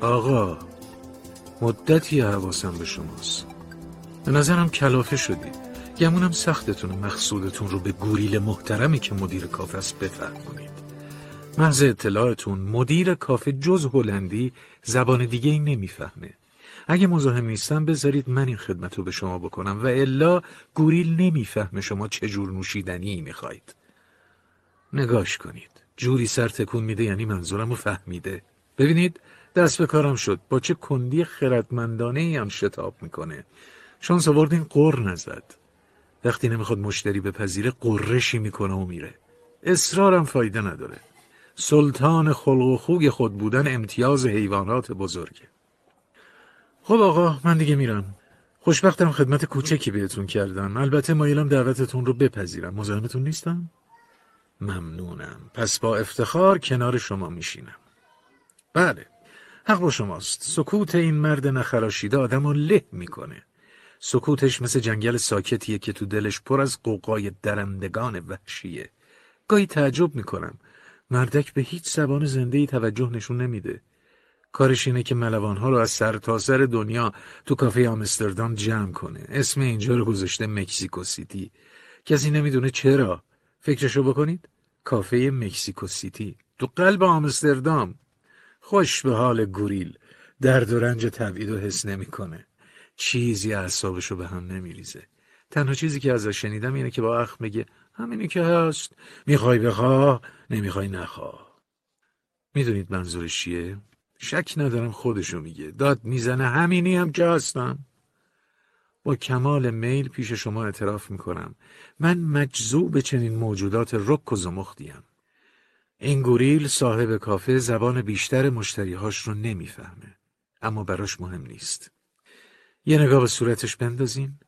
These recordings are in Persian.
آقا مدتی حواسم به شماست. به نظرم کلافه شدی گمونم سختتون مقصودتون رو به گوریل محترمی که مدیر کافه است بفرمونید. محض اطلاعتون مدیر کافه جز هلندی زبان دیگه این نمی‌فهمه. اگه مزاحم نیستم بذارید من این خدمت رو به شما بکنم و الا گوریل نمی‌فهمه شما چه جور نوشیدنی می‌خواید نگاش کنید. جوری سر تکون میده یعنی منظورم رو فهمیده. ببینید دست به کارم شد. با چه کندی خردمندانه ای هم شتاب می‌کنه. شانس آوردین قر نزد وقتی نمی‌خواد مشتری بپذیره قرشی می‌کنه و میره. اصرارم فایده نداره. سلطان خلق و خوی خود بودن امتیاز حیوانات بزرگه. خب آقا من دیگه میرم. خوشبختم خدمت کوچکی بهتون کردم البته مایلم دعوتتون رو بپذیرم. مزاحمتون نیستم؟ ممنونم. پس با افتخار کنار شما میشینم. بله. حق با شماست. سکوت این مرد نخراشیده آدم رو له می‌کنه. سکوتش مثل جنگل ساکتیه که تو دلش پر از قوقای درندگان وحشیه. گاهی تعجب می‌کنم. مردک به هیچ زبان زنده توجه نشون نمیده. کارش اینه که ملوانها رو از سر تا سر دنیا تو کافه آمستردام جمع کنه. اسم اینجا رو گذاشته مکسیکو سیتی. کسی نمی‌دونه چرا. فکرشو بکنید. کافه مکسیکو سیتی. تو قلب آمستردام. خوش به حال گوریل. درد و رنج تبعید و حس نمی‌کنه. چیزی اعصابشو به هم نمیریزه. تنها چیزی که ازش شنیدم اینه که با اخ میگه همینی که هست. می‌خوای بخواه نمی‌خوای نخواه. می‌دونید منظورش چیه؟ شک ندارم خودشو میگه. داد می‌زنه همینی هم که هستم. با کمال میل پیش شما اعتراف می‌کنم. من مجذوب چنین موجودات رک و زمختیم. این گوریل صاحب کافه زبان بیشتر مشتریهاش رو نمی‌فهمه اما براش مهم نیست. یه نگاه به صورتش بندازین.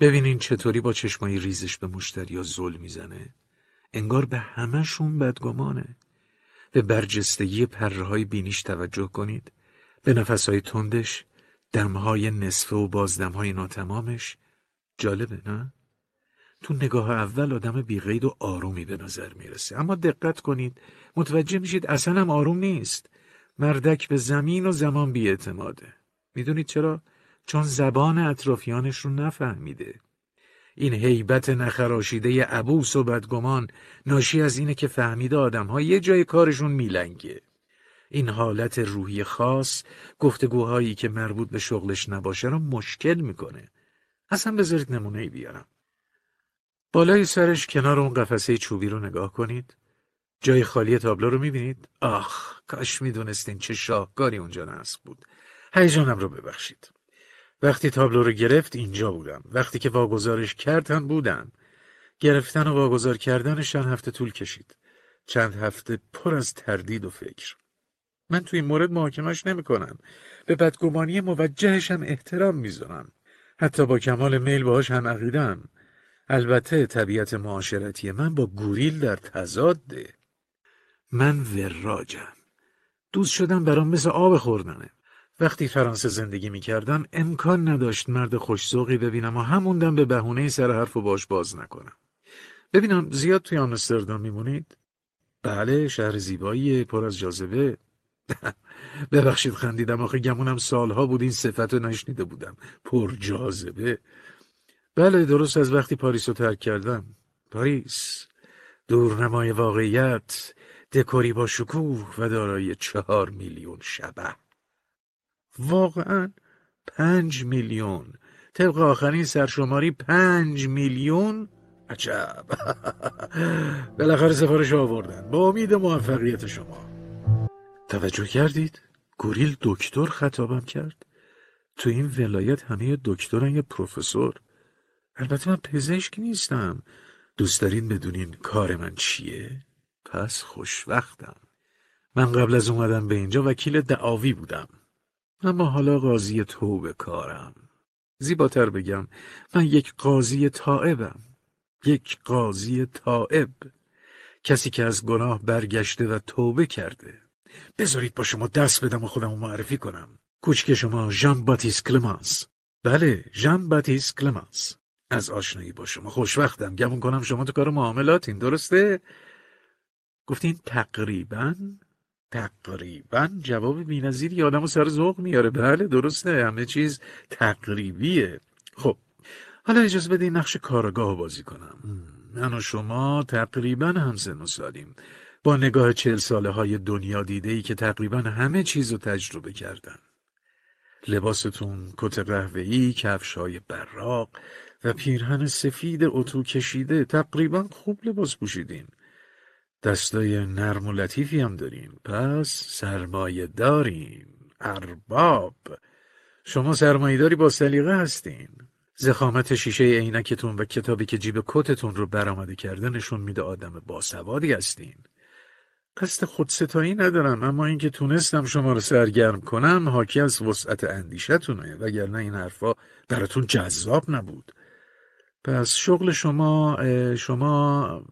ببینین چطوری با چشمایی ریزش به مشتری ها زل می‌زنه. انگار به همهشون بدگمانه. به برجستگی پرهای بینیش توجه کنید. به نفسهای تندش دمهای نصفه و بازدمهای ناتمامش. جالبه نه؟ تو نگاه اول آدم بیغید و آرومی به نظر می‌رسه. اما دقت کنید متوجه میشید اصلا هم آروم نیست. مردک به زمین و زمان بیاعتماده. می‌دونید چرا؟ چون زبان اطرافیانش رو نفهمیده. این هیبت نخراشیده عبوس و بدگمان ناشی از اینه که فهمیده آدم ها یه جای کارشون میلنگه. این حالت روحی خاص گفتگوهایی که مربوط به شغلش نباشه رو مشکل می‌کنه. اصلا بذارید نمونه بیارم. بالای سرش کنار اون قفسه چوبی رو نگاه کنید. جای خالی تابلو رو می‌بینید. آخ کاش می‌دونستین چه شاهکاری اونجا نصب بود. هیجانم رو ببخشید. وقتی تابلو رو گرفت اینجا بودم. وقتی که واگذارش کرد هم بودم گرفتن و واگذار کردنش چند هفته طول کشید. چند هفته پر از تردید و فکر. من توی این مورد محاکمش نمی کنم. به بدگمانی موجهش هم احترام می‌ذارم. حتی با کمال میل باهاش هم عقیدم البته طبیعت معاشرتی من با گوریل در تضاده من وراجم. دوست شدم برام مثل آب خوردنه. وقتی فرانسه زندگی می کردم امکان نداشت مرد خوشزوقی ببینم و هموندم به بهونه سر حرف و باش باز نکنم. ببینم زیاد توی آمستردام میمونید؟ بله شهر زیبایی پر از جاذبه. ببخشید خندیدم آخه گمونم سالها بود این صفت رو نشنیده بودم. پر جاذبه. بله درست از وقتی پاریس رو ترک کردم. پاریس دورنمای واقعیت دکوری با شکوه و دارای چهار میلیون شبه. واقعا پنج میلیون. طبق آخرین سرشماری پنج میلیون؟ عجب. بالاخره سفارش آوردن. با امید موفقیت شما. توجه کردید؟ گوریل دکتر خطابم کرد. تو این ولایت همه دکتران یه پروفسور. البته من پزشک نیستم. دوست دارین بدونین کار من چیه؟ پس خوشوقتم من قبل از اومدن به اینجا وکیل دعاوی بودم. اما حالا قاضی توبه کارم. زیباتر بگم من یک قاضی طائبم یک قاضی طائب کسی که از گناه برگشته و توبه کرده. بذارید با شما دست بدم و خودم معرفی کنم. کوچک شما ژان باتیس کلمانس. بله ژان باتیس کلمانس. از آشنایی با شما. خوشوقتم گمون کنم شما تو کار معاملاتین. درسته؟ گفتین تقریبا تقریبا جواب بینظیری آدم و سر ذوق میاره. بله درسته. همه چیز تقریبیه. خب حالا اجازه بده این نقش کارگاه بازی کنم. من و شما تقریبا همسن و سالیم. با نگاه چل ساله های دنیا دیده ای که تقریبا همه چیز رو تجربه کردن. لباستون کت قهوه‌ای، کفش های براق و پیرهن سفید اتو کشیده. تقریبا خوب لباس پوشیدین. دستای نرم و لطیفی هم دارین. پس سرمایه دارین. ارباب. شما سرمایه داری با سلیقه هستین. زخامت شیشه عینکتون و کتابی که جیب کتتون رو برآمده کرده نشون میده آدم باسوادی هستین. قصد خودستایی ندارم اما اینکه تونستم شما رو سرگرم کنم حاکی از وسعت اندیشتونه. وگرنه این حرفا براتون جذاب نبود. پس شغل شما شما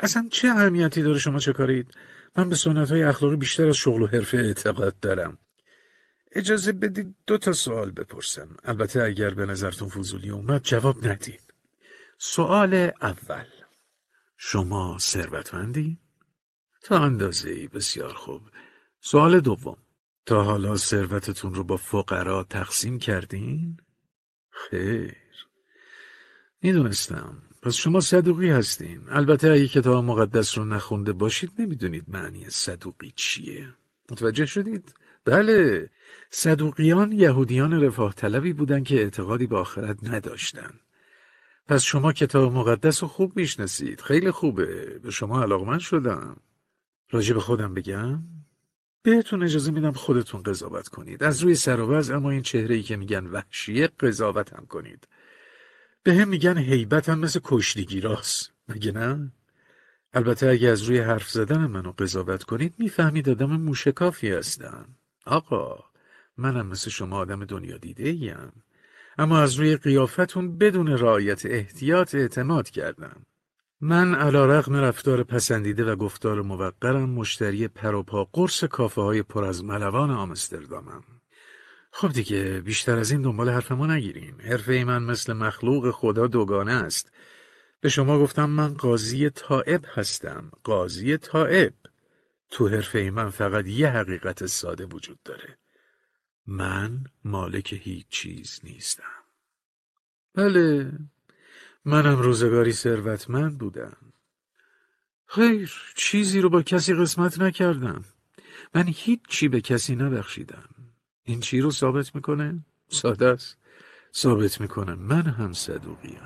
اصلا چه اهمیتی داره شما چه کارید؟ من به سنت های اخلاقی بیشتر از شغل و حرفه اعتقاد دارم. اجازه بدید دو تا سوال بپرسم. البته اگر به نظرتون فضولی اومد جواب ندید. سوال اول. شما ثروتمندی؟ تا اندازه ای بسیار خوب. سوال دوم. تا حالا ثروتتون رو با فقرا تقسیم کردین؟ خیر. می‌دونستم. پس شما صدوقی هستین. البته اگه کتاب مقدس رو نخونده باشید نمی‌دونید معنی صدوقی چیه. متوجه شدید؟ بله. صدوقیان یهودیان رفاه طلبی بودن که اعتقادی به آخرت نداشتن. پس شما کتاب مقدس رو خوب می‌شناسید. خیلی خوبه. به شما علاقمند شدم. راجع به خودم بگم. بهتون اجازه میدم خودتون قضاوت کنید. از روی سر و اما این چهره ای که میگن وحشیه قضاوت هم کنید. به هم میگن حیبت هم مثل کشتیگی راست. مگه نه؟ البته اگه از روی حرف زدن منو قضاوت کنید می‌فهمید آدم موشکافی هستم. آقا منم مثل شما آدم دنیا دیده ایم اما از روی قیافتون بدون رعایت احتیاط اعتماد کردم. من علا رقم رفتار پسندیده و گفتار موقرم مشتری پروپا قرص کافه های پر از ملوان آمستردامم. خب دیگه بیشتر از این دنبال حرف ما نگیرین. حرفه ای من مثل مخلوق خدا دوگانه است. به شما گفتم من قاضی طائب هستم. قاضی طائب. تو حرفه ای من فقط یه حقیقت ساده وجود داره. من مالک هیچ چیز نیستم. بله. منم روزگاری ثروتمند بودم. خیر چیزی رو با کسی قسمت نکردم. من هیچ چی به کسی نبخشیدم. این چی رو ثابت می‌کنه؟ ساده است ثابت می‌کنه من هم صدوقیم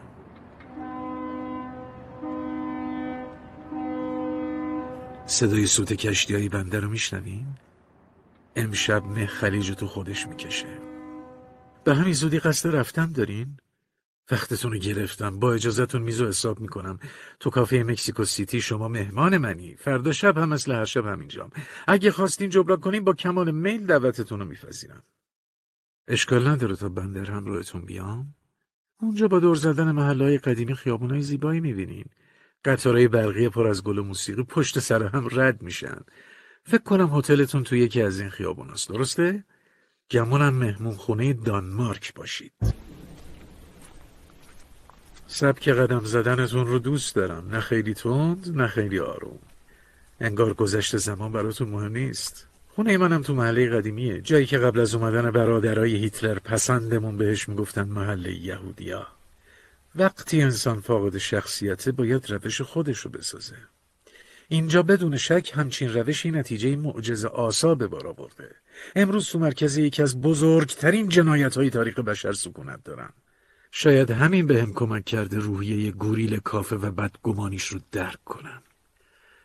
صدای سوت کشتی های بنده رو میشنوین؟ امشب نه خلیج تو خودش می‌کشه به همین زودی قصد رفتن دارین؟ وقتتون رو گرفتم. با اجازتون میزو حساب می‌کنم. تو کافه مکسیکو سیتی شما مهمان منی. فردا شب هم مثل هر شب همینجام. اگه خواستین جبران کنین با کمال میل دعوتتون رو میپذیرم. اشکال نداره تا بندر همراهتون بیام. اونجا با دور زدن محلهای قدیمی خیابونای زیبایی می‌بینین. قطارهای برقی پر از گل و موسیقی پشت سر هم رد میشن. فکر کنم هتلتون تو یکی از این خیابوناست. درسته؟ گمونم مهمون خونه دانمارک باشید. سبک قدم زدنتون رو دوست دارم. نه خیلی تند نه خیلی آروم. انگار گذشت زمان براتون مهم نیست. خونه منم تو محله قدیمیه. جایی که قبل از اومدن برادرای هیتلر پسندمون بهش می‌گفتن محله یهودیا. وقتی انسان فاقد شخصیته باید روش خودش رو بسازه. اینجا بدون شک همچین روشی نتیجه معجزه آسا به بار آورده. امروز تو مرکز یکی از بزرگترین جنایت های تاریخ بشر سکونت دارن. شاید همین به هم کمک کرده روحیه گوریل کافه و بدگمانیش رو درک کنم.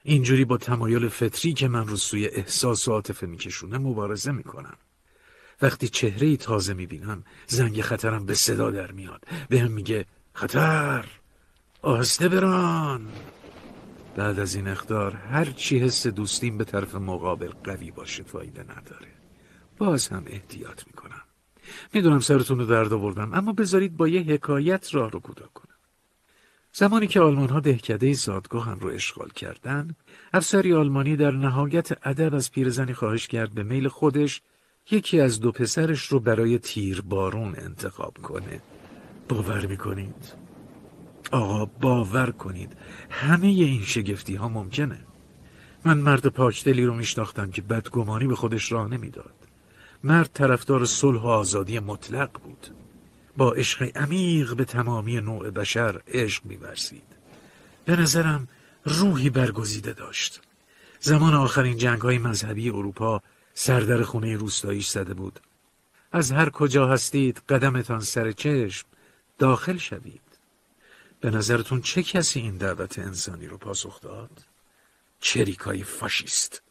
اینجوری با تمایل فطری که من رو سوی احساس و عاطفه میکشونه مبارزه می‌کنم. وقتی چهره ای تازه می‌بینم زنگ خطرم به صدا در میاد. به هم میگه خطر! آهسته بران! بعد از این اختار هر چی حس دوستیم به طرف مقابل قوی باشه فایده نداره. باز هم احتیاط می‌کنم. می‌دونم سرتون رو درد آوردم اما بذارید با یه حکایت راه رو کوتاه کنم. زمانی که آلمان ها دهکده زادگاه هم رو اشغال کردن افسری آلمانی در نهایت ادب از پیرزنی خواهش کرد به میل خودش یکی از دو پسرش رو برای تیر بارون انتخاب کنه. باور می‌کنید؟ آقا باور کنید همه این شگفتی ها ممکنه. من مرد پاکدلی رو میشناختم که بدگمانی به خودش راه نمی‌داد. مرد طرفدار صلح و آزادی مطلق بود. با عشق عمیق به تمامی نوع بشر عشق میورزید. به نظرم روحی برگزیده داشت. زمان آخرین جنگ های مذهبی اروپا سردر خونه روستاییش زده بود. از هر کجا هستید قدمتان سر چشم داخل شوید. به نظرتون چه کسی این دعوت انسانی رو پاسخ داد؟ چریکای فاشیست.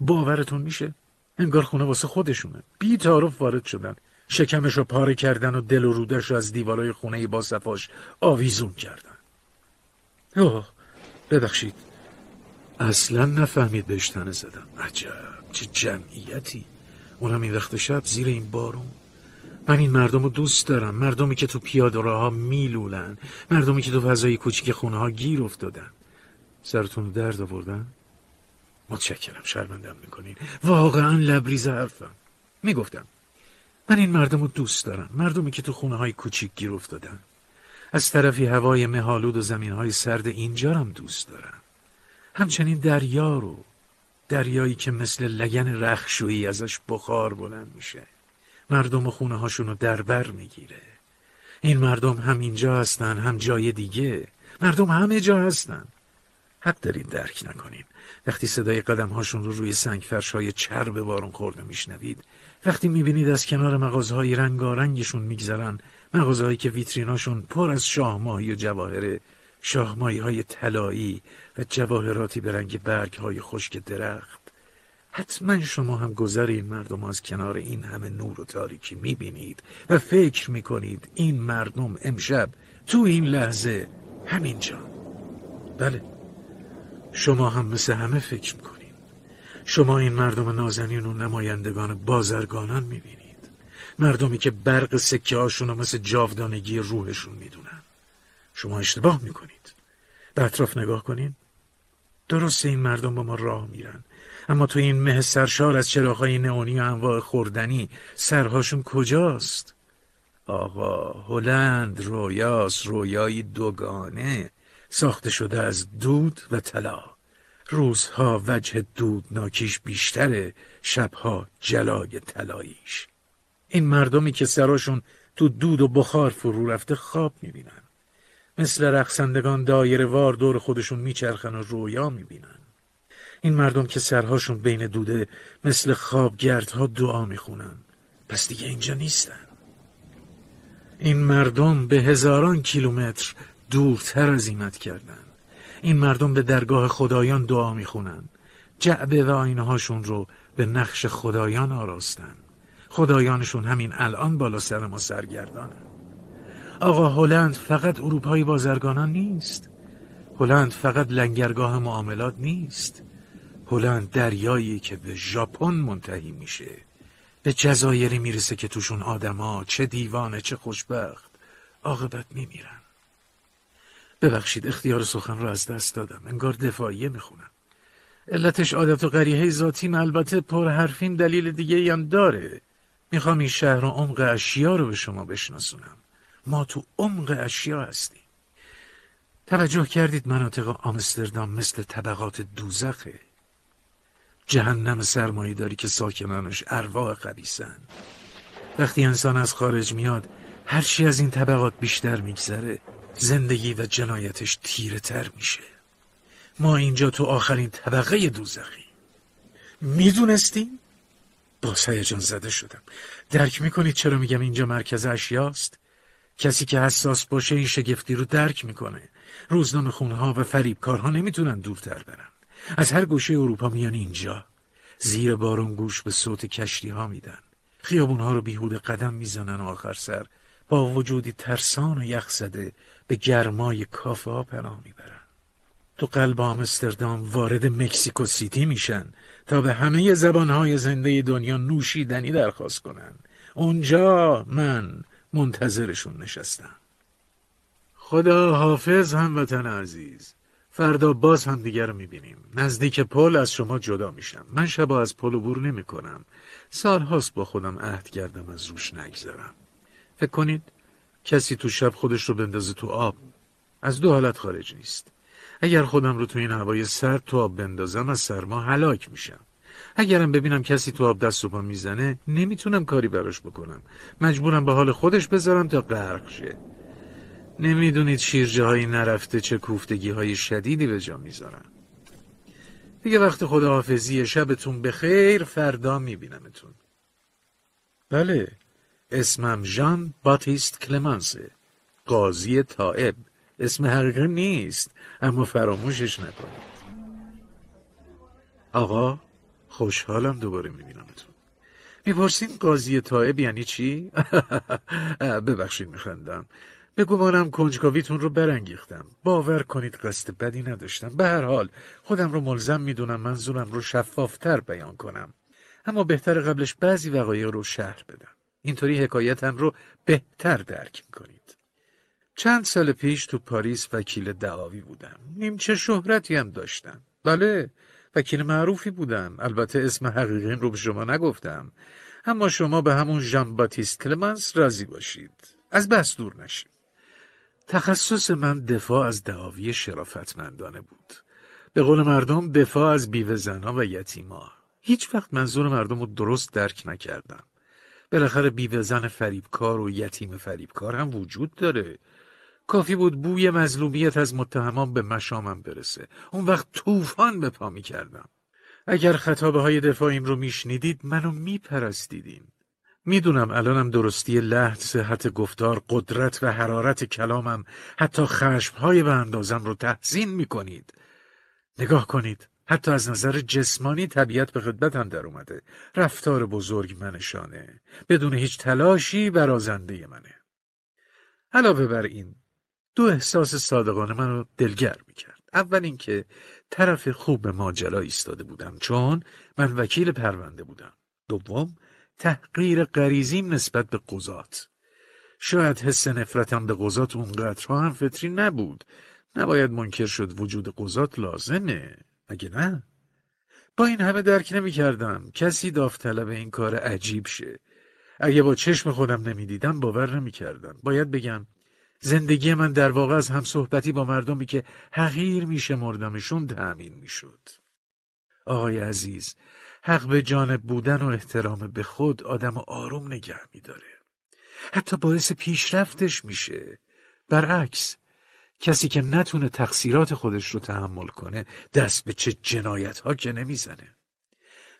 باورتون میشه؟ انگار خونه واسه خودشونه. بی تعارف وارد شدن. شکمش رو پاره کردن و دل و رودش رو از دیوارای خونه با صفاش آویزون کردن. اوه ببخشید. اصلا نفهمید بهش زدم. عجب چه جمعیتی. اونم این وقت شب زیر این بارون. من این مردم رو دوست دارم. مردمی که تو پیاده ها میلولن. مردمی که تو فضای کوچیک خونه ها گیر افتادن. سرتون درد آوردن؟ متشکرم شرمندم می‌کنین واقعا لبریز حرفم. می‌گفتم من این مردم رو دوست دارم. مردمی که تو خونه های کوچیک گیر افتادن. از طرفی هوای مهالود و زمین های سرد اینجا هم دوست دارم. همچنین دریا رو دریایی که مثل لگن رخشویی ازش بخار بلند میشه. مردم و خونه هاشون رو دربر می‌گیره. این مردم هم اینجا هستن هم جای دیگه. مردم همه جا هستن. حق دارین درک نکنین وقتی صدای قدم هاشون رو روی سنگ فرش های چرب بارون خورده میشنوید وقتی می‌بینید از کنار مغازه های رنگارنگشون میگذرن مغازه هایی که ویتریناشون پر از شاهماهی و جواهره شاهمایی های طلایی و جواهراتی به رنگ برگ های خشک درخت. حتما شما هم گذر این مردم از کنار این همه نور و تاریکی می‌بینید و فکر می‌کنید این مردم امشب تو این لحظه همینجا. بله. شما هم مثل همه فکر می‌کنید. شما این مردم نازنین و نمایندگان بازرگانان می‌بینید. مردمی که برق سکه هاشون رو مثل جاودانگی روحشون می‌دونن. شما اشتباه می‌کنید. به اطراف نگاه کنید درسته این مردم با ما راه میرن. اما تو این مه سرشار از چراغهای نئونی و انواع خوردنی سرهاشون کجاست؟ آقا هلند رویاس رویایی دوگانه. ساخته شده از دود و طلا. روزها وجه دود ناکیش بیشتره شبها جلای طلاییش. این مردمی که سراشون تو دود و بخار فرو رفته خواب می‌بینن. مثل رقصندگان دایر وار دور خودشون میچرخن و رویا می‌بینن. این مردم که سرهاشون بین دوده مثل خوابگردها دعا می‌خونن. پس دیگه اینجا نیستن. این مردم به هزاران کیلومتر دورتر عزیمت کردن. این مردم به درگاه خدایان دعا می‌خونن. جعبه و آینه هاشون رو به نقش خدایان آراستن. خدایانشون همین الان بالا سر ما سرگردانه آقا هلند فقط اروپای بازرگانان نیست. هلند فقط لنگرگاه معاملات نیست. هلند دریایی که به ژاپن منتهی میشه. به جزایری می‌رسه که توشون آدما چه دیوانه چه خوشبخت. عاقبت میمیرن. ببخشید اختیار سخن رو از دست دادم. انگار دفاعیه می‌خونم. علتش عادت و قریه ذاتیم. البته پر حرفین دلیل دیگه هم داره. می‌خوام این شهر و عمق اشیا رو به شما بشناسونم. ما تو عمق اشیا هستیم. توجه کردید مناطق آمستردام مثل طبقات دوزخه. جهنم سرمایه داری که ساکنانش ارواح قبیسن وقتی انسان از خارج میاد هرچی از این طبقات بیشتر میگذره زندگی و جنایتش تیره تر میشه. ما اینجا تو آخرین طبقه دوزخی. می‌دونستیم؟ با هیجان زده شدم. درک می‌کنید چرا میگم اینجا مرکز اشیاست؟ کسی که حساس باشه این شگفتی رو درک می‌کنه. روزنامه خونه ها و فریبکارها نمی‌تونن دورتر برن. از هر گوشه اروپا میان اینجا. زیر بارون گوش به صوت کشتی ها میدن. خیابون ها رو بیهود قدم می‌زنن و آخر سر. با وجودی ترسان و یخ زده به گرمای کافه ها پناه می‌برن. تو قلب آمستردام وارد مکسیکو سیتی میشن تا به همه زبانهای زنده دنیا نوشیدنی درخواست کنن. اونجا من منتظرشون نشستم. خدا حافظ هموطن عزیز. فردا باز هم دیگر رو می‌بینیم. نزدیک پل از شما جدا میشم. من شبا از پل عبور نمی کنم سالهاست با خودم عهد کردم از روش نگذرم. فکر کنید کسی تو شب خودش رو بندازه تو آب. از دو حالت خارج نیست. اگر خودم رو تو این هوای سرد تو آب بندازم از سرما هلاک میشم. اگرم ببینم کسی تو آب دست و پا می‌زنه نمی‌تونم کاری براش بکنم. مجبورم به حال خودش بذارم تا غرق شه. نمی‌دونید شیرجه های نرفته چه کوفتگی های شدیدی به جا می‌ذارن. دیگه وقت خداحافظی شبتون به خیر فردا میبینمتون. بله. اسمم ژان باتیست کلمانسه. قاضی طائب. اسم حقیقی نیست اما فراموشش نکنید. آقا خوشحالم دوباره میبینمتون. می‌پرسین قاضی طائب یعنی چی؟ ببخشید میخندم. به گمانم کنجکاویتون رو برانگیختم. باور کنید قصد بدی نداشتم. به هر حال خودم رو ملزم می‌دونم منظورم رو شفافتر بیان کنم. اما بهتر قبلش بعضی وقایع رو شهر بدم. اینطوری حکایتم رو بهتر درک می‌کنید. چند سال پیش تو پاریس وکیل دعاوی بودم. نیمچه شهرتی هم داشتم. بله وکیل معروفی بودم. البته اسم حقیقی رو به شما نگفتم. اما شما به همون ژان باتیست کلمنس راضی باشید. از بس دور نشید تخصص من دفاع از دعاوی شرافتمندانه بود. به قول مردم دفاع از بیوه زنا و یتیما. هیچ وقت منظور مردم رو درست درک نکردم. بالاخره بیوه زن فریبکار و یتیم فریبکار هم وجود داره. کافی بود بوی مظلومیت از متهمان به مشامم برسه. اون وقت طوفان به پا می کردم. اگر خطابه های دفاعیم رو میشنیدید منو میپرستیدین. می‌دونم الانم درستی لحن، صحت گفتار، قدرت و حرارت کلامم حتی خشمهای به اندازم رو تحسین می‌کنید. نگاه کنید. حتی از نظر جسمانی طبیعت به خدمتم در اومده. رفتار بزرگ منشانه. بدون هیچ تلاشی برازنده منه. علاوه بر این دو احساس صادقانه من رو دلگر می‌کرد. اول اینکه طرف خوب ماجرا ایستاده بودم چون من وکیل پرونده بودم. دوم تحقیر غریزیم نسبت به قضات شاید حس نفرتم به قضات اونقدرها هم فطری نبود نباید منکر شد وجود قضات لازمه مگه نه؟ با این همه درک نمی کردم کسی داوطلب این کار عجیب شه. اگه با چشم خودم نمی‌دیدم باور نمی کردم باید بگم زندگی من در واقع از هم صحبتی با مردمی که حقیر میشه مردمشون تأمین می‌شد. آقای عزیز حق به جانب بودن و احترام به خود آدم آروم نگه میداره. حتی باعث پیشرفتش میشه. برعکس کسی که نتونه تقصیرات خودش رو تحمل کنه دست به چه جنایت ها که نمی‌زنه.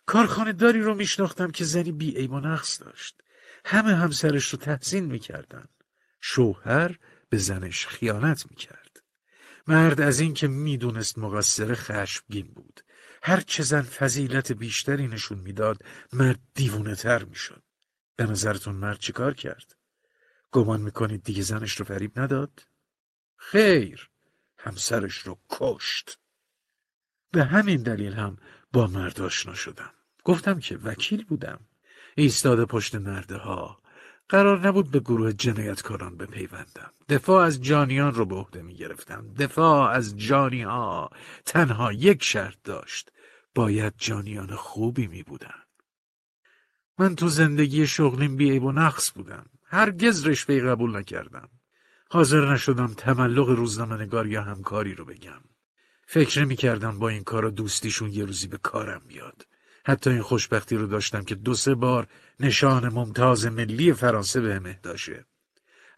کارخانه داری رو میشناختم که زنی بی ایب و نقص داشت. همه همسرش رو تحسین می‌کردن. شوهر به زنش خیانت می‌کرد. مرد از این که می‌دونست مقصر خشمگین بود. هر چه زن فضیلت بیشتری نشون می‌داد مرد دیوونه تر می‌شد به نظرتون مرد چیکار کرد گمان می‌کنید دیگه زنش رو فریب نداد خیر. همسرش رو کشت. به همین دلیل هم با مرد آشنا شدم. گفتم که وکیل بودم. ایستاده پشت نرده ها قرار نبود به گروه جنایتکاران بپیوندم. دفاع از جانیان رو به عهده می گرفتم دفاع از جانی ها تنها یک شرط داشت. باید جانیان خوبی می بودن. من تو زندگی شغلیم بیعیب و نقص بودم. هرگز رشوه قبول نکردم. حاضر نشدم تملق روزنامه‌نگار یا همکاری رو بگم. فکر نمی کردم با این کارا دوستیشون یه روزی به کارم بیاد. حتی این خوشبختی رو داشتم که دو سه بار نشان ممتاز ملی فرانسه به اهدا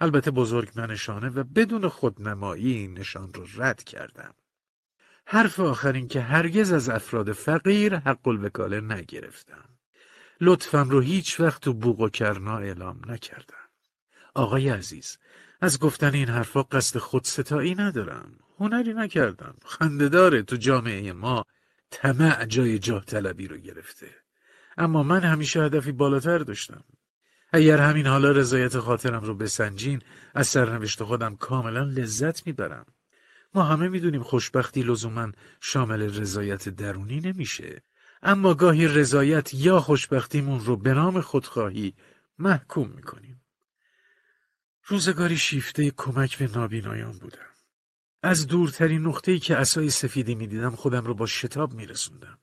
البته بزرگ نشانه و بدون خودنمایی این نشان رو رد کردم. حرف آخرین که هرگز از افراد فقیر حق الوکاله نگرفتم. لطفم رو هیچ وقت تو بوق و کرنا اعلام نکردم. آقای عزیز از گفتن این حرفا قصد خودستایی ندارم. هنری نکردم. خندهداره تو جامعه ما. طمع جای جاه طلبی رو گرفته. اما من همیشه هدفی بالاتر داشتم. اگر همین حالا رضایت خاطرم رو بسنجین از سرنوشت خودم کاملا لذت می‌برم. ما همه می‌دونیم خوشبختی لزوما شامل رضایت درونی نمیشه. اما گاهی رضایت یا خوشبختیمون رو به نام خودخواهی محکوم می‌کنیم. روزگاری شیفته کمک به نابینایان بودم از دورترین نقطه‌ای که اسای سفیدی می‌دیدم خودم رو با شتاب میرسوندم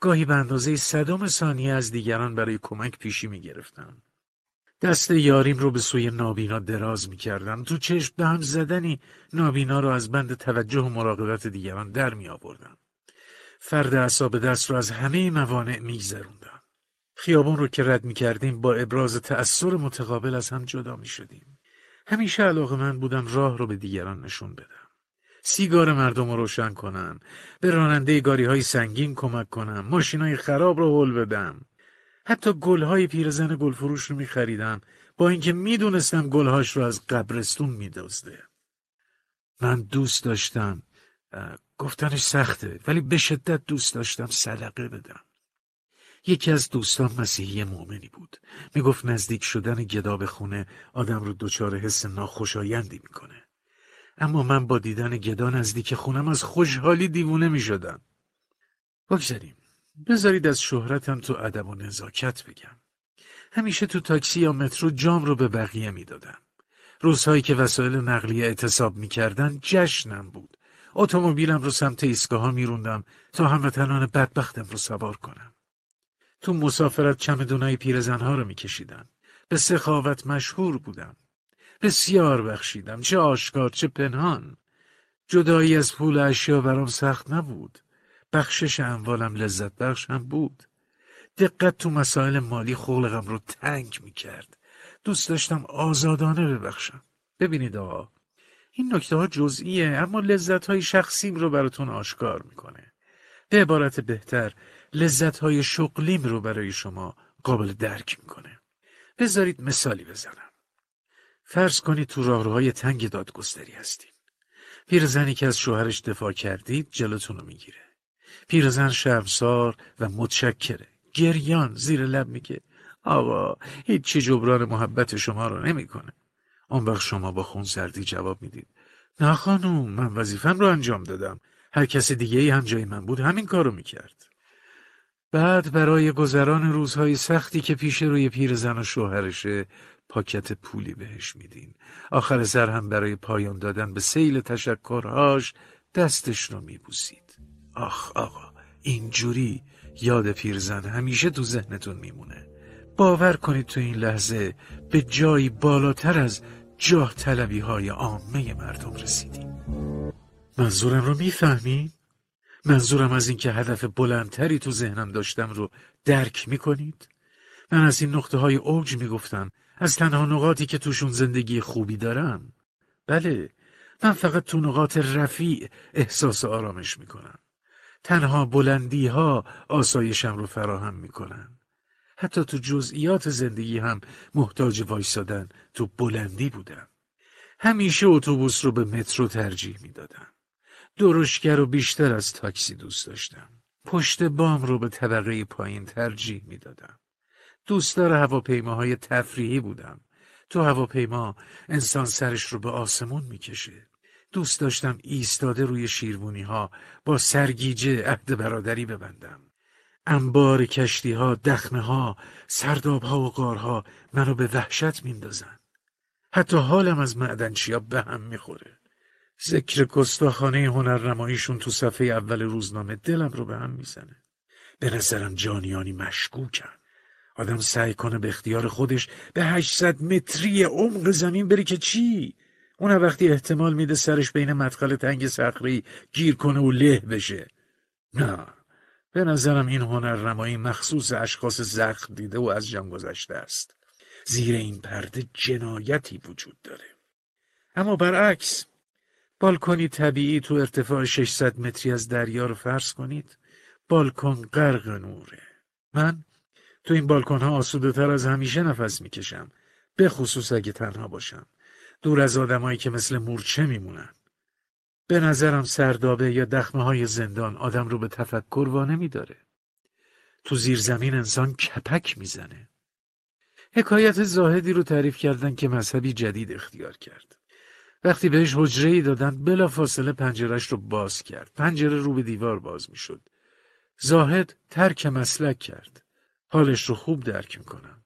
گاهی به اندازه صدام ثانیه از دیگران برای کمک پیشی می‌گرفتم دست یاریم رو به سوی نابینا دراز می کردم. تو چشم به هم زدنی نابینا رو از بند توجه و مراقبت دیگران در می آوردم. فرد اصاب دست رو از همه موانع می گذروندم. خیابون رو که رد می کردیم با ابراز تأثیر متقابل از هم جدا می شدیم. همیشه علاقه من بودم راه رو به دیگران نشون بدم. سیگار مردم رو روشن کنم. به راننده گاری های سنگین کمک کنم. ماشین های خراب رو حل بدم. حتی گلهای پیرزن گلفروش رو میخریدم با اینکه می‌دونستم گلهاش رو از قبرستون میدزده من دوست داشتم گفتنش سخته ولی به شدت دوست داشتم صدقه بدم یکی از دوستان مسیحی مؤمنی بود. می‌گفت نزدیک شدن گدا به خونه آدم رو دچار حس ناخوشایندی می‌کنه. اما من با دیدن گدا نزدیک خونم از خوشحالی دیوونه می‌شدم. بگذاریم بذارید از شهرتم تو ادب و نزاکت بگم. همیشه تو تاکسی یا مترو جام رو به بقیه می‌دادم. روزهایی که وسایل نقلیه اعتصاب می‌کردن جشنم بود. اتومبیلم رو سمت ایستگاه ها میروندم تا هموطنان بدبختم رو سوار کنم. تو مسافرت چمدونای پیرزنها رو میکشیدم. به سخاوت مشهور بودم. بسیار بخشیدم. چه آشکار چه پنهان. جدایی از پول اشیا برام سخت نبود. بخشش اموالم لذت بخش هم بود. دقت تو مسائل مالی خلقم رو تنگ می کرد دوست داشتم آزادانه ببخشم. ببینید آقا این نکته ها جزئیه اما لذت های شخصیم رو براتون آشکار می‌کنه. به عبارت بهتر لذت های شغلیم رو برای شما قابل درک می‌کنه. بذارید مثالی بزنم. فرض کنید تو راهروهای تنگ دادگستری هستیم پیرزنی که از شوهرش دفاع کردید جلوتون رو می‌گیره. پیرزن شرمسار و متشکره. گریان زیر لب میگه آقا هیچی جبران محبت شما رو نمی‌کنه. اون وقت شما با خون سردی جواب می‌دید نه خانوم من وظیفم رو انجام دادم. هر کس دیگه ای هم جای من بود همین کارو می‌کرد. بعد برای گذران روزهای سختی که پیش روی پیرزن و شوهرشه پاکت پولی بهش میدین. آخر سر هم برای پایان دادن به سیل تشکرهاش دستش رو میبوسید. آخ آقا اینجوری یاد پیرزن همیشه تو ذهنتون میمونه. باور کنید تو این لحظه به جایی بالاتر از جاه طلبی های عامه مردم رسیدیم. منظورم رو می‌فهمین؟ منظورم از اینکه هدف بلندتری تو ذهنم داشتم رو درک می‌کنید؟ من از این نقطه های اوج می‌گفتم. از تنها نقاطی که توشون زندگی خوبی دارم. بله من فقط تو نقاط رفیع احساس آرامش می‌کنم. تنها بلندی ها آسایشم رو فراهم می‌کنن. حتی تو جزئیات زندگی هم محتاج وایسادن تو بلندی بودم. همیشه اتوبوس رو به مترو ترجیح می‌دادم. درشگر و بیشتر از تاکسی دوست داشتم پشت بام رو به طبقه پایین ترجیح می‌دادم دوستدار هواپیماهای تفریحی بودم تو هواپیما انسان سرش رو به آسمون می‌کشه دوست داشتم ایستاده روی شیربونی ها با سرگیجه عهد برادری ببندم. انبار کشتی ها، دخمه ها، سرداب ها و غارها منو به وحشت میندازن. حتی حالم از معدنچیا به هم می‌خوره. ذکر کستاخانه هنرنماییشون تو صفحه اول روزنامه دلم رو به هم می‌زنه. به نظرم جانیانی مشکوکن. آدم سعی کنه به اختیار خودش به 800 متری عمق زمین بری که چی؟ اون وقتی احتمال میده سرش بین مدخل تنگ صخری گیر کنه و له بشه نه به نظرم این هنرنمایی مخصوص اشخاص زخم دیده و از جان گذشته است زیر این پرده جنایتی وجود داره اما برعکس بالکنی طبیعی تو ارتفاع 600 متری از دریا رو فرض کنید بالکن غرق نوره. من تو این بالکن ها آسوده تر از همیشه نفس می‌کشم به خصوص اگه تنها باشم. دور از آدمایی که مثل مورچه میمونن. به نظرم سردابه یا دخمه های زندان آدم رو به تفکر وانه میداره. تو زیر زمین انسان کپک می‌زنه. حکایت زاهدی رو تعریف کردن که مذهبی جدید اختیار کرد. وقتی بهش حجره ای دادن بلا فاصله پنجرش رو باز کرد پنجره رو به دیوار باز می‌شد زاهد ترک مسلک کرد حالش رو خوب درک می‌کنم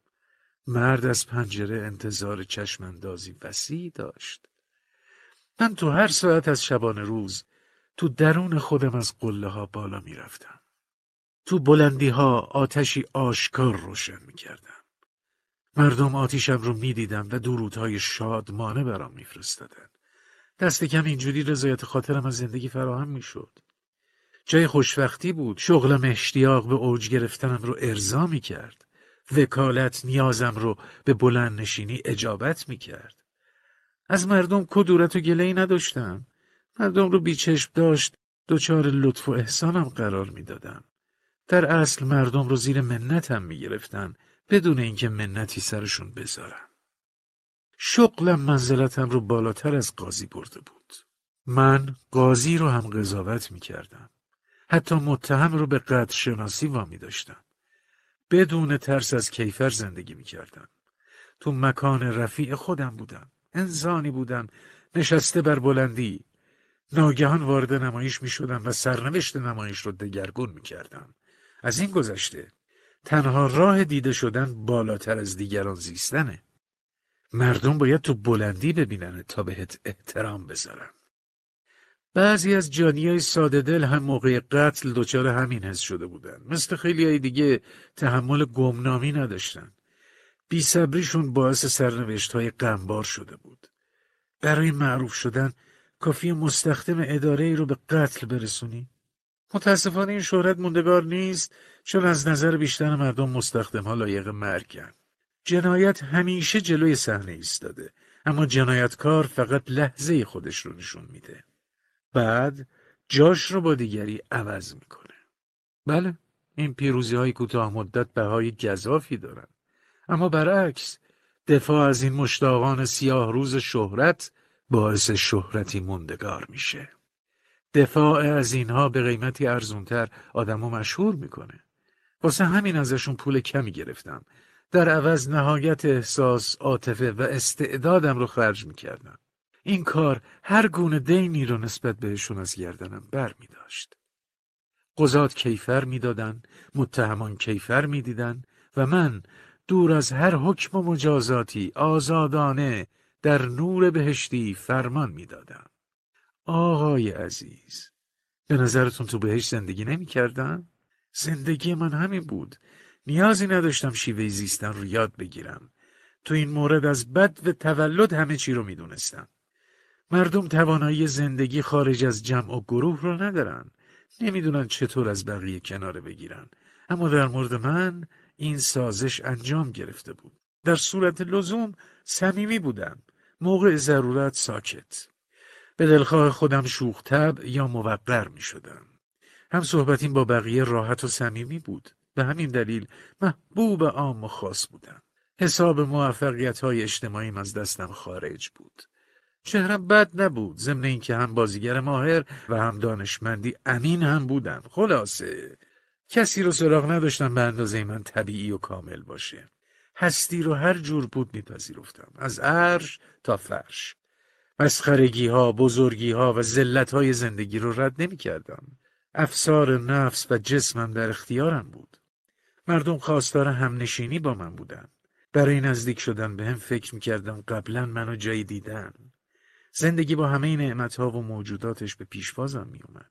مرد از پنجره انتظار چشماندازی وسیع داشت. من تو هر ساعت از شبانه روز تو درون خودم از قله ها بالا می رفتم. تو بلندی ها آتشی آشکار روشن می کردم. مردم آتیشم رو می‌دیدن و درودهای شادمانه برام میفرستادن. دست کم اینجوری رضایت خاطرم از زندگی فراهم می‌شد. جای خوشوقتی بود. شغلم اشتیاق به اوج گرفتنم رو ارضا می کرد. وکالت نیازم رو به بلند نشینی اجابت می کرد. از مردم کدورت و گلهی نداشتم. مردم رو بیچشم داشت دچار لطف و احسانم قرار می‌دادم. در اصل مردم رو زیر منتم می‌گرفتن بدون اینکه منتی سرشون بذارم. شغلم منزلتم رو بالاتر از قاضی برده بود. من قاضی رو هم قضاوت می‌کردم. حتی متهم رو به قدر شناسی وامی داشتم. بدون ترس از کیفر زندگی می‌کردم. تو مکان رفیع خودم بودم. انسانی بودم نشسته بر بلندی ناگهان وارد نمایش می شدم و سرنوشت نمایش رو دگرگون می کردم. از این گذشته تنها راه دیده شدن بالاتر از دیگران زیستنه. مردم باید تو بلندی ببینن تا بهت احترام بذارن. بعضی از جانی های ساده دل هم موقع قتل دچار همین حس شده بودن. مثل خیلی دیگه تحمل گمنامی نداشتن. بی صبریشون باعث سرنوشت های غمبار شده بود. برای معروف شدن کافی مستخدم اداره ای رو به قتل برسونی؟ متاسفانه این شهرت موندگار نیست چون از نظر بیشتر مردم مستخدم ها لایق مرگن. جنایت همیشه جلوی صحنه ایستاده اما جنایتکار فقط لحظه خودش رو نشون میده. بعد جاش رو با دیگری عوض می‌کنه. بله این پیروزی های کوتاه مدت بهای گذافی دارن. اما برعکس دفاع از این مشتاقان سیاه روز شهرت باعث شهرتی موندگار میشه. دفاع از اینها به قیمتی ارزونتر آدمو مشهور می‌کنه. واسه همین ازشون پول کمی گرفتم. در عوض نهایت احساس، عاطفه و استعدادم رو خرج می‌کردم. این کار هر گونه دینی رو نسبت بهشون از گردنم بر می داشت. قضات کیفر می‌دادن، متهمان کیفر می‌دیدن و من دور از هر حکم و مجازاتی آزادانه در نور بهشتی فرمان می‌دادم. آقای عزیز به نظرتون تو بهشت زندگی نمی کردم؟ زندگی من همین بود. نیازی نداشتم شیوه زیستن رو یاد بگیرم. تو این مورد از بد و تولد همه چی رو می‌دونستم. مردم توانایی زندگی خارج از جمع و گروه رو ندارن. نمی‌دونن چطور از بقیه کناره بگیرن. اما در مورد من این سازش انجام گرفته بود. در صورت لزوم صمیمی بودم. موقع ضرورت ساکت. به دلخواه خودم شوختب یا موقر می شدم. هم صحبتیم با بقیه راحت و صمیمی بود. به همین دلیل محبوب عام و خاص بودم. حساب موفقیت های اجتماعیم از دستم خارج بود. چهرم بد نبود ضمن اینکه هم بازیگر ماهر و هم دانشمندی امین هم بودم خلاصه کسی رو سراغ نداشتم به اندازه من طبیعی و کامل باشه هستی رو هر جور بود میپذیرفتم از عرش تا فرش مسخرگی ها بزرگی ها و ذلت های زندگی رو رد نمی کردم. افسار نفس و جسمم در اختیارم بود مردم خواستار همنشینی با من بودن برای نزدیک شدن به هم فکر می کردم قبلا منو جایی دیدن زندگی با همه نعمت ها و موجوداتش به پیشوازم می اومد.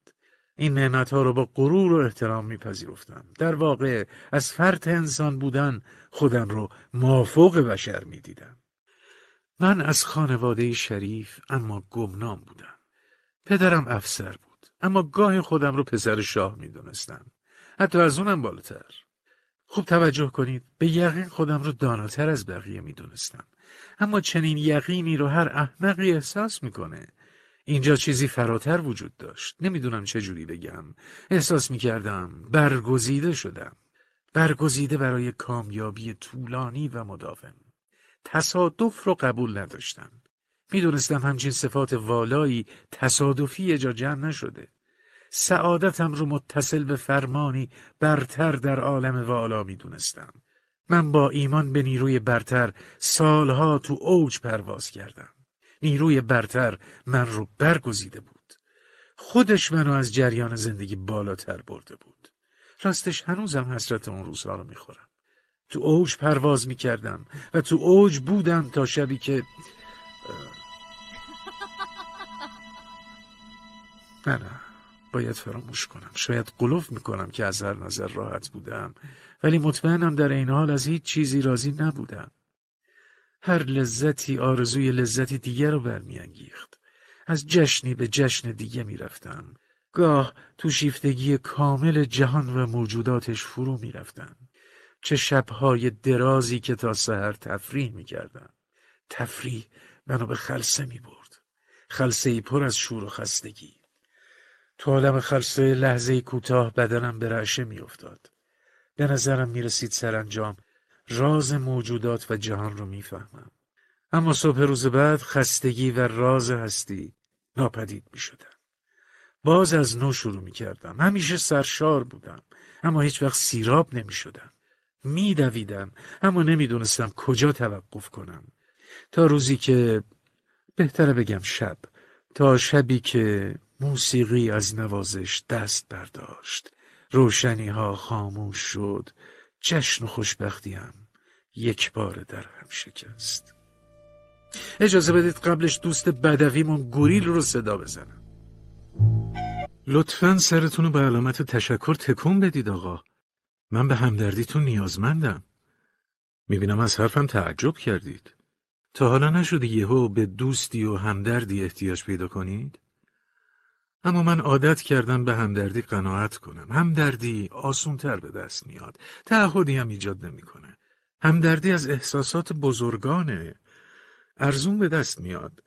این نعمت ها رو با غرور و احترام میپذیرفتم. در واقع از فرد انسان بودن خودم رو مافوق بشر می‌دیدم. من از خانواده شریف اما گمنام بودم. پدرم افسر بود. اما گاه خودم رو پسر شاه می‌دونستم. حتی از اونم بالاتر. خوب توجه کنید به یقین خودم رو داناتر از بقیه می‌دونستم. اما چنین یقینی رو هر احمقی احساس می‌کنه. اینجا چیزی فراتر وجود داشت. نمی‌دونم چه جوری بگم. احساس می‌کردم برگزیده شدم. برگزیده برای کامیابی طولانی و مداوم. تصادف رو قبول نداشتم. می‌دونستم همچین صفات والایی تصادفی جا جمع نشده. سعادتم رو متصل به فرمانی برتر در عالم والا می‌دونستم. من با ایمان به نیروی برتر سالها تو اوج پرواز کردم. نیروی برتر من رو برگزیده بود. خودش منو از جریان زندگی بالاتر برده بود. راستش هنوزم حسرت اون روزها رو می‌خورم. تو اوج پرواز می‌کردم و تو اوج بودم تا شبی که نه نه باید فراموش کنم. شاید قلوف می‌کنم که از هر نظر راحت بودم ولی مطمئنم در این حال از هیچ چیزی راضی نبودم. هر لذتی آرزوی لذتی دیگر رو برمیانگیخت. از جشنی به جشن دیگه می‌رفتم. گاه تو شیفتگی کامل جهان و موجوداتش فرو می‌رفتم. چه شبهای درازی که تا سحر تفریح می‌کردم. تفریح منو به خلصه می‌برد. خلصه ای پر از شور و خستگی. تو عالم خلصه لحظه کوتاه بدنم به رعشه میافتاد. به نظرم می‌رسید سرانجام. راز موجودات و جهان رو می‌فهمم. اما صبح روز بعد خستگی و راز هستی ناپدید می‌شدن باز از نو شروع می‌کردم. همیشه سرشار بودم. اما هیچ وقت سیراب نمی‌شدم. میدویدم اما نمی‌دونستم کجا توقف کنم. تا روزی که بهتره بگم شب تا شبی که موسیقی از نوازش دست برداشت. روشنی ها خاموش شد جشن و خوشبختیم یک بار در هم شکست. اجازه بدید قبلش دوست بدویمون گوریل رو صدا بزنم. لطفا سرتون رو به علامت تشکر تکون بدید آقا. من به همدردیتون نیازمندم. می‌بینم از حرفم تعجب کردید. تا حالا نشده یهو به دوستی و همدردی احتیاج پیدا کنید؟ اما من عادت کردم به همدردی قناعت کنم. همدردی آسونتر به دست میاد. تعهدی هم ایجاد نمی‌کنه. همدردی از احساسات بزرگانه. ارزون به دست میاد.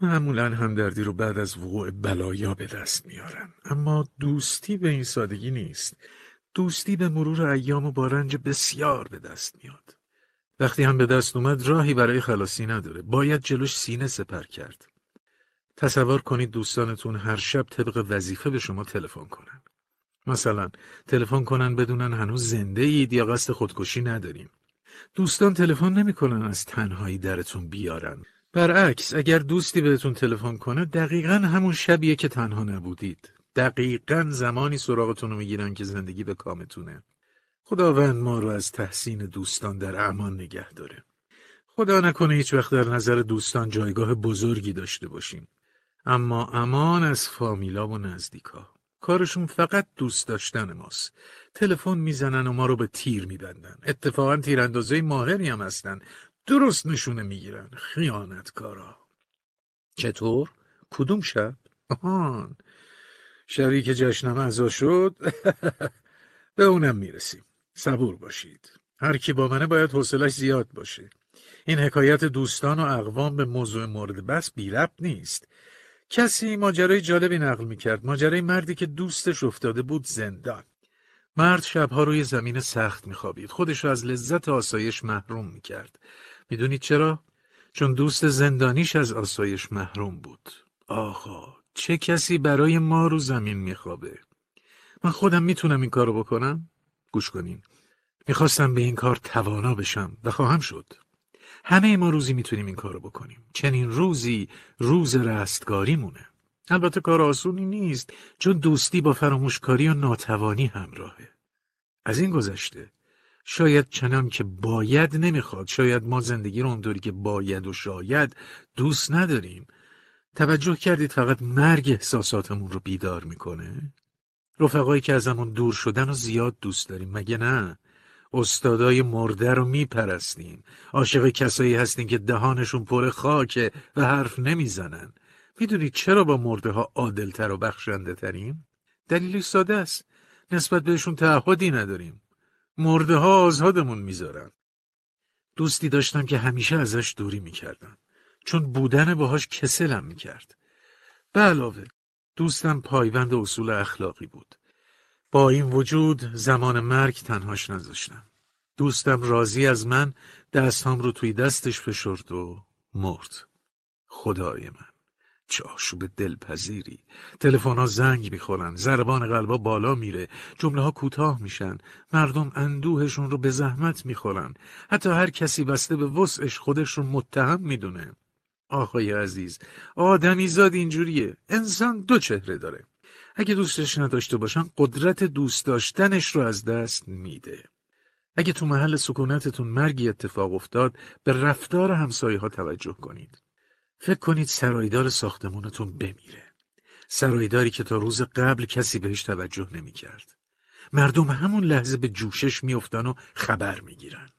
معمولا همدردی رو بعد از وقوع بلایا به دست میارن. اما دوستی به این سادگی نیست. دوستی به مرور ایام و با رنج بسیار به دست میاد. وقتی هم به دست اومد راهی برای خلاصی نداره. باید جلوش سینه سپر کرد. تصور کنید دوستانتون هر شب طبق وظیفه به شما تلفن کنن. مثلا تلفن کنن بدونن هنوز زنده اید یا قصد خودکشی نداریم. دوستان تلفن نمی‌کنن از تنهایی درتون بیارن. برعکس اگر دوستی بهتون تلفن کنه دقیقا همون شبیه که تنها نبودید. دقیقا زمانی سراغتون رو می‌گیرن که زندگی به کامتونه. خداوند ما رو از تحسین دوستان در امان نگه داره. خدا نکنه هیچ وقت در نظر دوستان جایگاه بزرگی داشته باشیم. اما امان از فامیلا و نزدیکا. کارشون فقط دوست داشتن ماست. تلفن می‌زنن و ما رو به تیر میبندن. اتفاقا تیراندازه ماهری هم هستن. درست نشونه می‌گیرن. خیانتکارا. چطور؟ کدوم شب؟ آهان. شبی که جشنم ازا شد. به اونم می‌رسیم. صبور باشید. هر کی با منه باید حوصلش زیاد باشه. این حکایت دوستان و اقوام به موضوع مورد بس بی نیست. کسی ماجرای جالبی نقل می‌کرد. ماجرای مردی که دوستش افتاده بود زندان. مرد شبها روی زمین سخت میخوابید. خودش رو از لذت آسایش محروم می‌کرد. می‌دونید چرا؟ چون دوست زندانیش از آسایش محروم بود. آقا چه کسی برای ما رو زمین میخوابه؟ من خودم می‌تونم این کارو بکنم؟ گوش کنین. می‌خواستم به این کار توانا بشم و خواهم شد. همه ما روزی می‌تونیم این کارو بکنیم. چنین روزی روز رستگاری مونه البته کار آسونی نیست چون دوستی با فراموشکاری و ناتوانی همراهه. از این گذشته شاید چنان که باید نمی‌خواد شاید ما زندگی رو اونطوری که باید و شاید دوست نداریم توجه کردید فقط مرگ احساساتمون رو بیدار می‌کنه؟ رفقایی که ازمون دور شدن و زیاد دوست داریم. مگه نه؟ استادای مرده رو میپرستیم. عاشق کسایی هستیم که دهانشون پر خاکه و حرف نمی‌زنن. می‌دونید چرا با مرده ها عادلتر و بخشنده تریم؟ دلیلی ساده است. نسبت بهشون تعهدی نداریم. مرده ها آزادمون می‌ذارن. دوستی داشتم که همیشه ازش دوری می‌کردم. چون بودن باهاش کسلم می‌کرد. به علاوه دوستم پایبند اصول اخلاقی بود. با این وجود زمان مرگ تنهاش نذاشتم. دوستم راضی از من دستام رو توی دستش فشرد و مرد. خدای من چه آشوب دلپذیری. تلفن ها زنگ می‌خورن ضربان قلبا بالا میره جمله ها کوتاه میشن. مردم اندوهشون رو به زحمت می‌خورن. حتی هر کسی بسته به وسعش خودش رو متهم می‌دونه. آقای عزیز آدمی زاد اینجوریه. انسان دو چهره داره. اگه دوستش نداشته باشن قدرت دوست داشتنش رو از دست میده. اگه تو محل سکونتتون مرگی اتفاق افتاد به رفتار همسایه ها توجه کنید. فکر کنید سرایدار ساختمونتون بمیره. سرایداری که تا روز قبل کسی بهش توجه نمی کرد. مردم همون لحظه به جوشش میافتن و خبر می‌گیرن.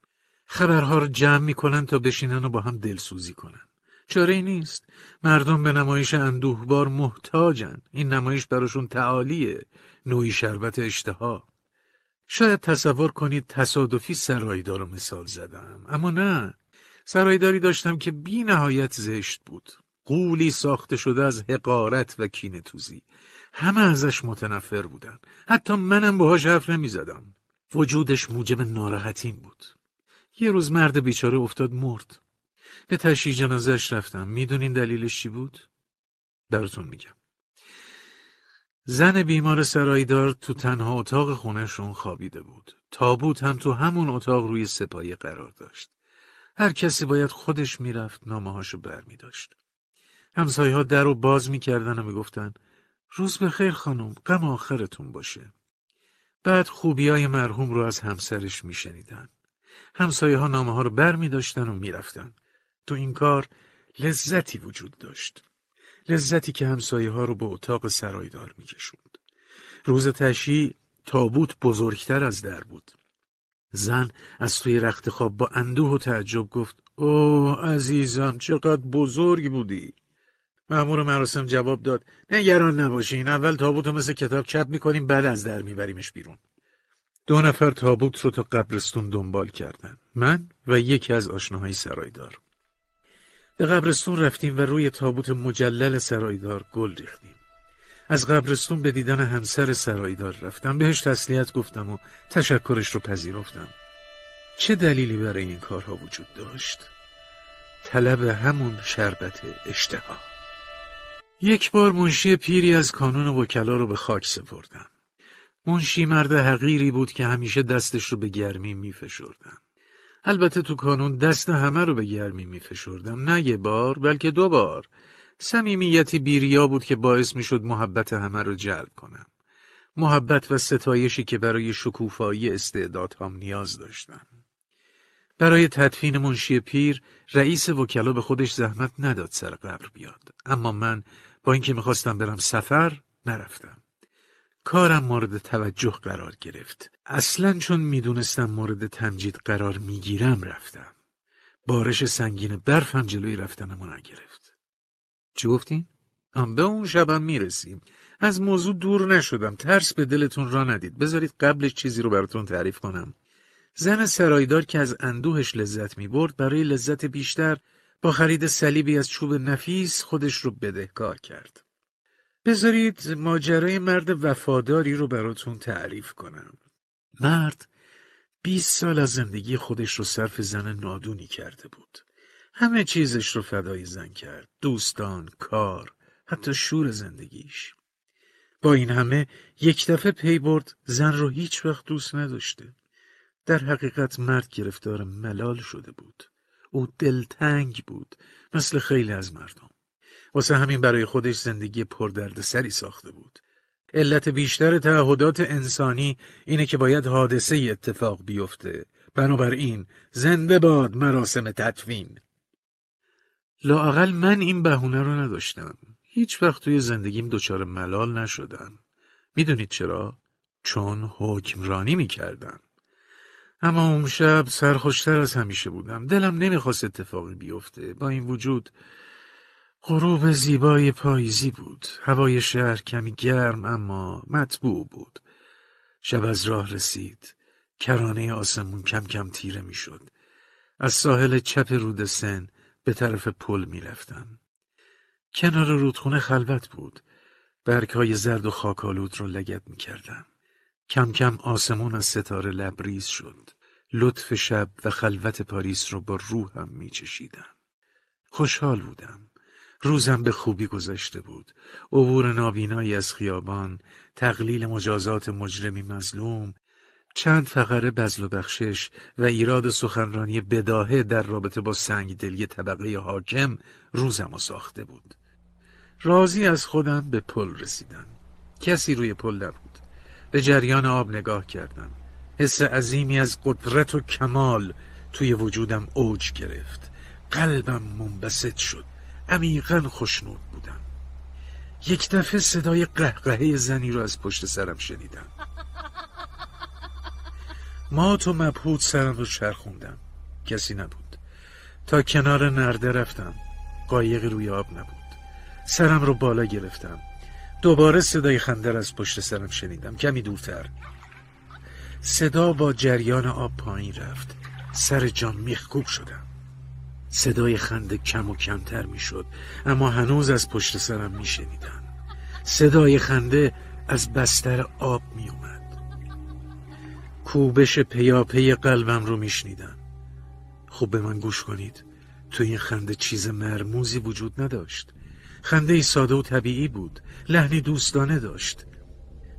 خبرها رو جمع می‌کنن تا بشینن و با هم دلسوزی کنن. چاره نیست؟ مردم به نمایش اندوهبار محتاجن. این نمایش براشون تعالیه. نوعی شربت اشتها. شاید تصور کنید تصادفی سرایدار رو مثال زدم. اما نه. سرایداری داشتم که بی نهایت زشت بود. قولی ساخته شده از حقارت و کینه توزی. همه ازش متنفر بودن. حتی منم باهاش حرف نمی زدم وجودش موجب ناراحتیم بود. یه روز مرد بیچاره افتاد مرد. به تشییع جنازش رفتم می‌دونین دلیلش چی بود؟ براتون میگم زن بیمار سرایدار تو تنها اتاق خونهشون خوابیده بود تابوت هم تو همون اتاق روی سپایه قرار داشت هر کسی باید خودش می‌رفت نامه هاشو بر می داشت. همسایه ها در رو باز می‌کردن و می‌گفتن روز به خیر خانم غم آخرتون باشه. بعد خوبی های مرحوم رو از همسرش میشنیدن. همسایه ها نامه ها رو بر می داشتن و می‌رفتن. تو این کار لذتی وجود داشت. لذتی که همسایه ها رو به اتاق سرایدار میکشوند. روز تشییع تابوت بزرگتر از در بود. زن از توی رخت خواب با اندوه و تعجب گفت اوه عزیزم چقدر بزرگ بودی مأمور مراسم جواب داد نگران نباشین اول تابوت رو مثل کتاب چپ می‌کنیم بعد از در میبریمش بیرون دو نفر تابوت رو تا قبرستون دنبال کردن من و یکی از آشناهای سرایدار به قبرستون رفتیم و روی تابوت مجلل سرایدار گل ریختیم. از قبرستون به دیدن همسر سرایدار رفتم. بهش تسلیت گفتم و تشکرش رو پذیرفتم. چه دلیلی برای این کارها وجود داشت؟ طلب همون شربت اشتها. یک بار منشی پیری از کانون وکلا رو به خاک سپردم. منشی مرد حقیری بود که همیشه دستش رو به گرمی میفشردم. البته تو کانون دست همه رو به گرمی میفشردم نه یه بار بلکه دو بار صمیمیتی بیریا بود که باعث می‌شد محبت همه رو جلب کنم. محبت و ستایشی که برای شکوفایی استعدادهام نیاز داشتم. برای تدفین منشی پیر رئیس وکلا به خودش زحمت نداد سر قبر بیاد. اما من با اینکه می‌خواستم برم سفر نرفتم. کارم مورد توجه قرار گرفت. اصلا چون می‌دونستم مورد تمجید قرار می‌گیرم رفتم. بارش سنگین برفم جلوی رفتنمو نگرفت. چی گفتین؟ به اون شبم می‌رسیم از موضوع دور نشدم ترس به دلتون را ندید بذارید قبلش چیزی رو براتون تعریف کنم زن سرایدار که از اندوهش لذت می برد برای لذت بیشتر با خرید صلیبی از چوب نفیس خودش رو بدهکار کرد بذارید ماجرای مرد وفاداری رو براتون تعریف کنم. مرد 20 سال از زندگی خودش رو صرف زن نادونی کرده بود. همه چیزش رو فدای زن کرد. دوستان، کار، حتی شور زندگیش. با این همه یک دفعه پی برد زن رو هیچ وقت دوست نداشته. در حقیقت مرد گرفتار ملال شده بود. او دلتنگ بود مثل خیلی از مردم. واسه همین برای خودش زندگی پردردسری ساخته بود علت بیشتر تعهدات انسانی اینه که باید حادثه اتفاق بیفته بنابراین زنده باد مراسم تدفین لاقل من این بهونه رو نداشتم. هیچ وقت توی زندگیم دچار ملال نشدم. می‌دونید چرا؟ چون حکمرانی می‌کردم. اما اون شب سرخوشتر از همیشه بودم. دلم نمی‌خواست اتفاقی بیفته. با این وجود غروب زیبای پاییزی بود. هوای شهر کمی گرم اما مطبوع بود. شب از راه رسید. کرانه آسمون کم کم تیره می‌شد. از ساحل چپ رود سن به طرف پل می‌رفتم. کنار رودخونه خلوت بود. برگ های زرد و خاکالود رو لگت می کردم. کم کم آسمون از ستاره لبریز شد. لطف شب و خلوت پاریس رو با روحم می چشیدم. خوشحال بودم. روزم به خوبی گذشته بود. عبور نابینایی از خیابان، تقلیل مجازات مجرمی مظلوم، چند فقره بزل و بخشش و ایراد سخنرانی بداهه در رابطه با سنگدلی طبقه حاکم روزم ساخته بود. راضی از خودم به پل رسیدم. کسی روی پل نبود. به جریان آب نگاه کردم. حس عظیمی از قدرت و کمال توی وجودم اوج گرفت. قلبم منبسط شد. عمیقا خوشنود بودم. یک دفعه صدای قهقهه زنی رو از پشت سرم شنیدم. مات و مبهوت سرم رو چرخوندم. کسی نبود. تا کنار نرده رفتم. قایقی روی آب نبود. سرم رو بالا گرفتم. دوباره صدای خندر از پشت سرم شنیدم. کمی دورتر. صدا با جریان آب پایین رفت. سر جان میخکوب شدم. صدای خنده کم و کمتر می‌شد اما هنوز از پشت سرم میشنیدم صدای خنده از بستر آب میومد کوبش پیاپی قلبم رو میشنیدم خوب به من گوش کنید. تو این خنده چیز مرموزی وجود نداشت. خنده ای ساده و طبیعی بود. لحنی دوستانه داشت.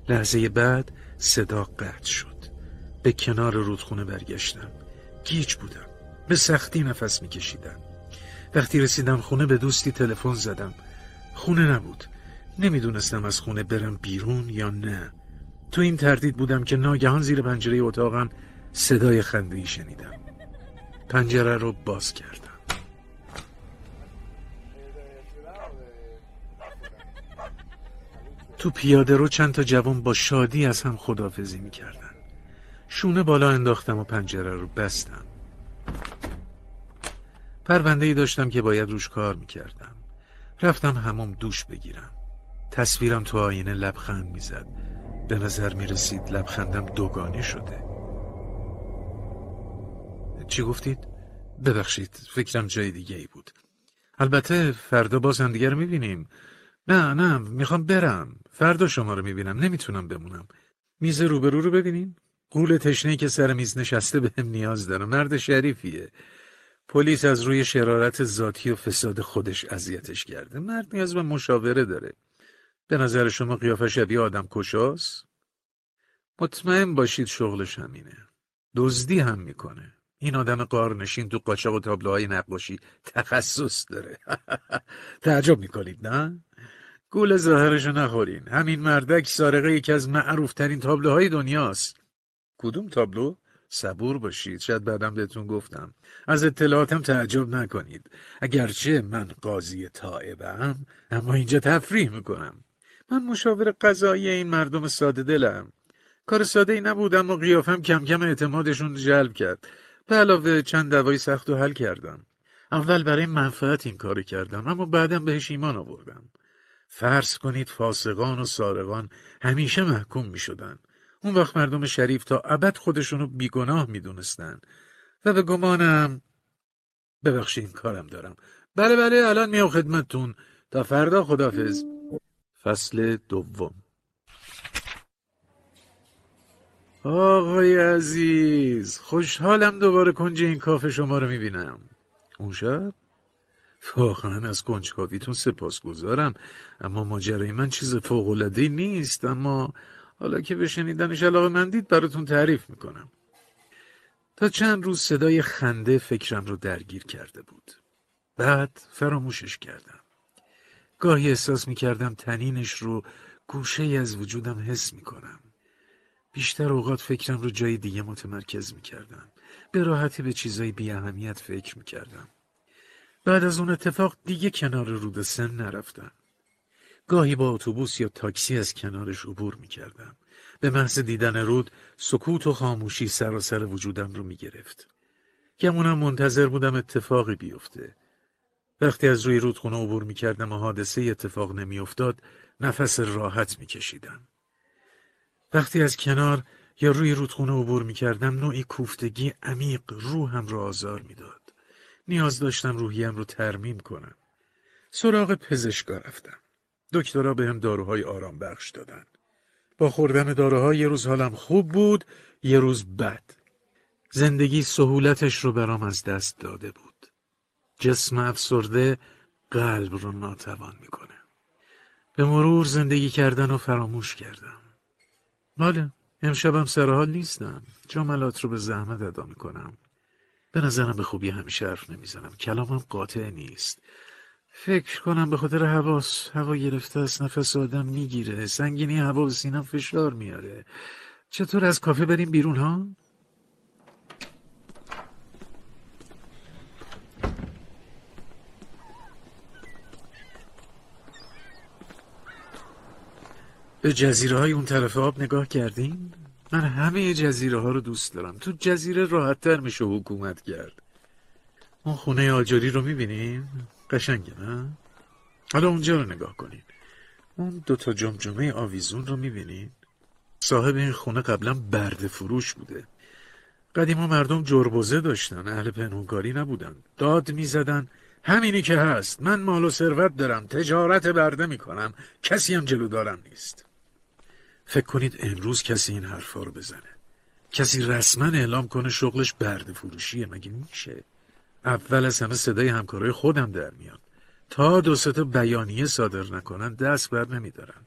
لحظه بعد صدا قطع شد. به کنار رودخونه برگشتم. گیج بودم. به سختی نفس میکشیدم وقتی رسیدم خونه به دوستی تلفن زدم. خونه نبود. نمی‌دونستم از خونه برم بیرون یا نه. تو این تردید بودم که ناگهان زیر پنجره اتاقم صدای خنده ای شنیدم. پنجره رو باز کردم. تو پیاده رو چند تا جوان با شادی از هم خدافزی می‌کردن. شونه بالا انداختم و پنجره رو بستم. پرونده ای داشتم که باید روش کار می‌کردم. رفتم هموم دوش بگیرم. تصویرم تو آینه لبخند می‌زد. به نظر می‌رسید لبخندم دوگانه شده. چی گفتید؟ ببخشید فکرم جای دیگه ای بود. البته فردا باز هم دیگر می‌بینیم. نه نه می‌خوام برم. فردا شما رو می‌بینم. نمی‌تونم بمونم. میز روبرو رو ببینیم. قول تشنه که سر میز نشسته به هم نیاز دارم. مرد شریفیه. پلیس از روی شرارت ذاتی و فساد خودش اذیتش کرده. مرد نیاز به مشاوره داره. به نظر شما قیافه شبیه آدم کشاست؟ مطمئن باشید شغلش همینه. دزدی هم می‌کنه. این آدم قارنشین تو قاچاق و تابلوهای نقاشی تخصص داره. تعجب می‌کنید نه؟ گول ظاهرشو نخورین. همین مردک سارقه یکی از معروفترین تابلوهای دنیاست. کدوم تابلو؟ صبور باشید شاید بعدم بهتون گفتم. از اطلاعاتم تعجب نکنید. اگرچه من قاضی طائبم اما اینجا تفریح می‌کنم. من مشاور قضایی این مردم ساده دلم. کار ساده ای نبودم و قیافم کم کم اعتمادشون جلب کرد. به علاوه چند دوایی سخت و حل کردم. اول برای منفعت این کار کردم اما بعدم بهش ایمان آوردم. فرض کنید فاسقان و سارقان همیشه محکوم می شدن. اون وقت مردم شریف تا ابد خودشونو بیگناه می دونستن. و به گمانم ببخشید کارم دارم. بله بله الان میام خدمتتون. تا فردا خدافز فصل دوم. آقای عزیز خوشحالم دوباره کنج این کافه شما رو می‌بینم. اون شب؟ واقعا از کنجکاویتون سپاسگزارم اما ماجرای من چیز فوقالعادهای نیست اما حالا که به شنیدنش علاقه مندید براتون تعریف می‌کنم. تا چند روز صدای خنده فکرم رو درگیر کرده بود. بعد فراموشش کردم. گاهی احساس می‌کردم تنینش رو گوشه از وجودم حس می‌کنم. بیشتر اوقات فکرم رو جای دیگه متمرکز می‌کردم. به راحتی به چیزای بی اهمیت فکر می‌کردم. بعد از اون اتفاق دیگه کنار رود سن نرفتم. گاهی با اتوبوس یا تاکسی از کنارش عبور می کردم. به محض دیدن رود سکوت و خاموشی سراسر وجودم رو می گرفت. گمونم منتظر بودم اتفاقی بیفته. وقتی از روی رودخونه عبور می کردم و حادثه اتفاق نمی افتاد نفس راحت می کشیدم. وقتی از کنار یا روی رودخونه عبور می کردم نوعی کوفتگی عمیق روحم را آزار می‌داد. نیاز داشتم روحیم رو ترمیم کنم. سراغ پزشکا رفتم. دکترها به هم داروهای آرام بخش دادن. با خوردن داروها یه روز حالم خوب بود، یه روز بد. زندگی سهولتش رو برام از دست داده بود. جسم افسرده قلب رو ناتوان می‌کنه. به مرور زندگی کردن و فراموش کردم. بله امشبم سرحال نیستم. جملات رو به زحمت ادا می‌کنم. به نظرم به خوبی همیشه حرف نمی‌زنم کلامم قاطع نیست فکر کنم به خاطر حواس هوا گرفته است نفس آدم می‌گیره سنگینی هوا به سینم فشار میاره چطور از کافه بریم بیرون ها؟ به جزیره های اون طرف آب نگاه کردین؟ من همه جزیره ها رو دوست دارم تو جزیره راحت تر میشه حکومت کرد اون خونه آجاری رو می‌بینین؟ قشنگه نه؟ حالا اونجا رو نگاه کنین. اون دوتا جمجمه آویزون رو می‌بینین؟ صاحب این خونه قبلا برد فروش بوده. قدیما مردم جربوزه داشتن اهل پنهونکاری نبودن. داد می‌زدن همینی که هست. من مال و ثروت دارم تجارت برده می‌کنم. کسی هم جلو دارم نیست. فکر کنید امروز کسی این حرفا رو بزنه. کسی رسما اعلام کنه شغلش برده فروشیه مگه میشه؟ اول از همه صدای همکارای خودم در میان. تا دو تا بیانیه صادر نکنن دست بر نمیدارن.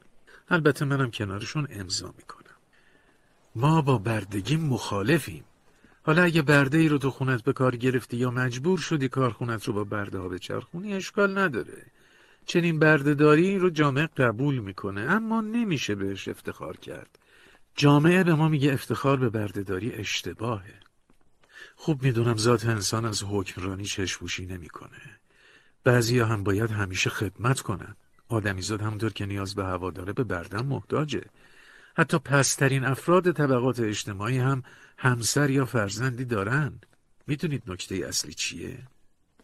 البته منم کنارشون امضا می‌کنم. ما با بردگی مخالفیم. حالا اگه برده ای رو تو خونت به کار گرفتی یا مجبور شدی کارخونت رو با برده ها بچرخونی اشکال نداره. چنین بردهداری رو جامعه قبول می‌کنه اما نمیشه بهش افتخار کرد. جامعه به ما میگه افتخار به بردهداری اشتباهه. خوب می‌دونم ذات انسان از حکمرانی چشپوشی نمی‌کنه. بعضیا هم باید همیشه خدمت کنن. آدمیزاد همونطور که نیاز به هوا داره به بردن محتاجه. حتی پسترین افراد طبقات اجتماعی هم همسر یا فرزندی دارن. می‌دونید نکته اصلی چیه؟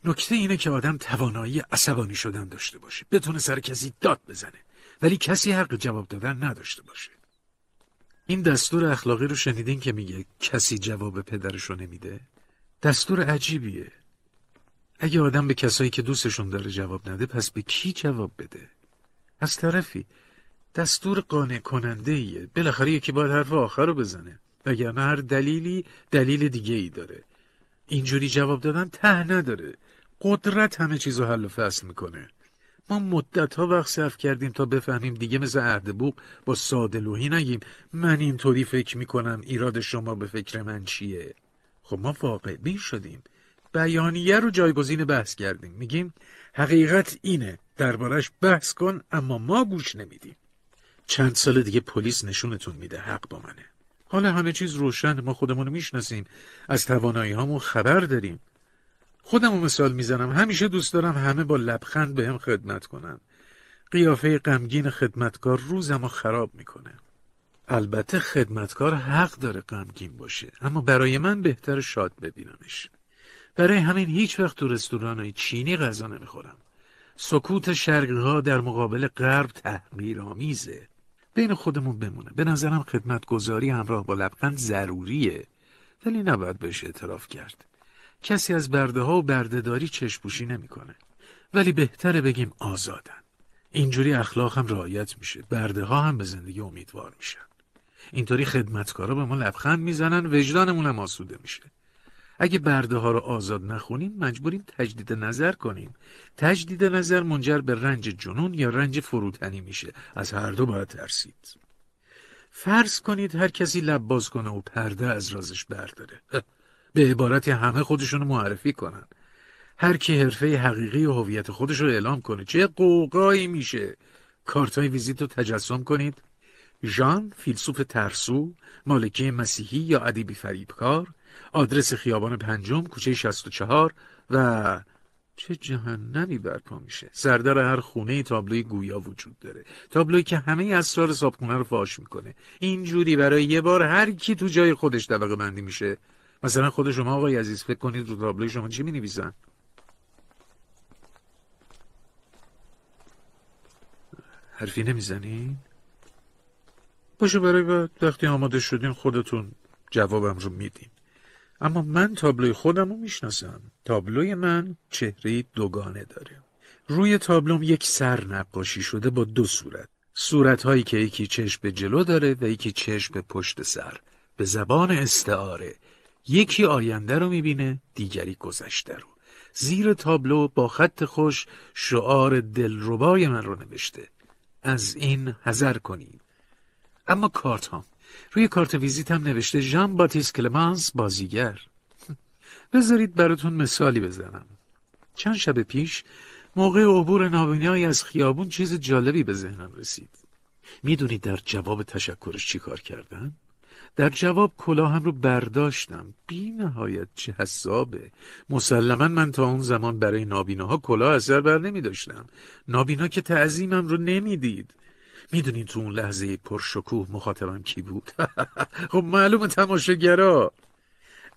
نکته اینه که آدم توانایی عصبانی شدن داشته باشه. بتونه سر کسی داد بزنه. ولی کسی حق جواب دادن نداشته باشه. این دستور اخلاقی رو شنیدین که میگه کسی جواب پدرش رو نمیده؟ دستور عجیبیه. اگه آدم به کسایی که دوستشون داره جواب نده پس به کی جواب بده؟ از طرفی دستور قانع کننده ایه بالاخره یکی باید حرف آخر رو بزنه. وگرنه هر دلیلی دلیل دیگه ای داره. اینجوری جواب دادن ته نداره. قدرت همه چیز رو حل و فصل می‌کنه. ما مدت ها وقت صرف کردیم تا بفهمیم دیگه مثل اردبوق با سادلوهی نگیم. من اینطوری فکر می‌کنم ایراد شما به فکر من چیه؟ خب ما واقع بین شدیم. بیانیه رو جایگزین بحث کردیم. میگیم حقیقت اینه دربارش بحث کن اما ما گوش نمیدیم. چند سال دیگه پلیس نشونتون میده حق با منه. حالا همه چیز روشن ما خودمون می‌شناسیم. از توانایی هامون خبر داریم. خودم مثال می‌زنم. همیشه دوست دارم همه با لبخند به هم خدمت کنن. قیافه غمگین خدمتکار روزمو خراب می‌کنه. البته خدمتکار حق داره غمگین باشه اما برای من بهتر شاد ببینمش. برای همین هیچ وقت تو رستوران چینی غذا نمی‌خورم. سکوت شرقی ها در مقابل غرب آمیزه بین خودمون بمونه. به نظرم خدمتگذاری همراه با لبخند ضروریه ولی نباید بهش اعتراف کرد. کسی از برده ها و بردهداری چشپوشی نمی‌کنه. ولی بهتره بگیم آزادن. اینجوری اخلاق هم رعایت میشه. برده ها هم به زندگی امیدوار میشن. اینطوری خدمتکارا به ما لبخند می‌زنن وجدانمون هم آسوده میشه. اگه برده ها رو آزاد نخونیم مجبوریم تجدید نظر کنیم. تجدید نظر منجر به رنج جنون یا رنج فروتنی میشه. از هر دو باید ترسید. فرض کنید هر کسی لب باز کنه و پرده از رازش برداره. به عبارت همه خودشونو معرفی کنن. هر کی حرفه حقیقی و هویت خودش رو اعلام کنه چه قوقایی میشه. کارتای ویزیت رو تجسم کنید. ژان فیلسوف ترسو مالکه مسیحی یا ادیبی فریبکار. آدرس خیابان پنجم کوچه 64 و چه جهنمی برپا میشه. سردر هر خونه تابلوی گویا وجود داره. تابلوی که همه اسرار صابخونه رو فاش می‌کنه. اینجوری برای یه بار هر کی تو جای خودش طبقه بندی میشه مثلا خود شما آقای عزیز فکر کنید رو تابلوی شما چی می نویسن حرفی نمی‌زنی؟ باشه برای بعد وقتی آماده شدین خودتون جوابم رو میدین. اما من تابلوی خودم رو می‌شناسم. تابلوی من چهره دوگانه داره. روی تابلوم یک سر نقاشی شده با دو صورت. صورت هایی که یکی چشم به جلو داره و یکی چشم به پشت سر. به زبان استعاره. یکی آینده رو می‌بینه دیگری گذشته رو. زیر تابلو با خط خوش شعار دلربای من رو نوشته. از این حذر کنید اما کارت هم. روی کارت ویزیت هم نوشته ژان باتیس کلمانس بازیگر. بذارید براتون مثالی بزنم. چند شب پیش موقع عبور نابینایی از خیابون چیز جالبی به ذهنم رسید. می‌دونید در جواب تشکرش چی کار کردن؟ در جواب کلاهم رو برداشتم. بی نهایت چه حسابه. مسلما من تا اون زمان برای نابیناها کلاه اثر بر نمی داشتم نابینا که تعظیمم رو نمی‌دید. می‌دونین تو اون لحظه پرشکوه مخاطبم کی بود؟ خب معلوم تماشاگرا.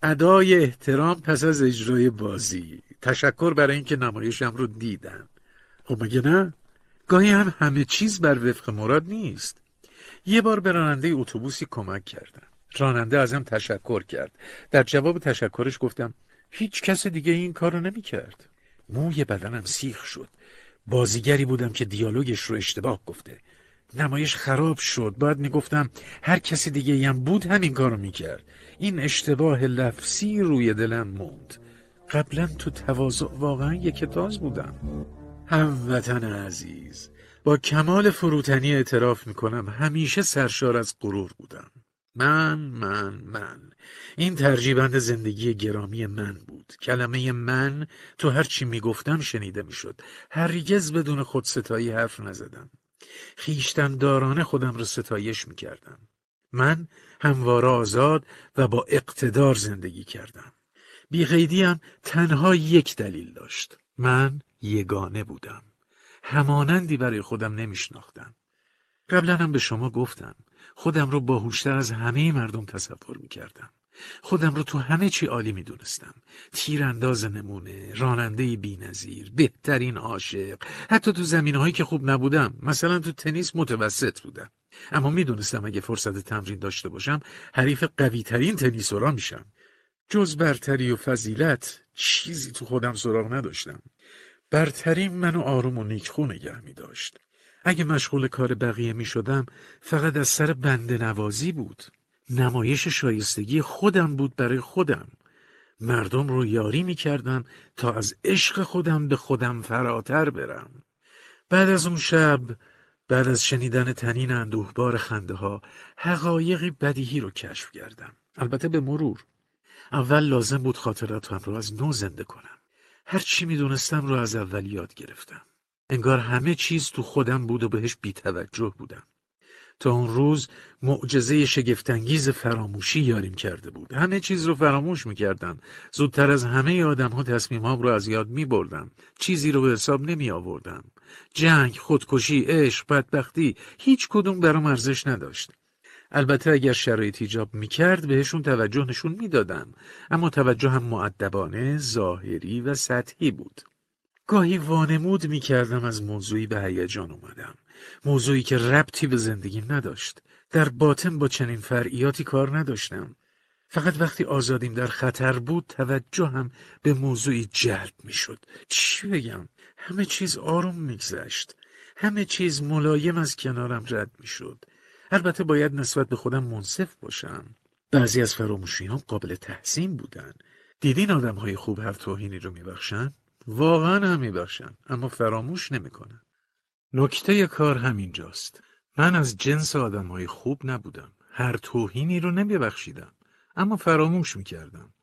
ادای احترام پس از اجرای بازی. تشکر برای اینکه نمایشم رو دیدن خب مگه نه؟ گاهی هم همه چیز بر وفق مراد نیست. یه بار به راننده اتوبوسی کمک کردم. راننده ازم تشکر کرد. در جواب تشکرش گفتم هیچ کس دیگه این کارو نمی کرد موی بدنم سیخ شد. بازیگری بودم که دیالوگش رو اشتباه گفته. نمایش خراب شد. باید می‌گفتم هر کسی دیگه هم بود همین کارو می‌کرد. این اشتباه لفظی روی دلم موند. قبلا تو تواضع واقعا یک تاز بودم. هموطن عزیز. با کمال فروتنی اعتراف می‌کنم همیشه سرشار از غرور بودم. من من من. این ترجیبند زندگی گرامی من بود. کلمه من تو هر چی می‌گفتم شنیده می‌شد. هرگز بدون خودستایی حرف نزدم. خیشتن دارانه خودم را ستایش می‌کردم. من همواره آزاد و با اقتدار زندگی کردم. بیقیدیم تنها یک دلیل داشت. من یگانه بودم. همانندی برای خودم نمیشناختم. قبلا هم به شما گفتم خودم رو باهوشتر از همه مردم تصور می‌کردم. خودم رو تو همه چی عالی می‌دونستم. تیرانداز نمونه راننده بینظیر بهترین عاشق. حتی تو زمین هایی که خوب نبودم مثلا تو تنیس متوسط بودم. اما می‌دونستم اگه فرصت تمرین داشته باشم حریف قوی ترین تنیسورا میشم. جز برتری و فضیلت چیزی تو خودم سراغ نداشتم. برترین منو آروم و نیکخو نگه می داشت. اگه مشغول کار بقیه می شدم فقط از سر بنده نوازی بود. نمایش شایستگی خودم بود برای خودم. مردم رو یاری می کردم تا از عشق خودم به خودم فراتر برم. بعد از اون شب بعد از شنیدن تنین اندوهبار خنده ها حقایقی بدیهی رو کشف کردم. البته به مرور. اول لازم بود خاطراتم رو از نو زنده کنم. هر چی می‌دونستم رو از اول یاد گرفتم. انگار همه چیز تو خودم بود و بهش بیتوجه بودم. تا اون روز معجزه شگفتانگیز فراموشی یاریم کرده بود. همه چیز رو فراموش می‌کردم. زودتر از همه آدم ها تصمیمام رو از یاد میبردم. چیزی رو به حساب نمی آوردم جنگ، خودکشی، عشق، بدبختی هیچ کدوم برام ارزش نداشت. البته اگر شرایط ایجاب می‌کرد بهشون توجه نشون می‌دادم. اما توجه هم معدبانه، ظاهری و سطحی بود. گاهی وانمود می‌کردم از موضوعی به هیجان اومدم. موضوعی که ربطی به زندگیم نداشت. در باطن با چنین فرعیاتی کار نداشتم. فقط وقتی آزادیم در خطر بود توجه هم به موضوعی جلب می‌شد. چی بگم؟ همه چیز آروم میگذشت. همه چیز ملایم از کنارم رد می‌شد. البته باید نسبت به خودم منصف باشم. بعضی از فراموشیان قابل تحسین بودن. دیدین آدم های خوب هر توهینی رو میبخشن؟ واقعا هم میبخشن اما فراموش نمی‌کنن. نکته کار همینجاست. من از جنس آدم های خوب نبودم. هر توهینی رو نمیبخشیدم اما فراموش می‌کردم.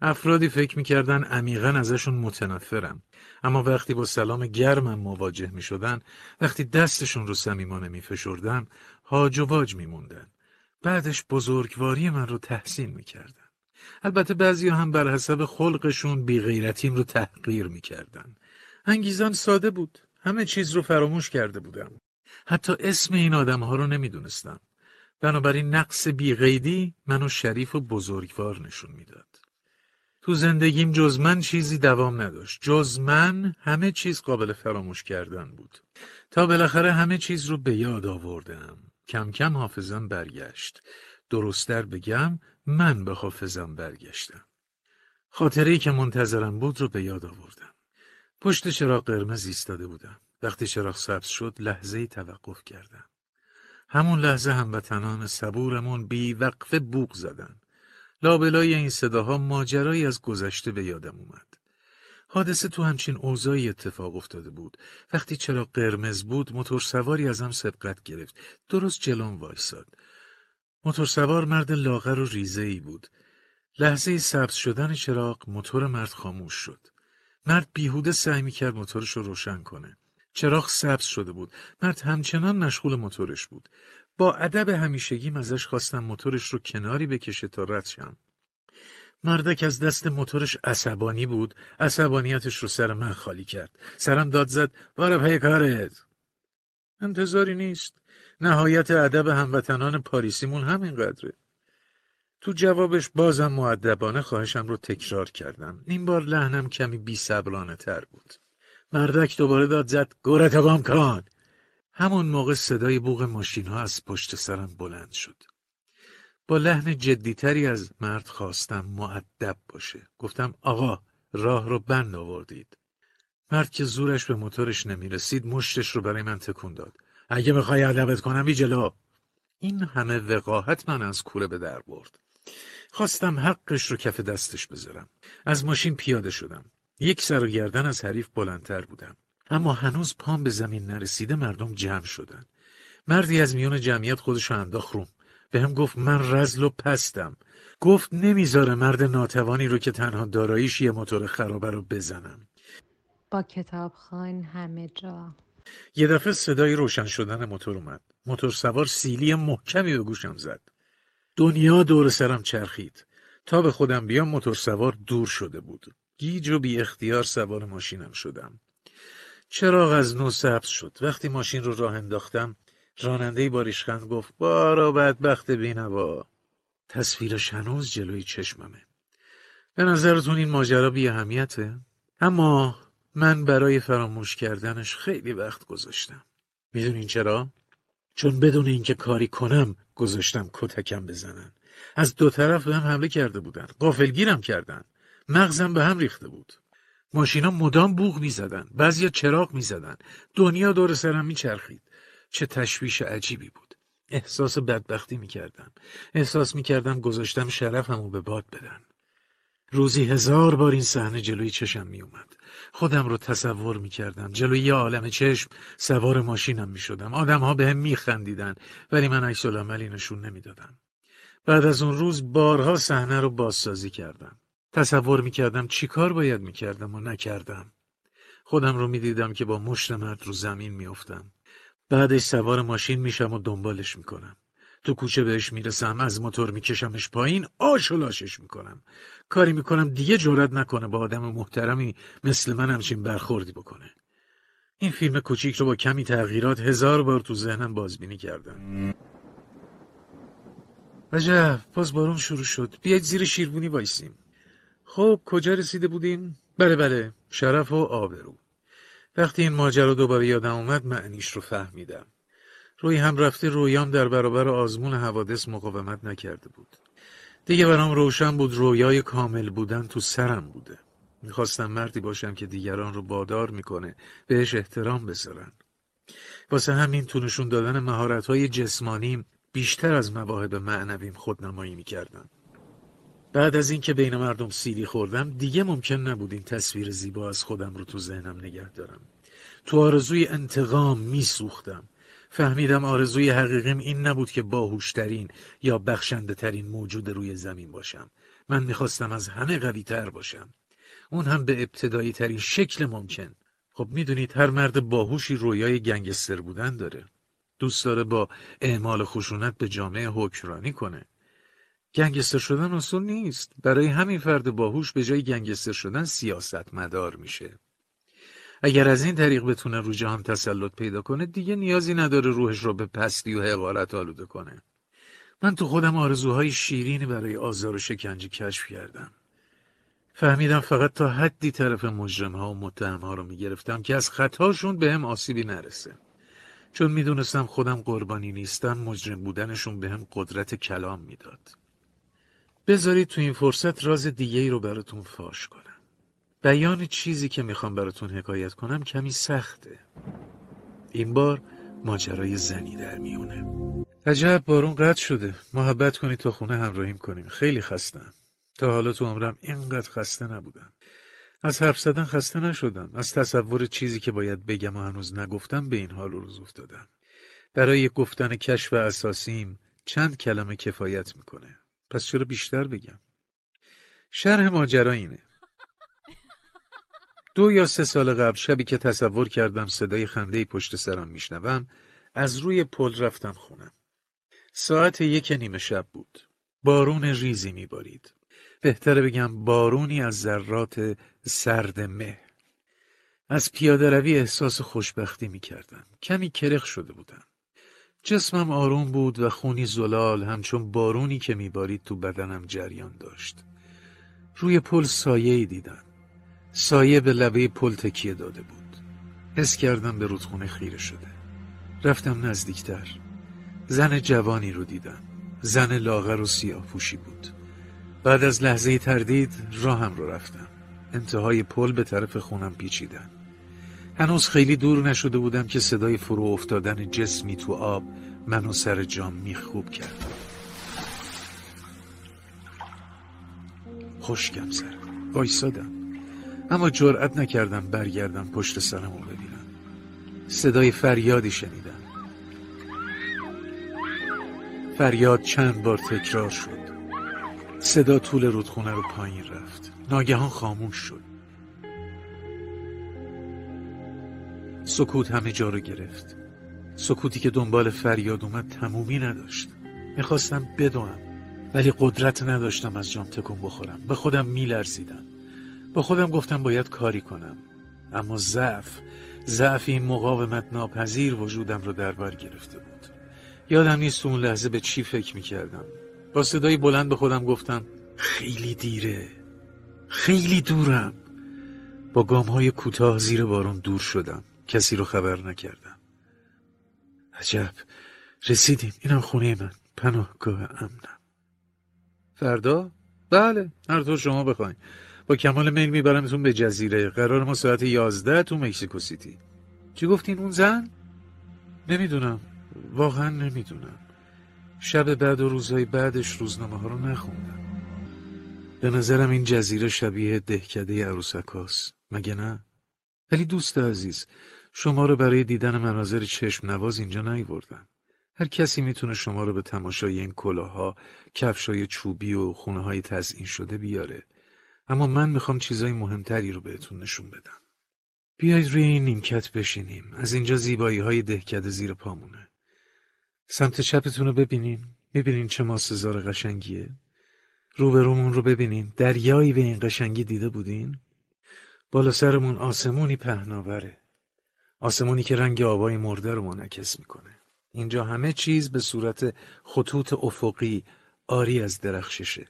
افرادی فکر می‌کردن عمیقا ازشون متنفرم. اما وقتی با سلام گرمم مواجه می‌شدن وقتی دستشون رو صمیمانه میفشردم هاج و واج میموندن. بعدش بزرگواری من رو تحسین می‌کردن. البته بعضی هم بر حسب خلقشون بیغیرتیم رو تحقیر می‌کردن. انگیزان ساده بود. همه چیز رو فراموش کرده بودم. حتی اسم این آدم ها رو نمی‌دونستم. بنابراین نقص بیقیدی منو شریف و بزرگوار نشون می‌داد. تو زندگیم جز من چیزی دوام نداشت. جز من همه چیز قابل فراموش کردن بود. تا بالاخره همه چیز رو به یاد آوردم. کم کم حافظم برگشت. درستر بگم من به حافظم برگشتم. خاطره که منتظرم بود رو به یاد آوردم. پشت چراغ قرمز ایستاده بودم. وقتی چراغ سبز شد لحظه توقف کردم. همون لحظه هموطنان صبورمون بی وقفه بوق زدن. لابلای این صداها ماجرایی از گذشته به یادم اومد. حادثه تو همچین اوضاعی اتفاق افتاده بود. وقتی چرا قرمز بود موتور سواری ازم سبقت گرفت. درست جلوم وایساد. موتور سوار مرد لاغر و ریزه ای بود. لحظه سبز شدن چراغ موتور مرد خاموش شد. مرد بیهوده سعی می‌کرد موتورش رو روشن کنه. چراغ سبز شده بود. مرد همچنان مشغول موتورش بود. با ادب همیشگیم ازش خواستم موتورش رو کناری بکشه تا رد شم. مردک از دست موتورش عصبانی بود. عصبانیتش رو سر من خالی کرد. سرم داد زد باره پی کارت. انتظاری نیست. نهایت ادب هموطنان پاریسیمون همین قدره تو جوابش بازم معدبانه خواهشم رو تکرار کردم. این بار لحنم کمی بی تر بود. مردک دوباره داد زد گوره تقام کن. همون موقع صدای بوغ ماشین ها از پشت سرم بلند شد. با لحن جدیتری از مرد خواستم معدب باشه. گفتم آقا راه رو بند آوردید. مرد که زورش به موتورش نمی‌رسید مشتش رو برای من تکون داد. اگه می‌خوای ادبت کنم بی جلو. این همه وقاحت من از کوره به در برد. خواستم حقش رو کف دستش بذارم. از ماشین پیاده شدم. یک سر و گردن از حریف بلندتر بودم. اما هنوز پام به زمین نرسیده مردم جمع شدن. مردی از میون جمعیت خودش انداخت روم. به هم گفت من رزل و پستم. گفت نمی‌ذاره مرد ناتوانی رو که تنها داراییش یه موتور خرابه رو بزنم. با کتابخان همه جا. یه دفعه صدای روشن شدن موتور اومد. موتور سوار سیلی محکمی به گوشم زد. دنیا دور سرم چرخید. تا به خودم بیام موتور سوار دور شده بود. گیج و بی اختیار سوار ماشینم شدم. چراغ از نو سبز شد. وقتی ماشین رو راه انداختم راننده با گفت بارا بدبخت بینوا. تصویرش هنوز جلوی چشممه. به نظرتون این ماجرا بی اهمیته؟ اما من برای فراموش کردنش خیلی وقت گذاشتم. می‌دونین چرا؟ چون بدون اینکه کاری کنم گذاشتم کتکم بزنن. از دو طرف به هم حمله کرده بودن. قافلگیرم کردن. مغزم به هم ریخته بود. ماشینا مدام بوغ می‌زدن. بعضیا چراغ می‌زدن. دنیا دور سرم میچرخید. چه تشویش عجیبی بود. احساس بدبختی می‌کردم. احساس می‌کردم گذاشتم شرفمو به باد بدن روزی هزار بار این صحنه جلوی چشم میومد خودم رو تصور می‌کردم. جلوی یه عالم چشم سوار ماشینم می‌شدم. آدمها به هم میخندیدن ولی من عکس عملی نشون نمی‌دادم. بعد از اون روز بارها صحنه رو بازسازی کردم. تصور می‌کردم چی کار باید می‌کردم و نکردم. خودم رو می‌دیدم که با مشت مرد رو زمین میافتم. بعدش سوار ماشین میشم و دنبالش می‌کنم. تو کوچه بهش می‌رسم از موتور میکشمش پایین آش و لاشش می‌کنم. کاری می‌کنم دیگه جرات نکنه با آدم محترمی مثل من همچین برخوردی بکنه. این فیلم کوچیک رو با کمی تغییرات هزار بار تو ذهنم بازبینی کردم. عجب باز بارون شروع شد. بیاید زیر شیربونی وایسیم. خب کجا رسیده بودیم؟ بله بله شرف و آبرو. وقتی این ماجرا دوباره یادم اومد معنیش رو فهمیدم. روی هم رفته رویام در برابر آزمون حوادث مقاومت نکرده بود. دیگه برام روشن بود رویای کامل بودن تو سرم بوده. می‌خواستم مردی باشم که دیگران رو بادار می‌کنه بهش احترام بذارن. واسه همین تو نشون دادن مهارت‌های جسمانیم بیشتر از مواهب معنویم خودنمایی می‌کردم بعد از اینکه بین مردم سیلی خوردم دیگه ممکن نبود این تصویر زیبا از خودم رو تو ذهنم نگه دارم. تو آرزوی انتقام میسوختم. فهمیدم آرزوی حقیقیم این نبود که باهوشترین یا بخشنده ترین موجود روی زمین باشم. من می‌خواستم از همه قوی تر باشم. اون هم به ابتدایی ترین شکل ممکن. خب می‌دونید هر مرد باهوشی رویای گنگستر بودن داره. دوست داره با اعمال خشونت به جامعه حکمرانی کنه. گنگستر شدن اصول نیست. برای همین فرد باهوش به جای گنگستر شدن سیاست مدار میشه. اگر از این طریق بتونه رو جهان تسلط پیدا کنه دیگه نیازی نداره روحش رو به پستی و حقارت آلوده کنه. من تو خودم آرزوهای شیرینی برای آزار و شکنجه کشف کردم. فهمیدم فقط تا حدی طرف مجرم ها و متهم ها رو می‌گرفتم که از خطاشون به هم آسیبی نرسه. چون می‌دونستم خودم قربانی نیستم مجرم بودنشون به هم قدرت کلام می‌داد. بذارید تو این فرصت راز دیگه ای رو براتون فاش کنم. بیان چیزی که می‌خوام براتون حکایت کنم کمی سخته. این بار ماجرای زنی در میونه. عجب بارون قطع شده. محبت کنید تا خونه همراهیم کنیم. خیلی خستم. تا حالا تو عمرم اینقدر خسته نبودم. از حرف زدن خسته نشدم. از تصور چیزی که باید بگم و هنوز نگفتم به این حال روز افتادم. برای گفتن کشف اساسیم چند کلمه کفایت می‌کنه. پس چرا بیشتر بگم؟ شرح ماجرا اینه. دو یا سه سال قبل شبی که تصور کردم صدای خنده پشت سرم میشنوم از روی پل رفتم خونم ساعت یک نیمه شب بود. بارون ریزی میبارید. بهتره بگم بارونی از ذرات سرد مه. از پیاده روی احساس خوشبختی می‌کردم. کمی کرخ شده بودم. جسمم آروم بود و خونی زلال همچون بارونی که میبارید تو بدنم جریان داشت. روی پل سایه دیدم. سایه به لبه پل تکیه داده بود. حس کردم به رودخونه خیره شده. رفتم نزدیکتر. زن جوانی رو دیدم. زن لاغر و سیاه پوشی بود. بعد از لحظه تردید راهم رو رفتم. انتهای پل به طرف خونم پیچیدن. هنوز خیلی دور نشده بودم که صدای فرو افتادن جسمی تو آب منو سر جام میخوب کرد. خوشگم سر. وایسادم. اما جرأت نکردم برگردم پشت سرمو ببینم. صدای فریادی شنیدم. فریاد چند بار تکرار شد. صدا طول رودخونه رو پایین رفت. ناگهان خاموش شد. سکوت همه جا رو گرفت. سکوتی که دنبال فریاد اومد تمومی نداشت. می‌خواستم بدوم ولی قدرت نداشتم از جام تکون بخورم. به خودم میلرزیدم. با خودم گفتم باید کاری کنم. اما ضعف ضعف این مقاومت ناپذیر وجودم رو در بر گرفته بود. یادم نیست اون لحظه به چی فکر می‌کردم. با صدای بلند به خودم گفتم خیلی دیره. خیلی دورم. با گام های کوتاه زیر بارون دور شدم. کسی رو خبر نکردم. عجب. رسیدیم. اینم خونه من. پناهگاه امنم. فردا؟ بله. هر طور شما بخواین. با کمال میل میبرمتون به جزیره. قرار ما ساعت یازده تو مکسیکو سیتی. چی گفتین اون زن؟ نمی‌دونم. واقعا نمی‌دونم. شب بعد و روزهای بعدش روزنامه ها رو نخوندم. به نظرم این جزیره شبیه دهکده عروسک. مگه نه؟ ولی دوست عزیز شما رو برای دیدن مناظر چشم نواز اینجا نیوردم هر کسی می‌تونه شما رو به تماشای این کلاها، کفشای چوبی و خونه های تزئین شده بیاره. اما من می‌خوام چیزای مهمتری رو بهتون نشون بدم. بیاید روی این نیمکت بشینیم. از اینجا زیبایی های دهکده زیر پامونه. سمت چپتون رو ببینین. ببینین چه ماسزار قشنگیه. روبرومون رو ببینین. دریایی به این قشنگی دیده بودین؟ بالا سرمون آسمونی پهناوره. آسمونی که رنگ آبای مرده رو منعکس می‌کنه. اینجا همه چیز به صورت خطوط افقی آری از درخششه.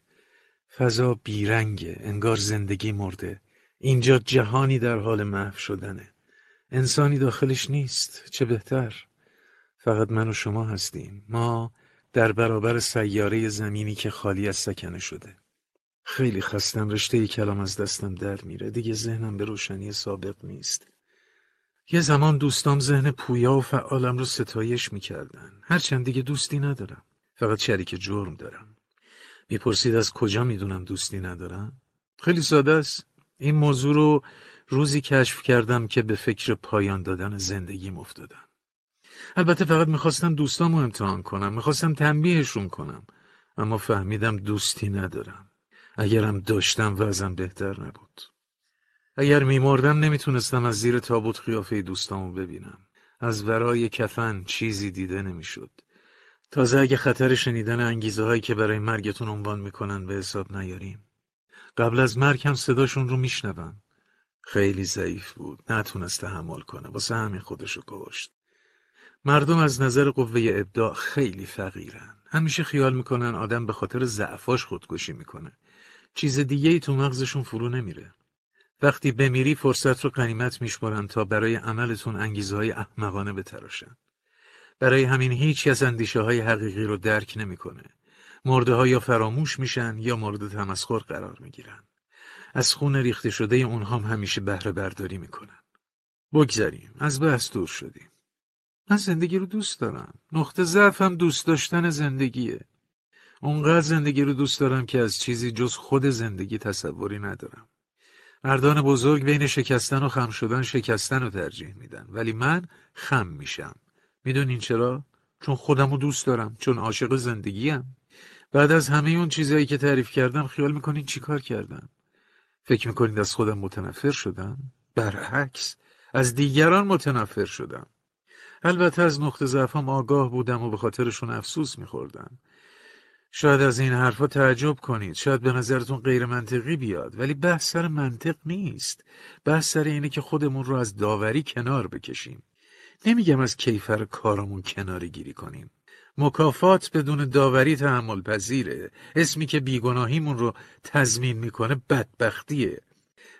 فضا بیرنگه، انگار زندگی مرده. اینجا جهانی در حال محو شدنه. انسانی داخلش نیست، چه بهتر. فقط من و شما هستیم. ما در برابر سیاره زمینی که خالی از سکنه شده. خیلی خستم رشته کلام از دستم در میره. دیگه ذهنم به روشنی سابق نیست. یه زمان دوستام ذهن پویا و فعالم رو ستایش می‌کردن. هرچند دیگه دوستی ندارم. فقط شریک جرم دارم. می‌پرسید از کجا می‌دونم دوستی ندارم؟ خیلی ساده است. این موضوع رو روزی کشف کردم که به فکر پایان دادن زندگی افتادم. البته فقط می‌خواستم دوستامو امتحان کنم. می‌خواستم تنبیهشون کنم. اما فهمیدم دوستی ندارم. اگرم داشتم وضعم بهتر نبود. اگر میمردم نمی‌تونستم از زیر تابوت قیافه دوستامو ببینم. از ورای کفن چیزی دیده نمی‌شد. تازه اگه خطر شنیدن انگیزه هایی که برای مرگتون عنوان می‌کنن به حساب نیاریم. قبل از مرگ هم صداشون رو میشنوم. خیلی ضعیف بود. نتونست تحمل کنه. واسه همین خودشو کشت. مردم از نظر قوه ابداع خیلی فقیرن. همیشه خیال می‌کنن آدم به خاطر ضعفاش خودکشی می‌کنه. چیز دیگه ای تو مغزشون فرو نمیره. وقتی بمیری فرصت رو قنیمت میشمارن تا برای عملتون انگیزه های احمقانه بتراشن. برای همین هیچ از اندیشه های حقیقی رو درک نمی‌کنه. مرده ها یا فراموش میشن یا مورد تمسخر قرار می‌گیرن. از خون ریخته شده اونها هم همیشه بهره برداری می‌کنن. بگذاریم. از بحث دور شدیم. من زندگی رو دوست دارم. نقطه ضعفم دوست داشتن زندگیه. اونقدر زندگی رو دوست دارم که از چیزی جز خود زندگی تصوری ندارم. مردان بزرگ بین شکستن و خم شدن شکستن رو ترجیح میدن. ولی من خم میشم. می‌دونین چرا؟ چون خودم رو دوست دارم چون عاشق زندگیم. بعد از همه اون چیزهایی که تعریف کردم خیال می‌کنین چیکار کردم؟ فکر می‌کنید از خودم متنفر شدم؟ برعکس از دیگران متنفر شدم. البته از نقطه ضعفم آگاه بودم و به خاطرشون افسوس میخوردم. شاید از این حرفا تعجب کنید. شاید به نظرتون غیر منطقی بیاد. ولی بحث سر منطق نیست. بحث سر اینه که خودمون رو از داوری کنار بکشیم. نمیگم از کیفر کارمون کناری گیری کنیم. مکافات بدون داوری تحمل پذیره اسمی که بیگناهیمون رو تضمین می‌کنه بدبختیه.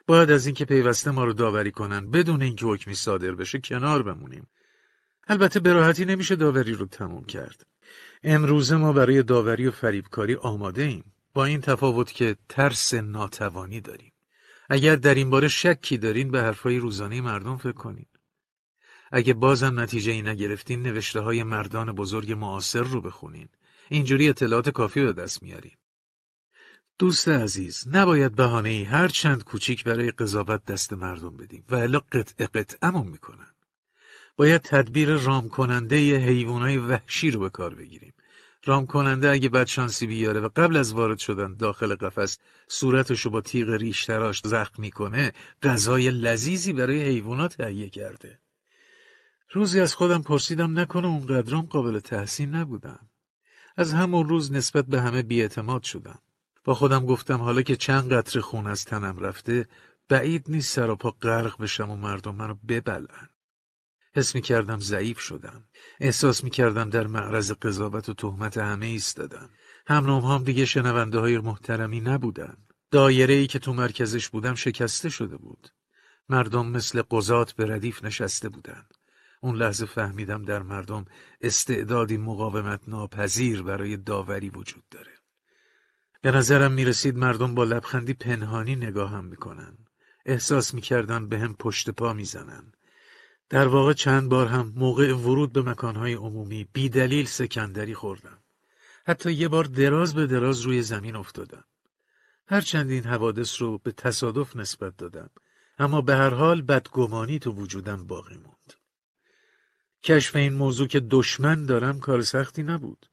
باید از اینکه پیوسته ما رو داوری کنن بدون اینکه حکمی صادر بشه کنار بمونیم. البته به راحتی نمیشه داوری رو تموم کرد. امروزه ما برای داوری و فریبکاری آماده ایم. با این تفاوت که ترس ناتوانی داریم. اگر در این باره شکی دارین به حرفای روزانه مردم فکر کنید اگه بازم نتیجه ای نگرفتین نوشته های مردان بزرگ معاصر رو بخونین. اینجوری اطلاعات کافی به دست میارین. دوست عزیز نباید بهانه ای هر چند کوچیک برای قضاوت دست مردم بدیم. و الا قطع قطعمون می‌کنن. باید تدبیر رام کننده حیوانای وحشی رو به کار بگیریم. رام کننده اگه بدشانسی بیاره و قبل از وارد شدن داخل قفس صورتشو با تیغ ریشتراش زخم می‌کنه غذای لذیذی برای حیوانات تهیه کرده. روزی از خودم پرسیدم نکنه اونقدرام قابل تحسین نبودم. از همون روز نسبت به همه بیاعتماد شدم. با خودم گفتم حالا که چند قطر خون از تنم رفته بعید نیست سر و پا غرق بشم و مردم منو ببلن. حس می کردم ضعیف شدم. احساس می کردم در معرض قضاوت و تهمت همه ایستادم. همنام هم دیگه شنونده های محترمی نبودن دایره ای که تو مرکزش بودم شکسته شده بود. مردم مثل قضات به ردیف نشسته بودن اون لحظه فهمیدم در مردم استعدادی مقاومت ناپذیر برای داوری وجود داره. به نظرم می‌رسید مردم با لبخندی پنهانی نگاهم می‌کنن احساس می‌کردن به هم پشت پا می‌زنن در واقع چند بار هم موقع ورود به مکانهای عمومی بیدلیل سکندری خوردم. حتی یه بار دراز به دراز روی زمین افتادم. هرچند این حوادث رو به تصادف نسبت دادم اما به هر حال بدگمانی تو وجودم باقی موند. کشف این موضوع که دشمن دارم کار سختی نبود.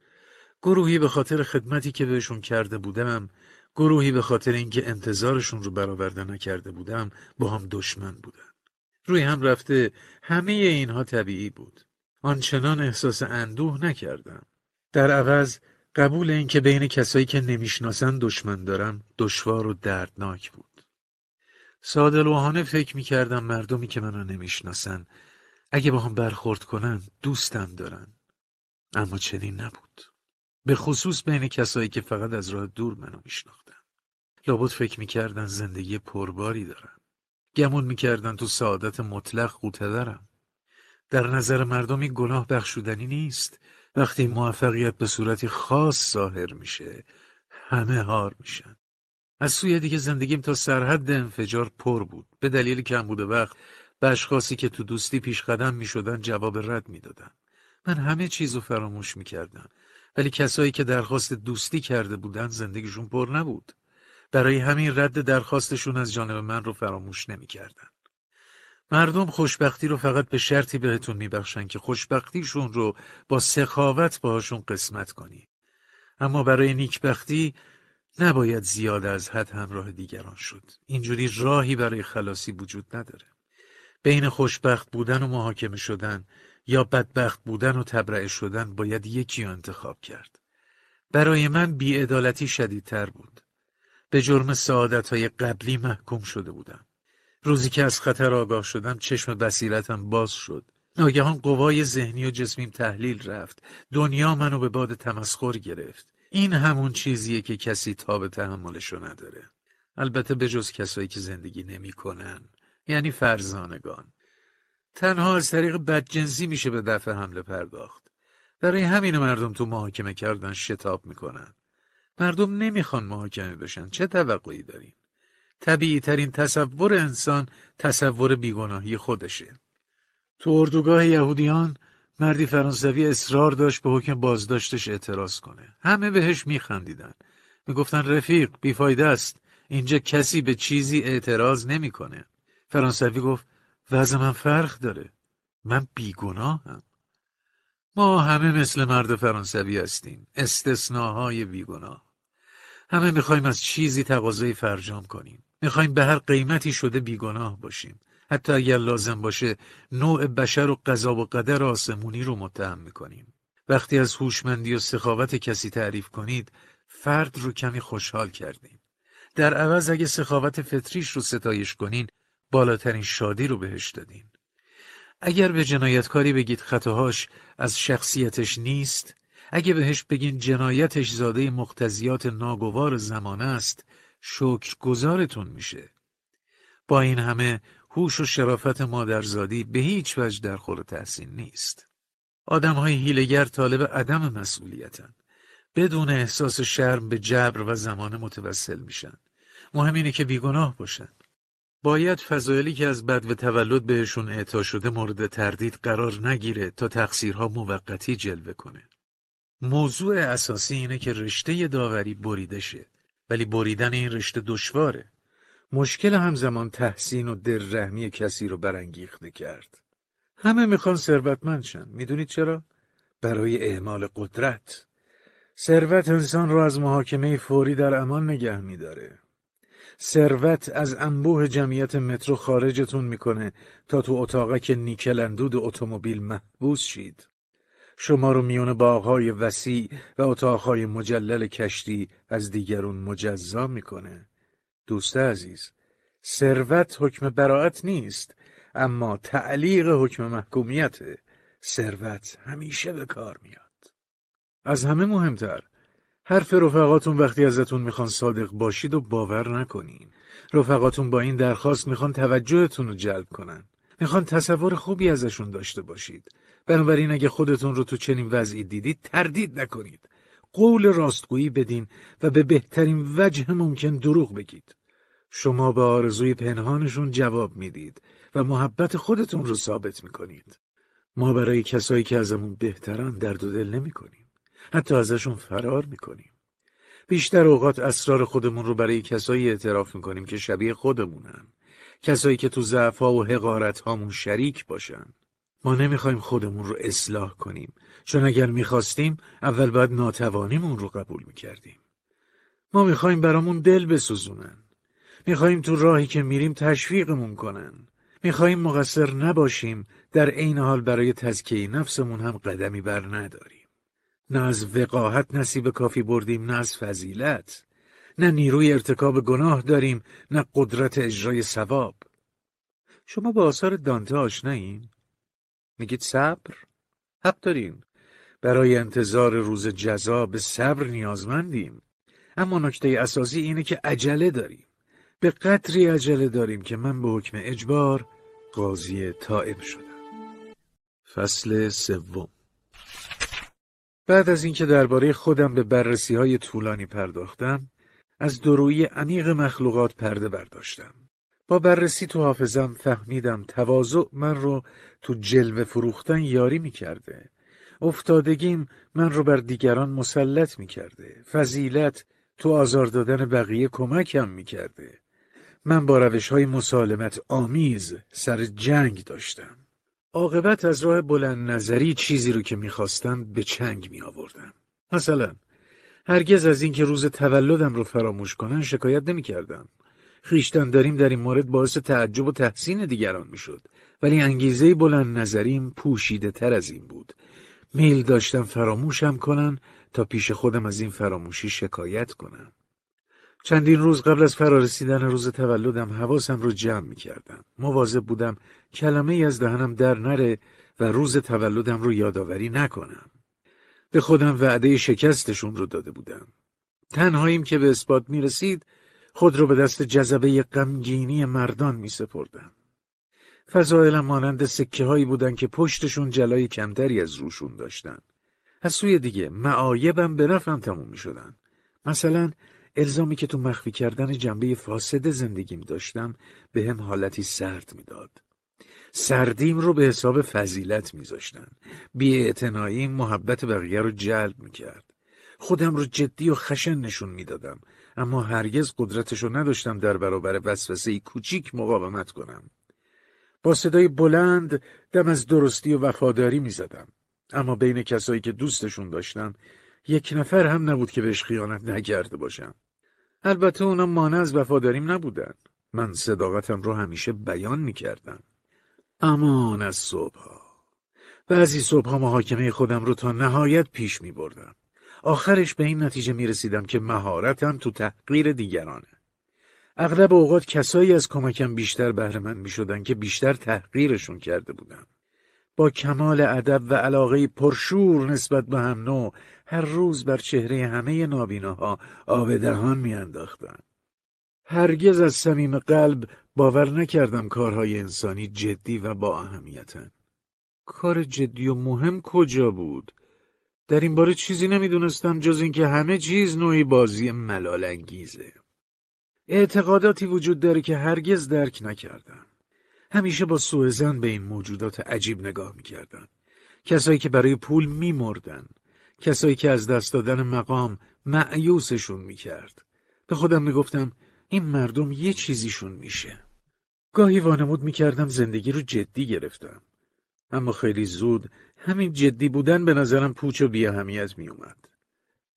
گروهی به خاطر خدمتی که بهشون کرده بودم گروهی به خاطر اینکه انتظارشون رو برآورده نکرده بودم با هم دشمن بودن. روی هم رفته. همه اینها طبیعی بود. آنچنان احساس اندوه نکردم. در عوض قبول اینکه بین کسایی که نمی‌شناسن دشمن دارم دشوار و دردناک بود. سادلوحانه فکر می‌کردم مردمی که منو نمی‌شناسن اگه با هم برخورد کنن دوستم دارن. اما چنین نبود. به خصوص بین کسایی که فقط از راه دور منو میشناختن. لابد فکر می‌کردن زندگی پرباری دارم. گمون می‌کردن تو سعادت مطلق قوته دارم در نظر مردمی گناه بخشودنی نیست وقتی موفقیت به صورتی خاص ظاهر میشه همه هار میشن از سوی دیگه زندگیم تا سرحد انفجار پر بود به دلیل کم بوده وقت به اشخاصی که تو دوستی پیش قدم می شدن جواب رد می دادن. من همه چیز رو فراموش می کردم. ولی کسایی که درخواست دوستی کرده بودن زندگیشون پر نبود. برای همین رد درخواستشون از جانب من رو فراموش نمی کردن. مردم خوشبختی رو فقط به شرطی بهتون میبخشن که خوشبختیشون رو با سخاوت باهاشون قسمت کنی. اما برای نیکبختی نباید زیاد از حد همراه دیگران شد. اینجوری راهی برای خلاصی وجود نداره. بین خوشبخت بودن و محاکمه شدن یا بدبخت بودن و تبرئه شدن باید یکی انتخاب کرد. برای من بیعدالتی شدیدتر بود. به جرم سعادت های قبلی محکوم شده بودم. روزی که از خطر آگاه شدم چشم بصیرتم باز شد. ناگهان قوای ذهنی و جسمیم تحلیل رفت. دنیا منو به باد تمسخر گرفت. این همون چیزیه که کسی تاب تحملشو نداره. البته به جز کسایی که زندگی نمی‌کنن. یعنی فرزانگان تنها از طریق بدجنسی میشه به دفع حمله پرداخت برای همین مردم تو محاکمه کردن شتاب می‌کنن مردم نمی‌خوان محاکمه بشن. چه توقعی دارین؟ طبیعی ترین تصور انسان تصور بیگناهی خودشه. تو اردوگاه یهودیان مردی فرانسوی اصرار داشت به حکم بازداشتش اعتراض کنه. همه بهش میخندیدن. می‌گفتن رفیق بیفایده است. اینجا کسی به چیزی اعتراض نمی‌کنه. فرانسوی گفت وضع من فرق داره. من بیگناهم. ما همه مثل مرد فرانسوی هستیم. استثناهای بیگناه. همه می‌خوایم از چیزی تقاضای فرجام کنیم. می‌خوایم به هر قیمتی شده بیگناه باشیم. حتی اگر لازم باشه نوع بشر و قضا و قدر آسمونی رو متهم می‌کنیم. وقتی از هوشمندی و سخاوت کسی تعریف کنید فرد رو کمی خوشحال کردیم. در عوض اگه سخاوت فطریش رو ستایش کنین بالاترین شادی رو بهش دادین. اگر به جنایتکاری بگید خطاهاش از شخصیتش نیست اگه بهش بگین جنایتش زاده مقتضیات ناگوار زمانه است شکر گذارتون میشه. با این همه هوش و شرافت مادرزادی به هیچ وجه در خور تحسین نیست. آدم های هیلگر طالب عدم مسئولیتن. بدون احساس شرم به جبر و زمان متوسل میشن. مهم اینه که بیگناه باشن. باید فضایلی که از بد و تولد بهشون اعطا شده مورد تردید قرار نگیره تا تقصیرها موقتی جلوه کنه. موضوع اساسی اینه که رشته داوری بریده شه ولی بریدن این رشته دشواره. مشکل همزمان تحسین و رحمی کسی رو برانگیخته کرد. همه می‌خوان ثروتمند شن می‌دونید چرا؟ برای اعمال قدرت. ثروت انسان رو از محاکمه فوری در امان نگه میداره. ثروت از انبوه جمعیت مترو خارجتون می‌کنه تا تو اتاقک نیکل اندود اتومبیل محبوس شید. شما رو میون باغهای وسیع و اتاقهای مجلل کشتی از دیگرون مجزا می‌کنه. دوست عزیز ثروت حکم براعت نیست اما تعلیق حکم محکومیت. ثروت همیشه به کار میاد. از همه مهمتر حرف رفقاتون وقتی ازتون می‌خوان صادق باشید و باور نکنین. رفقاتون با این درخواست می‌خوان توجهتون رو جلب کنن. می‌خوان تصور خوبی ازشون داشته باشید. بنابراین اگه خودتون رو تو چنین وضعی دیدید تردید نکنید. قول راستگویی بدین و به بهترین وجه ممکن دروغ بگید. شما به آرزوی پنهانشون جواب می‌دید و محبت خودتون رو ثابت می‌کنید. ما برای کسایی که ازمون بهترن درد و دل نمی‌کنیم. حتی ازشون فرار می‌کنیم. بیشتر اوقات اسرار خودمون رو برای کسایی اعتراف می‌کنیم که شبیه خودمونن. کسایی که تو ضعفها و حقارت هامون شریک باشن. ما نمی‌خوایم خودمون رو اصلاح کنیم. چون اگر می‌خواستیم اول باید ناتوانیمون رو قبول می‌کردیم. ما می‌خوایم برامون دل بسوزونن. می‌خوایم تو راهی که میریم تشویقمون کنن. می‌خوایم مقصر نباشیم در عین حال برای تزکیه نفسمون هم قدمی بر نداریم. نه از وقاحت نصیب کافی بردیم نه از فضیلت. نه نیروی ارتکاب گناه داریم نه قدرت اجرای ثواب. شما با آثار دانته آشناییم میگید صبر؟ حق داریم برای انتظار روز جزا به صبر نیازمندیم. اما نکته اساسی اینه که عجله داریم. به قدری عجله داریم که من به حکم اجبار قاضی طائب شدم. فصل سوم. بعد از اینکه درباره خودم به بررسی های طولانی پرداختم از دروی عمیق مخلوقات پرده برداشتم. با بررسی تو حافظم فهمیدم تواضع من رو تو جلوه فروختن یاری می‌کرده. افتادگیم من رو بر دیگران مسلط می‌کرده. فضیلت تو آزار دادن بقیه کمکم می‌کرده. من با روش های مسالمت آمیز سر جنگ داشتم. عاقبت از راه بلند نظری چیزی رو که می‌خواستم به چنگ می آوردم مثلا هرگز از اینکه روز تولدم رو فراموش کنن شکایت نمی کردم خیشتن داریم در این مورد باعث تعجب و تحسین دیگران می‌شد ولی انگیزه بلند نظریم پوشیده تر از این بود میل داشتم فراموشم کنن تا پیش خودم از این فراموشی شکایت کنم چندین روز قبل از فرارسیدن روز تولدم حواسم رو جمع می کردم. مواظب بودم کلمه از دهنم در نره و روز تولدم رو یادآوری نکنم. به خودم وعده شکستشون رو داده بودم. تنهاییم که به اثبات می رسید خود رو به دست جذبه غمگینی مردان می سپردم. فضایلم مانند سکه هایی بودن که پشتشون جلای کمتری از روشون داشتن. از سوی دیگه معایبم به نفعم تموم می شدن. مثلا الزامی که تو مخفی کردن جنبه فاسد زندگیم داشتم به هم حالتی سرد می‌داد. سردیم رو به حساب فضیلت میذاشتن. بی محبت بقیه رو جلب می‌کرد. خودم رو جدی و خشن نشون می‌دادم اما هرگز قدرتش رو نداشتم در برابر وسوسه کوچیک مقاومت کنم. با صدای بلند دم از درستی و وفاداری می‌زدم. اما بین کسایی که دوستشون داشتم یک نفر هم نبود که بهش خیانت نکرده باشم. البته اونا مانع از وفاداریم نبودن. من صداقتم رو همیشه بیان می‌کردم. امان از صبحها. بعضی صبحها محاکمه خودم رو تا نهایت پیش می بردم. آخرش به این نتیجه می رسیدم که مهارتم تو تحقیر دیگرانه. اغلب اوقات کسایی از کمکم بیشتر بهره من می شدن که بیشتر تحقیرشون کرده بودم. با کمال ادب و علاقه پرشور نسبت به هم نوع هر روز بر چهره همه نابیناها آب دهان میانداختند هرگز از صمیم قلب باور نکردم کارهای انسانی جدی و با اهمیتن. کار جدی و مهم کجا بود؟ در این باره چیزی نمی‌دونستم جز اینکه همه چیز نوعی بازی ملال انگیزه اعتقاداتی وجود داره که هرگز درک نکردم. همیشه با سوء به این موجودات عجیب نگاه می‌کردن کسایی که برای پول میمردن. کسایی که از دست دادن مقام معیوسشون می‌کرد. به خودم می‌گفتم این مردم یه چیزیشون میشه. گاهی وانمود می‌کردم زندگی رو جدی گرفتم. اما خیلی زود همین جدی بودن به نظرم پوچ و بیاهمیت میومد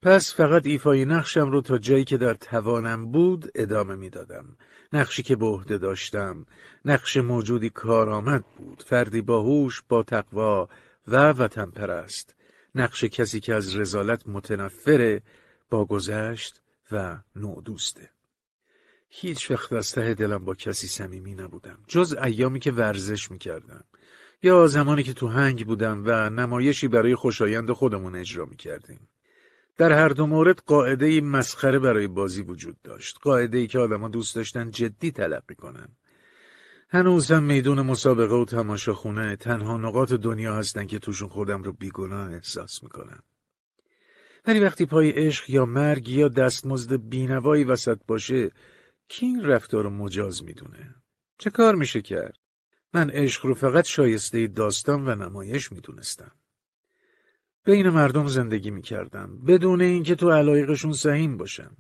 پس فقط ایفای نقشم رو تا جایی که در توانم بود ادامه می‌دادم. نقشی که به عهده داشتم. نقش موجودی کارآمد بود. فردی باهوش با تقوا و وطن پرست نقش کسی که از رزالت متنفره با گذشت و نوع دوسته هیچ وقت از ته دلم با کسی صمیمی نبودم جز ایامی که ورزش می‌کردم. یا زمانی که تو هنگ بودم و نمایشی برای خوشایند خودمون اجرا می‌کردیم. در هر دو مورد قاعده مسخره برای بازی وجود داشت قاعده ای که آدما دوست داشتن جدی تلقی کنن. هنوز هم میدون مسابقه و تماشاخونه تنها نقاط دنیا هستن که توشون خودم رو بیگناه احساس می‌کنم. ولی وقتی پای عشق یا مرگ یا دستمزد بینوایی وسط باشه کی این رفتار رو مجاز می‌دونه چه کار میشه کرد من عشق رو فقط شایسته داستان و نمایش می‌دونستم بین مردم زندگی می‌کردم بدون اینکه تو علایقشون سهیم باشم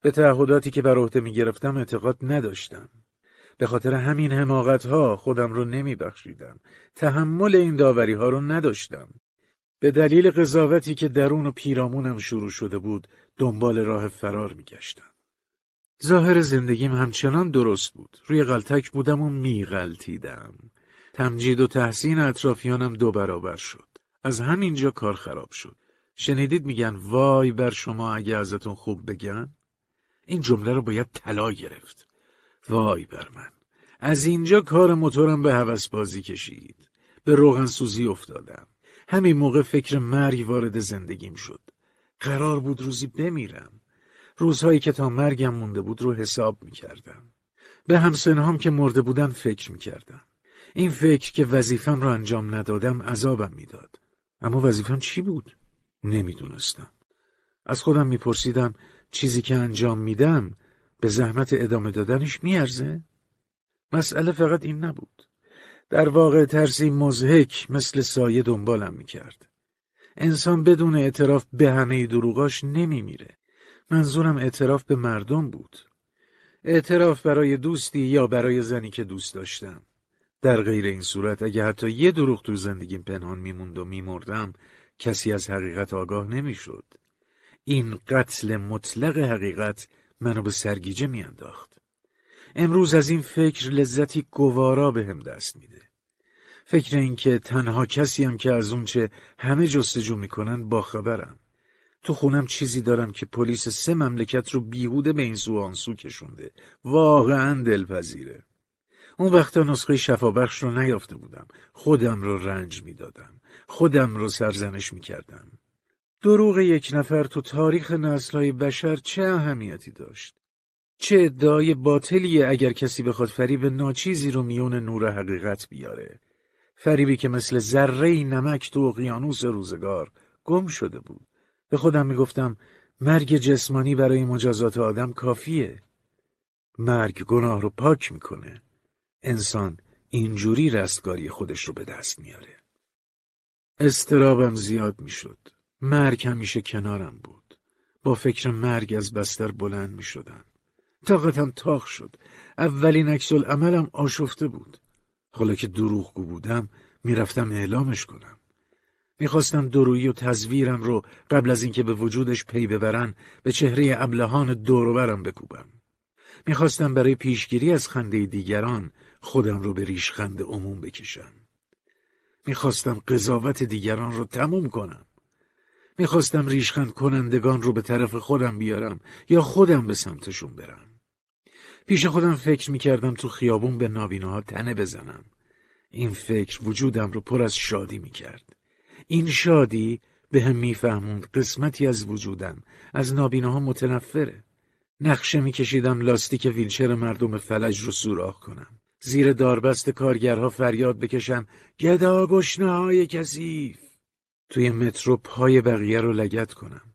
به تعهداتی که بر عهده می‌گرفتم اعتقاد نداشتم به خاطر همین حماقت ها خودم رو نمی بخشیدم. تحمل این داوری ها رو نداشتم. به دلیل قضاوتی که درون و پیرامونم شروع شده بود دنبال راه فرار می گشتم. ظاهر زندگیم همچنان درست بود. روی غلطک بودم و می غلطیدم. تمجید و تحسین اطرافیانم دو برابر شد. از همینجا کار خراب شد. شنیدید میگن وای بر شما اگه ازتون خوب بگن؟ این جمله رو باید طلا گرفت. وای بر من از اینجا کار موتورم به هوس بازی کشید به روغن سوزی افتادم همین موقع فکر مرگ وارد زندگیم شد قرار بود روزی بمیرم روزهایی که تا مرگم مونده بود رو حساب می‌کردم به همسنهام که مرده بودن فکر می‌کردم این فکر که وظیفم رو انجام ندادم عذابم می‌داد اما وظیفم چی بود نمی‌دونستم از خودم میپرسیدم چیزی که انجام میدم به زحمت ادامه دادنش میارزه؟ مسئله فقط این نبود. در واقع ترسی مزهک مثل سایه دنبالم می‌کرد. انسان بدون اعتراف به همه دروغاش نمیمیره. منظورم اعتراف به مردم بود. اعتراف برای دوستی یا برای زنی که دوست داشتم. در غیر این صورت اگه حتی یه دروغ تو زندگیم پنهان میموند و میمردم کسی از حقیقت آگاه نمی‌شد. این قتل مطلق حقیقت منو به سرگیجه میانداخت. امروز از این فکر لذتی گوارا به هم دست میده. فکر اینکه تنها کسیم که از اونچه همه جستجو می‌کنن باخبرم. تو خونم چیزی دارم که پلیس سه مملکت رو بیهوده به این سو آنسو کشونده. واقعا دلپذیره. اون وقتا نسخه شفابخش رو نیافته بودم. خودم رو رنج می‌دادم. خودم رو سرزنش می‌کردم. دروغ یک نفر تو تاریخ نسلهای بشر چه اهمیتی داشت؟ چه ادعای باطلیه اگر کسی بخواد فریب ناچیزی رو میون نور حقیقت بیاره؟ فریبی که مثل ذره نمک تو اقیانوس روزگار گم شده بود. به خودم می‌گفتم مرگ جسمانی برای مجازات آدم کافیه. مرگ گناه رو پاک می‌کنه. انسان اینجوری رستگاری خودش رو به دست میاره. استرابم زیاد می‌شد. مرگ همیشه کنارم بود. با فکر مرگ از بستر بلند می شدم. طاقتم تاخ شد. اولین عکس عملم آشفته بود. حالا که دروغگو بودم می‌رفتم اعلامش کنم. می‌خواستم درویی و تزویرم رو قبل از اینکه به وجودش پی ببرن به چهره ابلهان دوروبرم بکوبم. می‌خواستم برای پیشگیری از خنده دیگران خودم رو به ریشخند عموم بکشم. می‌خواستم قضاوت دیگران رو تموم کنم. می‌خواستم ریشخند کنندگان رو به طرف خودم بیارم یا خودم به سمتشون برم. پیش خودم فکر می‌کردم تو خیابون به نابیناها تنه بزنم. این فکر وجودم رو پر از شادی می‌کرد. این شادی به هم میفهموند قسمتی از وجودم. از نابیناها متنفره. نقشه میکشیدم لاستیک ویلچر مردم فلج رو سوراخ کنم. زیر داربست کارگرها فریاد بکشم گدا گشنه های کثیف. توی مترو پای بقیه رو لگت کنم.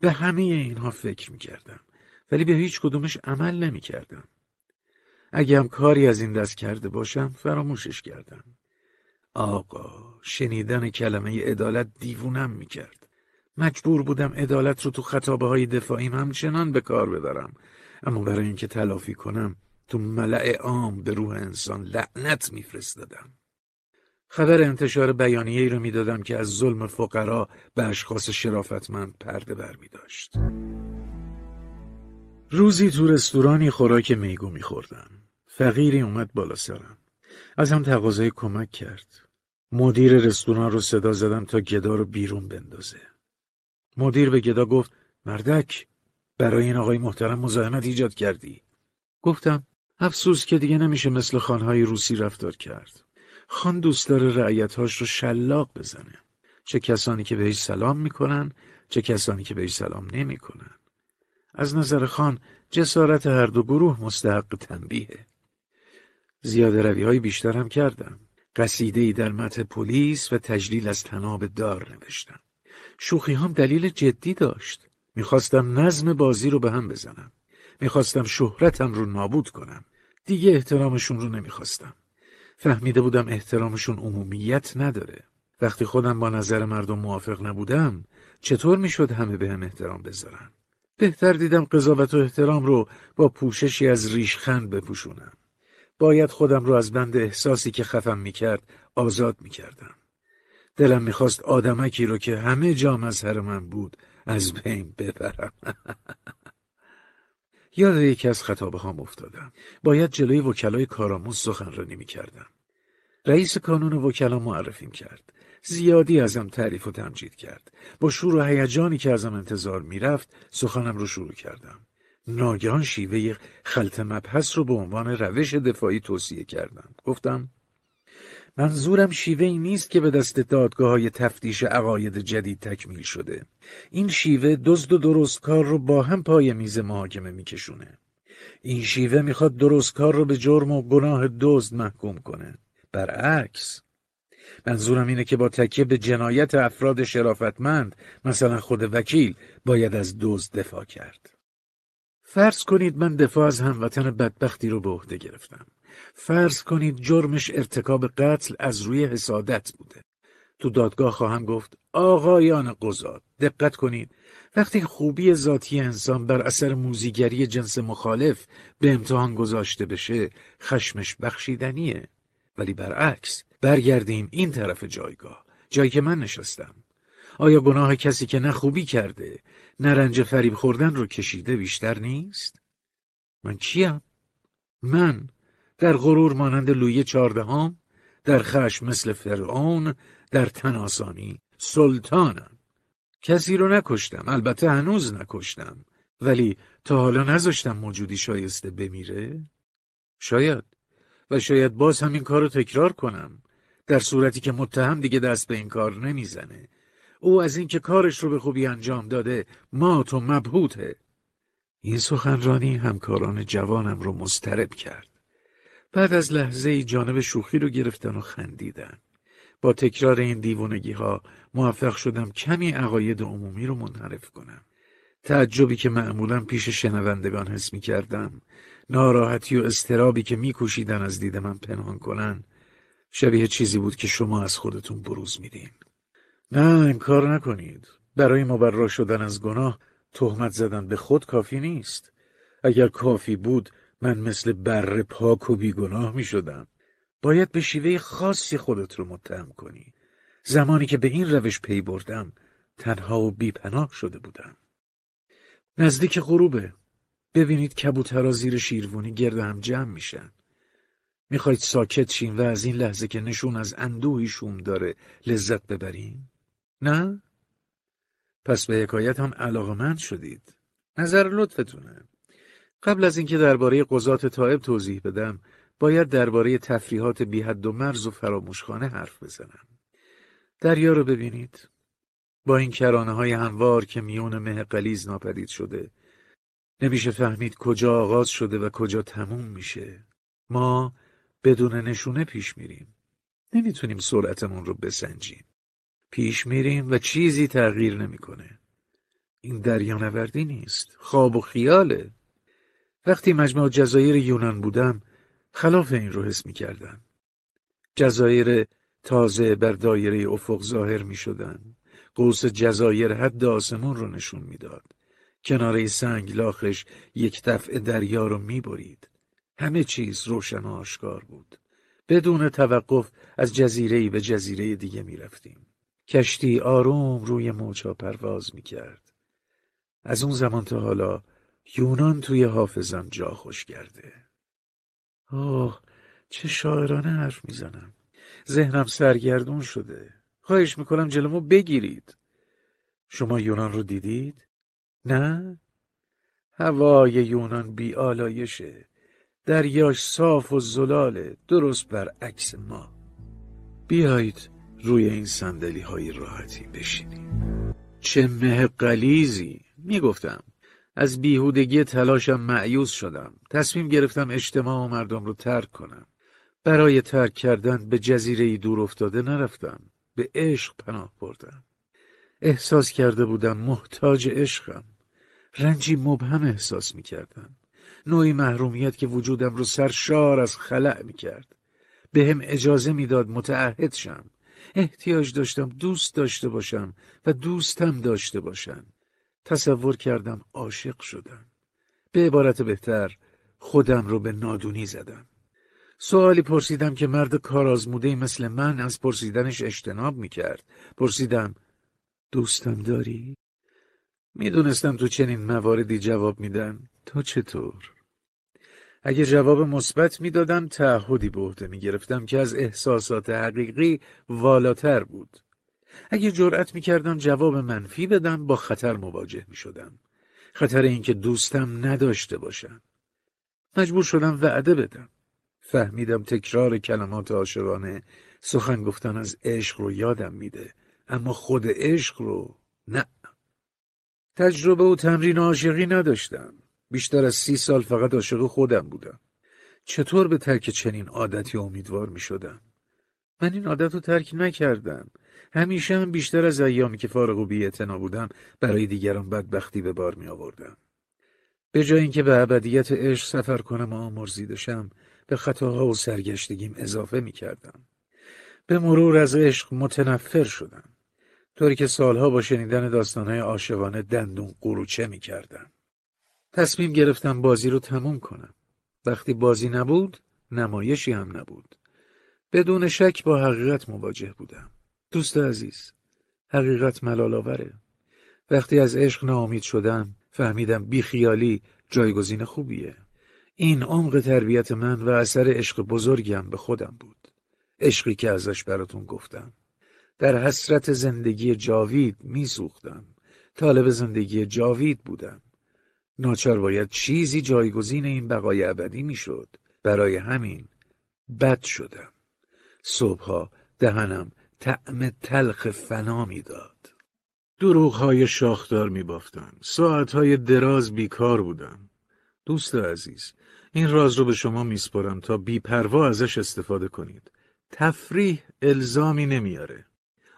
به همه اینها فکر می‌کردم ولی به هیچ کدومش عمل نمی‌کردم. اگه هم کاری از این دست کرده باشم فراموشش کردم. آقا شنیدن کلمه عدالت دیوونم می‌کرد مجبور بودم عدالت رو تو خطابه های دفاعیم همچنان به کار ببرم اما برای اینکه تلافی کنم تو ملع عام به روح انسان لعنت میفرستادم خبر انتشار بیانیه‌ای رو می‌دادم که از ظلم فقرا به اشخاص شرافتمند پرده بر می داشت. روزی تو رستورانی خوراک میگو میخوردم. فقیری اومد بالا سرم. از هم تقاضای کمک کرد. مدیر رستوران رو صدا زدم تا گدا رو بیرون بندازه. مدیر به گدا گفت مردک برای این آقای محترم مزاحمت ایجاد کردی. گفتم افسوس که دیگه نمیشه مثل خانهای روسی رفتار کرد. خان دوست داره رعیتهاش رو شلاق بزنه. چه کسانی که بهش سلام می‌کنن چه کسانی که بهش سلام نمی‌کنن. از نظر خان جسارت هر دو گروه مستحق تنبیهه. زیاده روی های بیشتر هم کردم. قصیده در متن پلیس و تجلیل از تناب دار نوشتم. شوخی هم دلیل جدی داشت. می‌خواستم نظم بازی رو به هم بزنم. می‌خواستم شهرتم رو نابود کنم. دیگه احترامشون رو نمی‌خواستم. فهمیده بودم احترامشون عمومیت نداره. وقتی خودم با نظر مردم موافق نبودم چطور می‌شد همه به هم احترام بذارن؟ بهتر دیدم قضاوت و احترام رو با پوششی از ریشخند بپوشونم. باید خودم رو از بند احساسی که خفم می‌کرد آزاد می‌کردم. دلم می‌خواست آدمکی رو که همه جا مظهر من بود از بین ببرم. یاد یکی از خطابه هم افتادم. باید جلوی وکلای کارآموز سخنرانی می کردم. رئیس کانون وکلا معرفیم کرد. زیادی ازم تعریف و تمجید کرد. با شور و هیجانی که ازم انتظار می‌رفت سخنم رو شروع کردم. ناگهان شیوه خلط مبحث رو به عنوان روش دفاعی توصیه کردم. گفتم منظورم شیوه ای نیست که به دست دادگاه های تفتیش عقاید جدید تکمیل شده. این شیوه دزد و درست کار رو با هم پای میز محاکمه میکشونه. این شیوه می‌خواد درست کار رو به جرم و گناه دزد محکوم کنه. برعکس منظورم اینه که با تکیه به جنایت افراد شرافتمند مثلا خود وکیل باید از دزد دفاع کرد. فرض کنید من دفاع از هموطن بدبختی رو به عهده گرفتم. فرض کنید جرمش ارتکاب قتل از روی حسادت بوده. تو دادگاه خواهم گفت آقایان قضات دقت کنید وقتی خوبی ذاتی انسان بر اثر موزیگری جنس مخالف به امتحان گذاشته بشه خشمش بخشیدنیه ولی برعکس برگردیم این طرف جایگاه جایی که من نشستم آیا گناه کسی که نه خوبی کرده نه رنج فریب خوردن رو کشیده بیشتر نیست؟ من کیم؟ من در غرور مانند لوی چهاردهم در خشم مثل فرعون در تناسانی سلطانم کسی رو نکشتم البته هنوز نکشتم ولی تا حالا نذاشتم موجودی شایسته بمیره شاید و شاید باز همین کار رو تکرار کنم در صورتی که متهم دیگه دست به این کار نمی‌زنه او از اینکه کارش رو به خوبی انجام داده مات و مبهوته این سخنرانی همکاران جوانم رو مسترب کرد بعد از لحظه ای جانب شوخی رو گرفتن و خندیدن. با تکرار این دیوونگی ها موفق شدم کمی عقاید عمومی رو منحرف کنم. تعجبی که معمولا پیش شنوندگان حس می کردم، ناراحتی و استرابی که میکوشیدن از دید من پنهان کنن، شبیه چیزی بود که شما از خودتون بروز میدین. نه این کار نکنید. برای مبرا شدن از گناه تهمت زدن به خود کافی نیست. اگر کافی بود من مثل بره پاک و بیگناه می شدم. باید به شیوه خاصی خودت رو متهم کنی. زمانی که به این روش پی بردم تنها و بیپناه شده بودم. نزدیک غروبه. ببینید کبوترا زیر شیروانی گرد هم جمع میشن. می‌خواید ساکت شین و از این لحظه که نشون از اندوهی داره لذت ببریم؟ نه؟ پس به حکایت هم علاقمند شدید. نظر لطفتونه. قبل از اینکه درباره قضات طائب توضیح بدم باید درباره تفریحات بیحد و مرز و فراموشخانه حرف بزنم. دریا رو ببینید. با این کرانه های هموار که میون مه قلیز ناپدید شده. نمیشه فهمید کجا آغاز شده و کجا تموم میشه. ما بدون نشونه پیش میریم. نمی‌تونیم سرعتمون رو بسنجیم. پیش میریم و چیزی تغییر نمی‌کنه. این دریانوردی نیست. خواب و خیاله. وقتی مجموع جزایر یونان بودم خلاف این رو حس می‌کردم. جزایر تازه بر دایره افق ظاهر می شدن. قوس جزایر حد آسمون رو نشون می‌داد. کناره سنگ لاخش یک دفعه دریا رو می برید. همه چیز روشن و آشکار بود. بدون توقف از جزیره به جزیره دیگه می رفتیم. کشتی آروم روی موجا پرواز می کرد. از اون زمان تا حالا یونان توی حافظم جا خوش کرده. آه چه شاعرانه حرف می‌زنم. ذهنم سرگردون شده. خواهش می‌کنم جلومو بگیرید. شما یونان رو دیدید؟ نه؟ هوای یونان بی آلایشه. دریاش صاف و زلاله درست برعکس ما. بیایید روی این سندلی های راحتی بشینیم. چه مه قلیزی می‌گفتم. از بیهودگی تلاشم معیوز شدم. تصمیم گرفتم اجتماع و مردم رو ترک کنم. برای ترک کردن به جزیره دور افتاده نرفتم. به عشق پناه بردم. احساس کرده بودم محتاج عشقم. رنجی مبهم احساس می کردم. نوعی محرومیت که وجودم رو سرشار از خلع می کرد. به هم اجازه می‌داد متعهد شم. احتیاج داشتم دوست داشته باشم و دوستم داشته باشم. تصور کردم عاشق شدم. به عبارت بهتر خودم رو به نادونی زدم. سوالی پرسیدم که مرد کارآزموده مثل من از پرسیدنش اجتناب می‌کرد. پرسیدم دوستم داری؟ می‌دونستم تو چنین مواردی جواب میدن. تو چطور؟ اگه جواب مثبت می‌دادم تعهدی به عهده می‌گرفتم که از احساسات حقیقی والاتر بود. اگه جرأت می‌کردم جواب منفی بدم با خطر مواجه می‌شدم. خطر اینکه دوستم نداشته باشم. مجبور شدم وعده بدم. فهمیدم تکرار کلمات عاشقانه سخن گفتن از عشق رو یادم میده اما خود عشق رو نه تجربه و تمرین عاشقی نداشتم بیشتر از سی سال فقط عاشق خودم بودم چطور به ترک چنین عادتی امیدوار می شدم؟ من این عادت رو ترک نکردم همیشه هم بیشتر از ایامی که فارغ و بیعتنا بودم برای دیگران بدبختی به بار می آوردم به جای اینکه به ابدیت عشق سفر کنم و آمرزیدشم به خطاها و سرگشتگیم اضافه می کردم. به مرور از عشق متنفر شدم. طوری که سالها با شنیدن داستانهای عاشقانه دندون قروچه می کردم. تصمیم گرفتم بازی رو تموم کنم. وقتی بازی نبود، نمایشی هم نبود. بدون شک با حقیقت مواجه بودم. دوست عزیز، حقیقت ملال آوره. وقتی از عشق ناامید شدم، فهمیدم بیخیالی جایگزین خوبیه. این عمق تربیت من و اثر عشق بزرگم به خودم بود. عشقی که ازش براتون گفتم. در حسرت زندگی جاوید میسوختم. طالب زندگی جاوید بودم. ناچار باید چیزی جایگزین این بقای ابدی می‌شد. برای همین بد شدم. صبحها دهنم طعم تلخ فنا می‌داد. دروغهای شاخدار میبافتم. ساعتهای دراز بیکار بودم. دوست عزیز این راز رو به شما میسپرم تا بیپروا ازش استفاده کنید. تفریح الزامی نمیاره.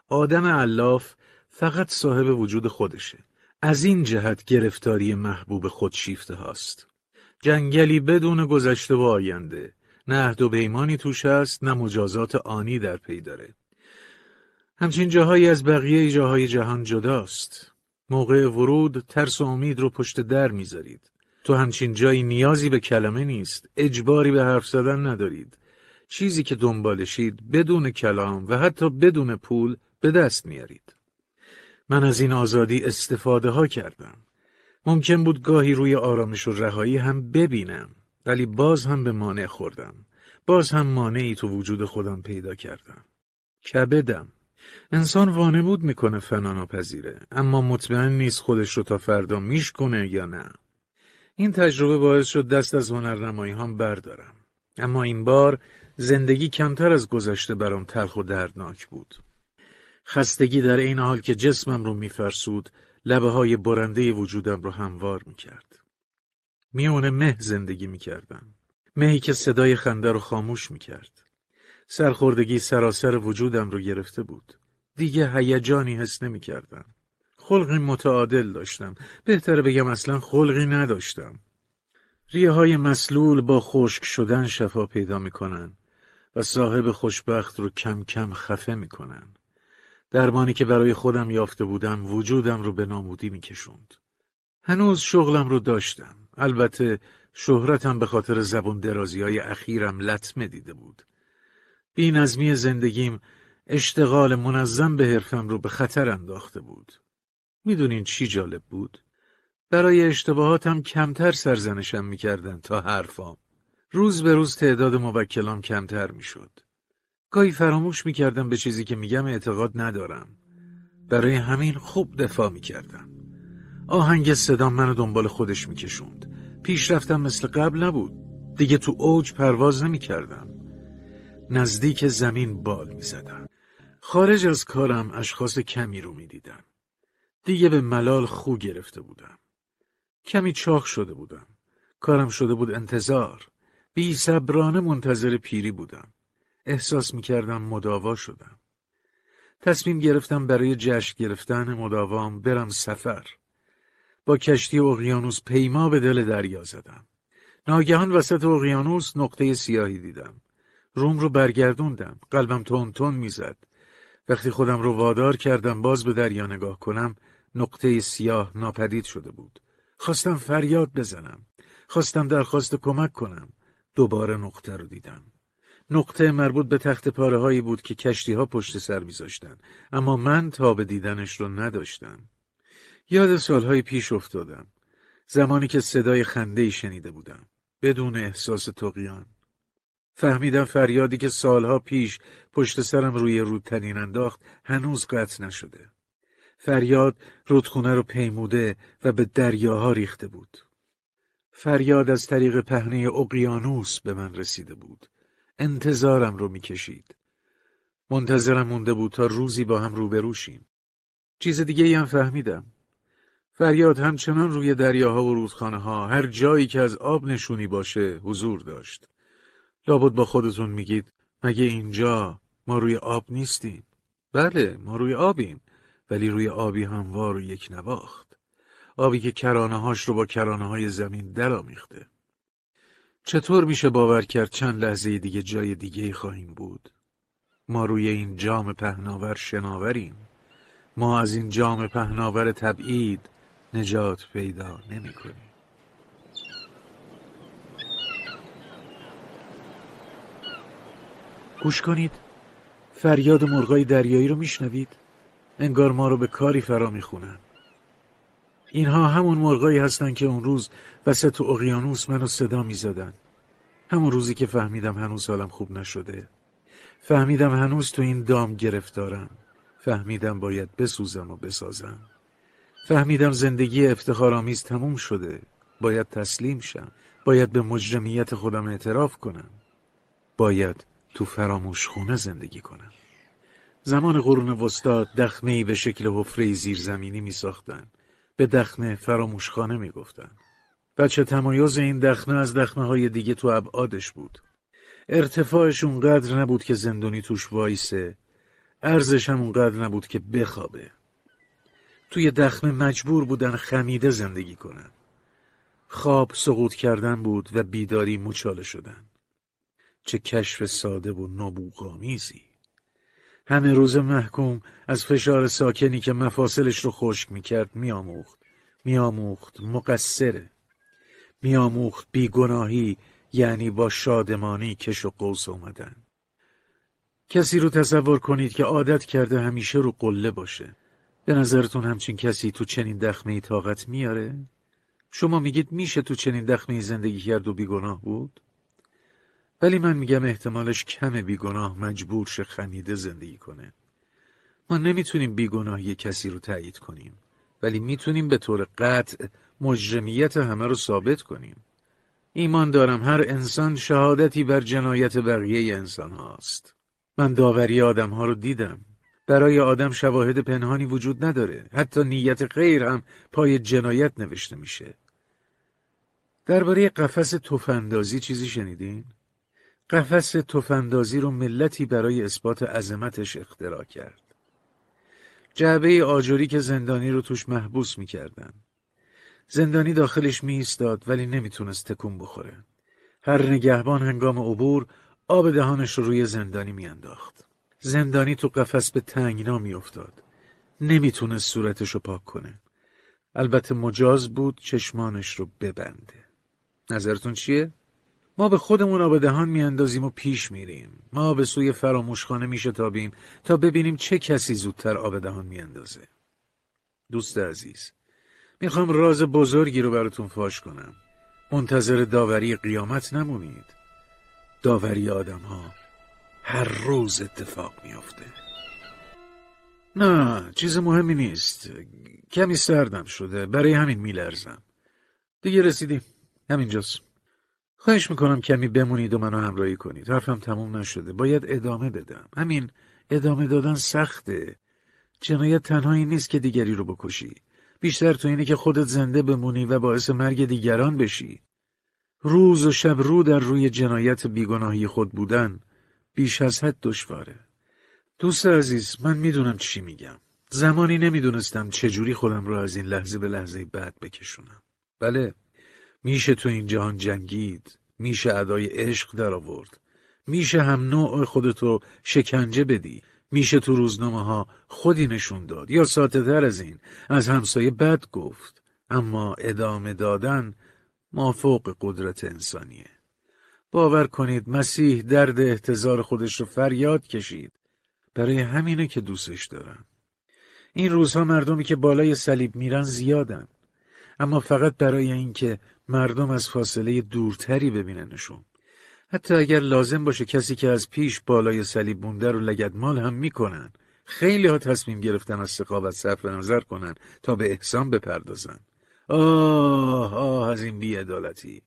آدم علاف فقط صاحب وجود خودشه. از این جهت گرفتاری محبوب خودشیفته هاست. جنگلی بدون گذشته و آینده. نه عهد و پیمانی توش هست نه مجازات آنی در پی داره. همچین جاهایی از بقیه جاهای جهان جداست. موقع ورود ترس و امید رو پشت در می‌ذارید. تو همچین جایی نیازی به کلمه نیست اجباری به حرف زدن ندارید چیزی که دنبالشید بدون کلام و حتی بدون پول به دست میارید من از این آزادی استفاده ها کردم. ممکن بود گاهی روی آرامش و رهایی هم ببینم ولی باز هم به مانع خوردم. باز هم مانعی تو وجود خودم پیدا کردم. کبدم. انسان وانمود می‌کنه فنا ناپذیره اما مطمئن نیست خودش رو تا فردا میشکنه یا نه. این تجربه باعث شد دست از هنرنمایی هم بردارم. اما این بار زندگی کمتر از گذشته برام تلخ و دردناک بود. خستگی در این حال که جسمم رو میفرسود لبه های برنده وجودم رو هموار می‌کرد. میونه مه زندگی می‌کردم. مهی که صدای خنده رو خاموش می‌کرد. سرخوردگی سراسر وجودم رو گرفته بود. دیگه هیجانی حس نمی‌کردم. خلقی متعادل داشتم. بهتره بگم اصلا خلقی نداشتم. ریه های مسلول با خشک شدن شفا پیدا می‌کنن و صاحب خوشبخت رو کم کم خفه می‌کنن. درمانی که برای خودم یافته بودم وجودم رو به نامودی میکشوند. هنوز شغلم رو داشتم. البته شهرتم به خاطر زبون درازی های اخیرم لطمه دیده بود. بی نظمی زندگیم اشتغال منظم به حرفم رو به خطر انداخته بود. می‌دونین چی جالب بود؟ برای اشتباهاتم کمتر سرزنشم می‌کردن تا حرفام. روز به روز تعداد موکلام کمتر می‌شد. گاهی فراموش می‌کردم به چیزی که میگم اعتقاد ندارم. برای همین خوب دفاع می‌کردم. آهنگ صدام منو دنبال خودش میکشوند. پیشرفتم مثل قبل نبود. دیگه تو اوج پرواز نمی‌کردم. نزدیک زمین بال می‌زدم. خارج از کارم اشخاص کمی رو می‌دیدم. دیگه به ملال خو گرفته بودم. کمی چاق شده بودم. کارم شده بود انتظار. بی صبرانه منتظر پیری بودم. احساس می کردم مداوا شدم. تصمیم گرفتم برای جشن گرفتن مداوام برم سفر. با کشتی اقیانوس پیما به دل دریا زدم. ناگهان وسط اقیانوس نقطه سیاهی دیدم. روم رو برگردوندم. قلبم تون تون می‌زد. وقتی خودم رو وادار کردم باز به دریا نگاه کنم نقطه سیاه ناپدید شده بود. خواستم فریاد بزنم. خواستم درخواست کمک کنم. دوباره نقطه رو دیدم. نقطه مربوط به تخت پاره هایی بود که کشتی ها پشت سر میذاشتن اما من تا به دیدنش رو نداشتم. یاد سالهای پیش افتادم. زمانی که صدای خنده شنیده بودم. بدون احساس تقیان. فهمیدم فریادی که سالها پیش پشت سرم روی رودتنین انداخت هنوز قطع نشده. فریاد رودخونه رو پیموده و به دریاها ریخته بود. فریاد از طریق پهنه اقیانوس به من رسیده بود. انتظارم رو می‌کشید. منتظرم مونده بود تا روزی با هم روبرو شیم. چیز دیگه هم فهمیدم. فریاد همچنان روی دریاها و رودخانه ها هر جایی که از آب نشونی باشه حضور داشت. لابد با خودتون میگید مگه اینجا ما روی آب نیستیم؟ بله ما روی آبیم ولی روی آبی هموار و یک نواخت. آبی که کرانه هاش رو با کرانه های زمین درآمیخته. چطور میشه باور کرد چند لحظه دیگه جای دیگه خواهیم بود؟ ما روی این جام پهناور شناوریم. ما از این جام پهناور تبعید نجات پیدا نمی کنیم. گوش کنید فریاد مرغای دریایی رو میشنوید انگار ما رو به کاری فرا می‌خونن اینها همون مرغایی هستن که اون روز وسط اقیانوس منو صدا می‌زدن. همون روزی که فهمیدم هنوز حالم خوب نشده. فهمیدم هنوز تو این دام گرفتارم. فهمیدم باید بسوزم و بسازم. فهمیدم زندگی افتخارآمیز تموم شده. باید تسلیم شم. باید به مجرمیت خودم اعتراف کنم. باید تو فراموش خونه زندگی کنم. زمان قرون وسطا دخمه به شکل حفره زیرزمینی می ساختن. به دخمه فراموشخانه می گفتن. بچه تمایز این دخمه از دخمه های دیگه تو ابعادش بود. ارتفاعش اونقدر نبود که زندونی توش وایسه. ارزش هم اونقدر نبود که بخوابه. توی دخمه مجبور بودن خمیده زندگی کنن. خواب سقوط کردن بود و بیداری مچاله شدن. چه کشف ساده و نابوغامیزی. همه روز محکوم از فشار ساکنی که مفاصلش رو خشک می‌کرد میآموخت میآموخت مقصره میآموخت بیگناهی یعنی با شادمانی کش و قوس اومدن کسی رو تصور کنید که عادت کرده همیشه رو قله باشه به نظرتون همچین کسی تو چنین دخمه طاقت میاره؟ شما میگید میشه تو چنین دخمه زندگی کرد و بیگناه بود؟ ولی من میگم احتمالش کم بیگناه مجبور شه خمیده زندگی کنه ما نمی‌تونیم بیگناهی کسی رو تایید کنیم ولی می‌تونیم به طور قطع مجرمیت همه رو ثابت کنیم. ایمان دارم هر انسان شهادتی بر جنایت بقیه انسان هاست. من داوری آدم ها رو دیدم. برای آدم شواهد پنهانی وجود نداره. حتی نیت غیر هم پای جنایت نوشته میشه. درباره قفس تفندازی چیزی شنیدین؟ قفس تفندازی رو ملتی برای اثبات عظمتش اختراع کرد. جعبه آجوری که زندانی رو توش محبوس می‌کردن. زندانی داخلش می ایستاد ولی نمی‌تونست تکون بخوره. هر نگهبان هنگام عبور آب دهانش رو روی زندانی میانداخت. زندانی تو قفس به تنگنا میافتاد. نمی‌تونست صورتش رو پاک کنه. البته مجاز بود چشمانش رو ببنده. نظرتون چیه؟ ما به خودمون آب دهان میاندازیم و پیش میریم. ما به سوی فراموشخانه میشتابیم تا ببینیم چه کسی زودتر آب دهان میاندازه. دوست عزیز می‌خوام راز بزرگی رو براتون فاش کنم. منتظر داوری قیامت نمونید. داوری آدم ها هر روز اتفاق میافته. نه چیز مهمی نیست. کمی سردم شده. برای همین میلرزم. دیگه رسیدیم. همینجاست. خواهش می‌کنم کمی بمونید و منو همراهی کنید. حرفم تموم نشده. باید ادامه بدم. همین ادامه دادن سخته. جنایت تنهایی نیست که دیگری رو بکشی. بیشتر تو اینه که خودت زنده بمونی و باعث مرگ دیگران بشی. روز و شب رو در روی جنایت بیگناهی خود بودن بیش از حد دشواره. دوست عزیز من می‌دونم چی میگم. زمانی نمی‌دونستم چجوری خودم رو از این لحظه به لحظه بعد بکشونم. بله میشه تو این جهان جنگید. میشه ادای عشق در آورد. میشه هم نوع خودتو شکنجه بدی. میشه تو روزنامه ها خودی نشون داد. یا ساته تر از این از همسایه بد گفت. اما ادامه دادن مافوق قدرت انسانیه. باور کنید مسیح درد احتضار خودش رو فریاد کشید. برای همینه که دوستش دارم این روزها مردمی که بالای صلیب میرن زیادن. اما فقط برای اینکه مردم از فاصله دورتری ببیننشون حتی اگر لازم باشه کسی که از پیش بالای صلیب مونده رو لگدمال هم می‌کنن. خیلی ها تصمیم گرفتن از سقاوت صرف نظر کنن تا به احسان بپردازن. آه آه از این بیعدالتی.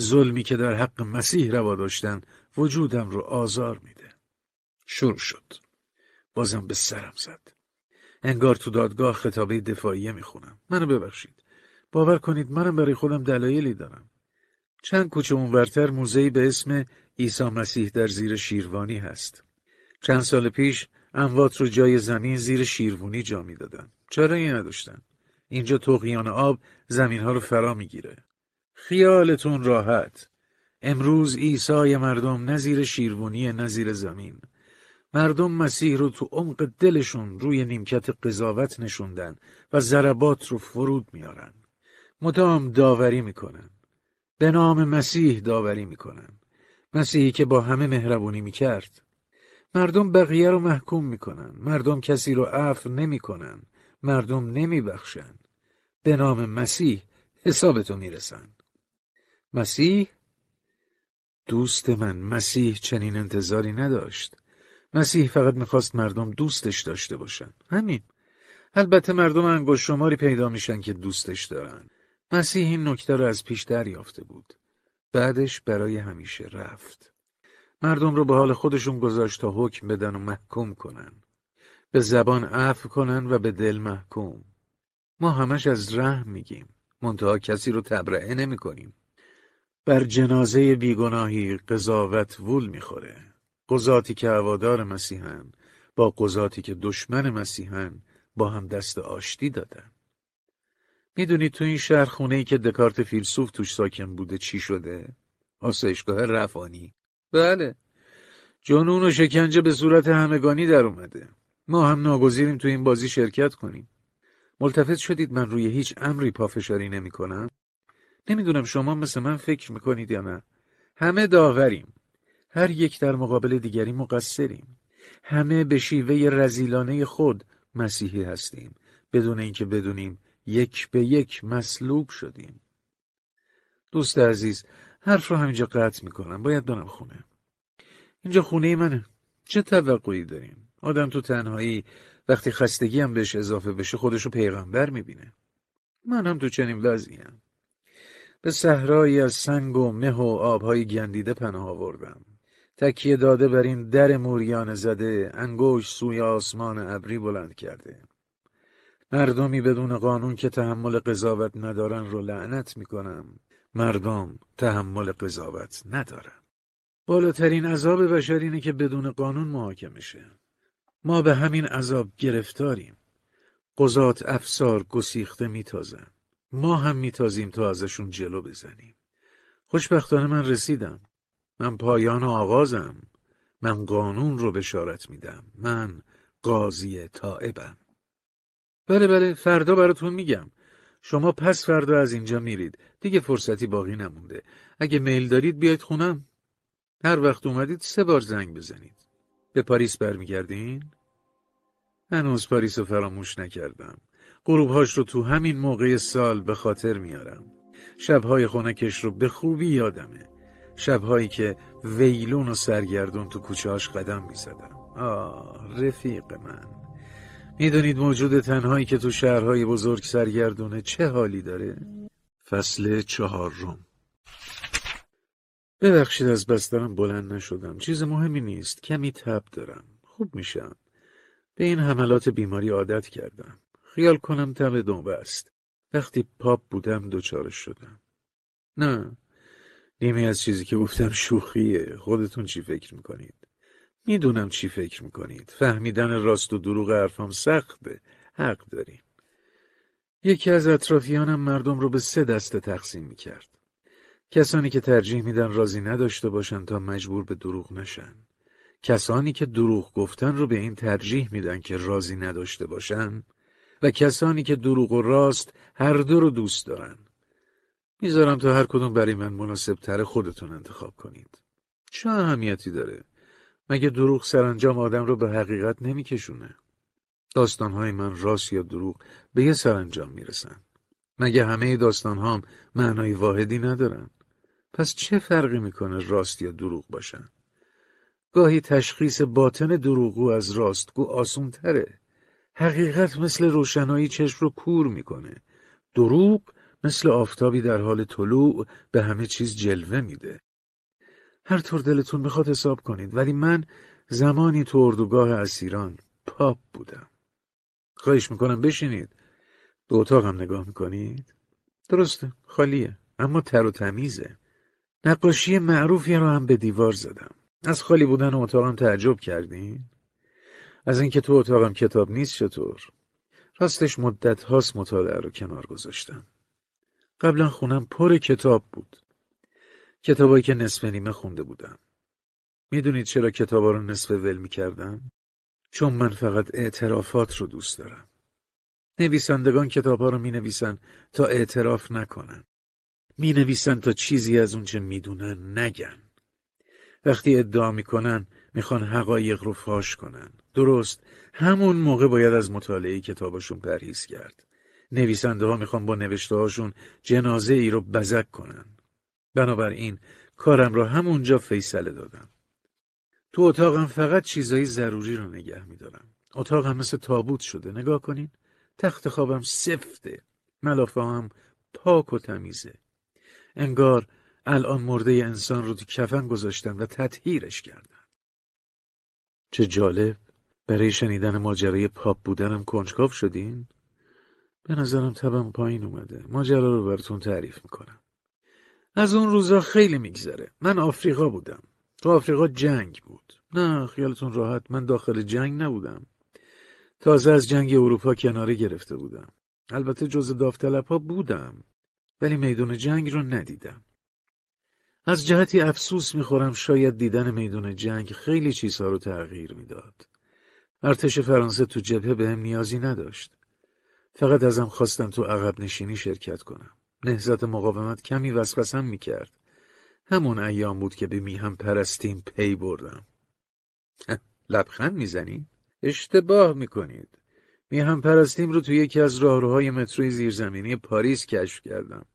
ظلمی که در حق مسیح روا داشتن وجودم رو آزار میده. شروع شد. بازم به سرم زد. انگار تو دادگاه خطابه دفاعیه می‌خونم. منو ببخشید. باور کنید منم برای خودم دلایلی دارم. چند کوچه اونورتر موزهی به اسم عیسی مسیح در زیر شیروانی هست. چند سال پیش اموات رو جای زمین زیر شیروانی جا می‌دادن. چرا این نداشتن؟ اینجا تقیان آب زمین ها رو فرا می‌گیره. خیالتون راحت. امروز عیسی مردم نه زیر شیروانی نه زمین. مردم مسیح رو تو عمق دلشون روی نیمکت قضاوت نشوندن و ضربات رو فرود میارن. مدام داوری می‌کنن. به نام مسیح داوری می‌کنن مسیحی که با همه مهربونی می‌کرد. مردم بقیه رو محکوم می‌کنن. مردم کسی رو عفو نمی‌کنن. مردم نمیبخشن. به نام مسیح حسابتو می‌رسن. مسیح؟ دوست من مسیح چنین انتظاری نداشت. مسیح فقط می‌خواست مردم دوستش داشته باشن. همین. البته مردم انگوش شماری پیدا میشن که دوستش دارن. مسیح این نکته را از پیش دریافته بود. بعدش برای همیشه رفت. مردم رو به حال خودشون گذاشت تا حکم بدن و محکوم کنن. به زبان عفو کنن و به دل محکوم. ما همش از رحم میگیم. منتها کسی رو تبرئه نمی کنیم. بر جنازه بیگناهی قضاوت وول می‌خوره. قضاتی که هوادار مسیحن با قضاتی که دشمن مسیحن با هم دست آشتی دادن. می‌دونی تو این شهر ای که دکارت فیلسوف توش ساکن بوده چی شده؟ آسایشگاه رفانی. بله. جنون و شکنجه به صورت همگانی در اومده. ما هم ناگزیریم تو این بازی شرکت کنیم. ملتفت شدید من روی هیچ امری پافشاری نمی کنم؟ نمی‌دونم شما مثل من فکر می‌کنید یا نه. همه داوریم. هر یک در مقابل دیگری مقصریم. همه به شیوه رزیلانه خود مسیحی هستیم. بدون اینکه بدونیم یک به یک مسلوب شدیم. دوست عزیز حرف رو همینجا قطع می‌کنم. باید برم خونه. اینجا خونه منه. چه توقعی داریم؟ آدم تو تنهایی وقتی خستگی هم بهش اضافه بشه خودشو پیغمبر می‌بینه. من هم تو چنین وضعیم. به صحرایی از سنگ و مه و آبهای گندیده پناه آوردم. تکیه داده بر این در موریان زده انگوش سوی آسمان ابری بلند کرده. مردمی بدون قانون که تحمل قضاوت ندارن رو لعنت می‌کنم. مردم تحمل قضاوت ندارن. بالاترین عذاب بشر اینه که بدون قانون محاکمه شه ما به همین عذاب گرفتاریم. قضات افسار گسیخته میتازن. ما هم میتازیم تا ازشون جلو بزنیم. خوشبختانه من رسیدم. من پایان آغازم. من قانون رو بشارت میدم. من قاضی طائبم بله بله فردا براتون میگم. شما پس فردا از اینجا میرید. دیگه فرصتی باقی نمونده. اگه میل دارید بیاید خونم. هر وقت اومدید سه بار زنگ بزنید. به پاریس برمیگردین؟ هنوز پاریس رو فراموش نکردم. غروبهاش رو تو همین موقع سال به خاطر میارم. شبهای خونکش رو به خوبی یادمه. شبهایی که ویلون و سرگردون تو کوچهاش قدم می‌زدم آه رفیق من. می‌دونید موجود تنهایی که تو شهرهای بزرگ سرگردونه چه حالی داره؟ فصل چهار روم ببخشید از بسترم بلند نشدم. چیز مهمی نیست. کمی تب دارم. خوب میشم. به این حملات بیماری عادت کردم. خیال کنم تب نوبه است وقتی پاپ بودم دوچارش شدم. نه. نیمی از چیزی که گفتم شوخیه. خودتون چی فکر می‌کنید؟ می‌دونم چی فکر می‌کنید. فهمیدن راست و دروغ حرفام سخته. حق داریم. یکی از اطرافیانم مردم رو به سه دسته تقسیم می‌کرد. کسانی که ترجیح میدن راضی نداشته باشن تا مجبور به دروغ نشن. کسانی که دروغ گفتن رو به این ترجیح میدن که راضی نداشته باشن و کسانی که دروغ و راست هر دو رو دوست دارن. می‌ذارم تا هر کدوم برای من مناسب تر خودتون انتخاب کنید. چه اهمیتی داره؟ مگه دروغ سرانجام آدم رو به حقیقت نمیکشونه؟ داستانهای من راست یا دروغ به یه سرانجام می‌رسن. مگه همه داستانهام معنای واحدی ندارن؟ پس چه فرقی می‌کنه راست یا دروغ باشن؟ گاهی تشخیص باطن دروغو از راستگو آسون تره حقیقت مثل روشنایی چشم رو کور می‌کنه. دروغ مثل آفتابی در حال طلوع به همه چیز جلوه میده. هر طور دلتون می‌خواد حساب کنید. ولی من زمانی تو اردوگاه اسیران پاپ بودم. خواهش می‌کنم بشینید. به اتاقم نگاه می‌کنید. درسته خالیه اما تر و تمیزه. نقاشی معروفی رو هم به دیوار زدم. از خالی بودن اتاقم تعجب کردین از اینکه تو اتاقم کتاب نیست چطور؟ راستش مدت هاست مطالعه رو کنار گذاشتم. قبلا خونم پر کتاب بود. کتابایی که نصف نیمه خونده بودم. می‌دونید چرا کتابا رو نصف ول می‌کردم؟ چون من فقط اعترافات رو دوست دارم. نویسندگان کتابها رو می نویسن تا اعتراف نکنن. می نویسن تا چیزی از اونچه می‌دونن نگن. وقتی ادعا می‌کنن می‌خوان حقایق رو فاش کنن. درست همون موقع باید از مطالعه کتابشون پرهیز کرد. نویسنده ها می‌خوان با نوشته هاشون جنازه ای رو بزک کنن. بنابراین کارم را همونجا فیصله دادم. تو اتاقم فقط چیزایی ضروری رو نگه میدارم. اتاقم مثل تابوت شده. نگاه کنین تخت خوابم سفته. ملافه هم پاک و تمیزه. انگار الان مرده انسان رو تو کفن گذاشتن و تطهیرش کردن چه جالب. برای شنیدن ماجرای پاپ بودنم کنجکاو شدین؟ به نظرم تبم پایین اومده. ماجرا رو براتون تعریف می‌کنم. از اون روزا خیلی میگذره. من آفریقا بودم. تو آفریقا جنگ بود. نه خیالتون راحت. من داخل جنگ نبودم. تازه از جنگ اروپا کناره گرفته بودم. البته جز داوطلب ها بودم ولی میدون جنگ رو ندیدم. از جهتی افسوس می‌خورم شاید دیدن میدون جنگ خیلی چیزها رو تغییر می‌داد. ارتش فرانسه تو جبهه بهم نیازی نداشت. فقط ازم خواستن تو عقب نشینی شرکت کنم. نهزت مقاومت کمی وسوسم می‌کرد. همون ایام بود که به میهم پرستیم پی بردم. لبخند می‌زنی؟ اشتباه می‌کنید. میهم پرستیم رو توی یکی از راهروهای متروی زیرزمینی پاریس کشف کردم.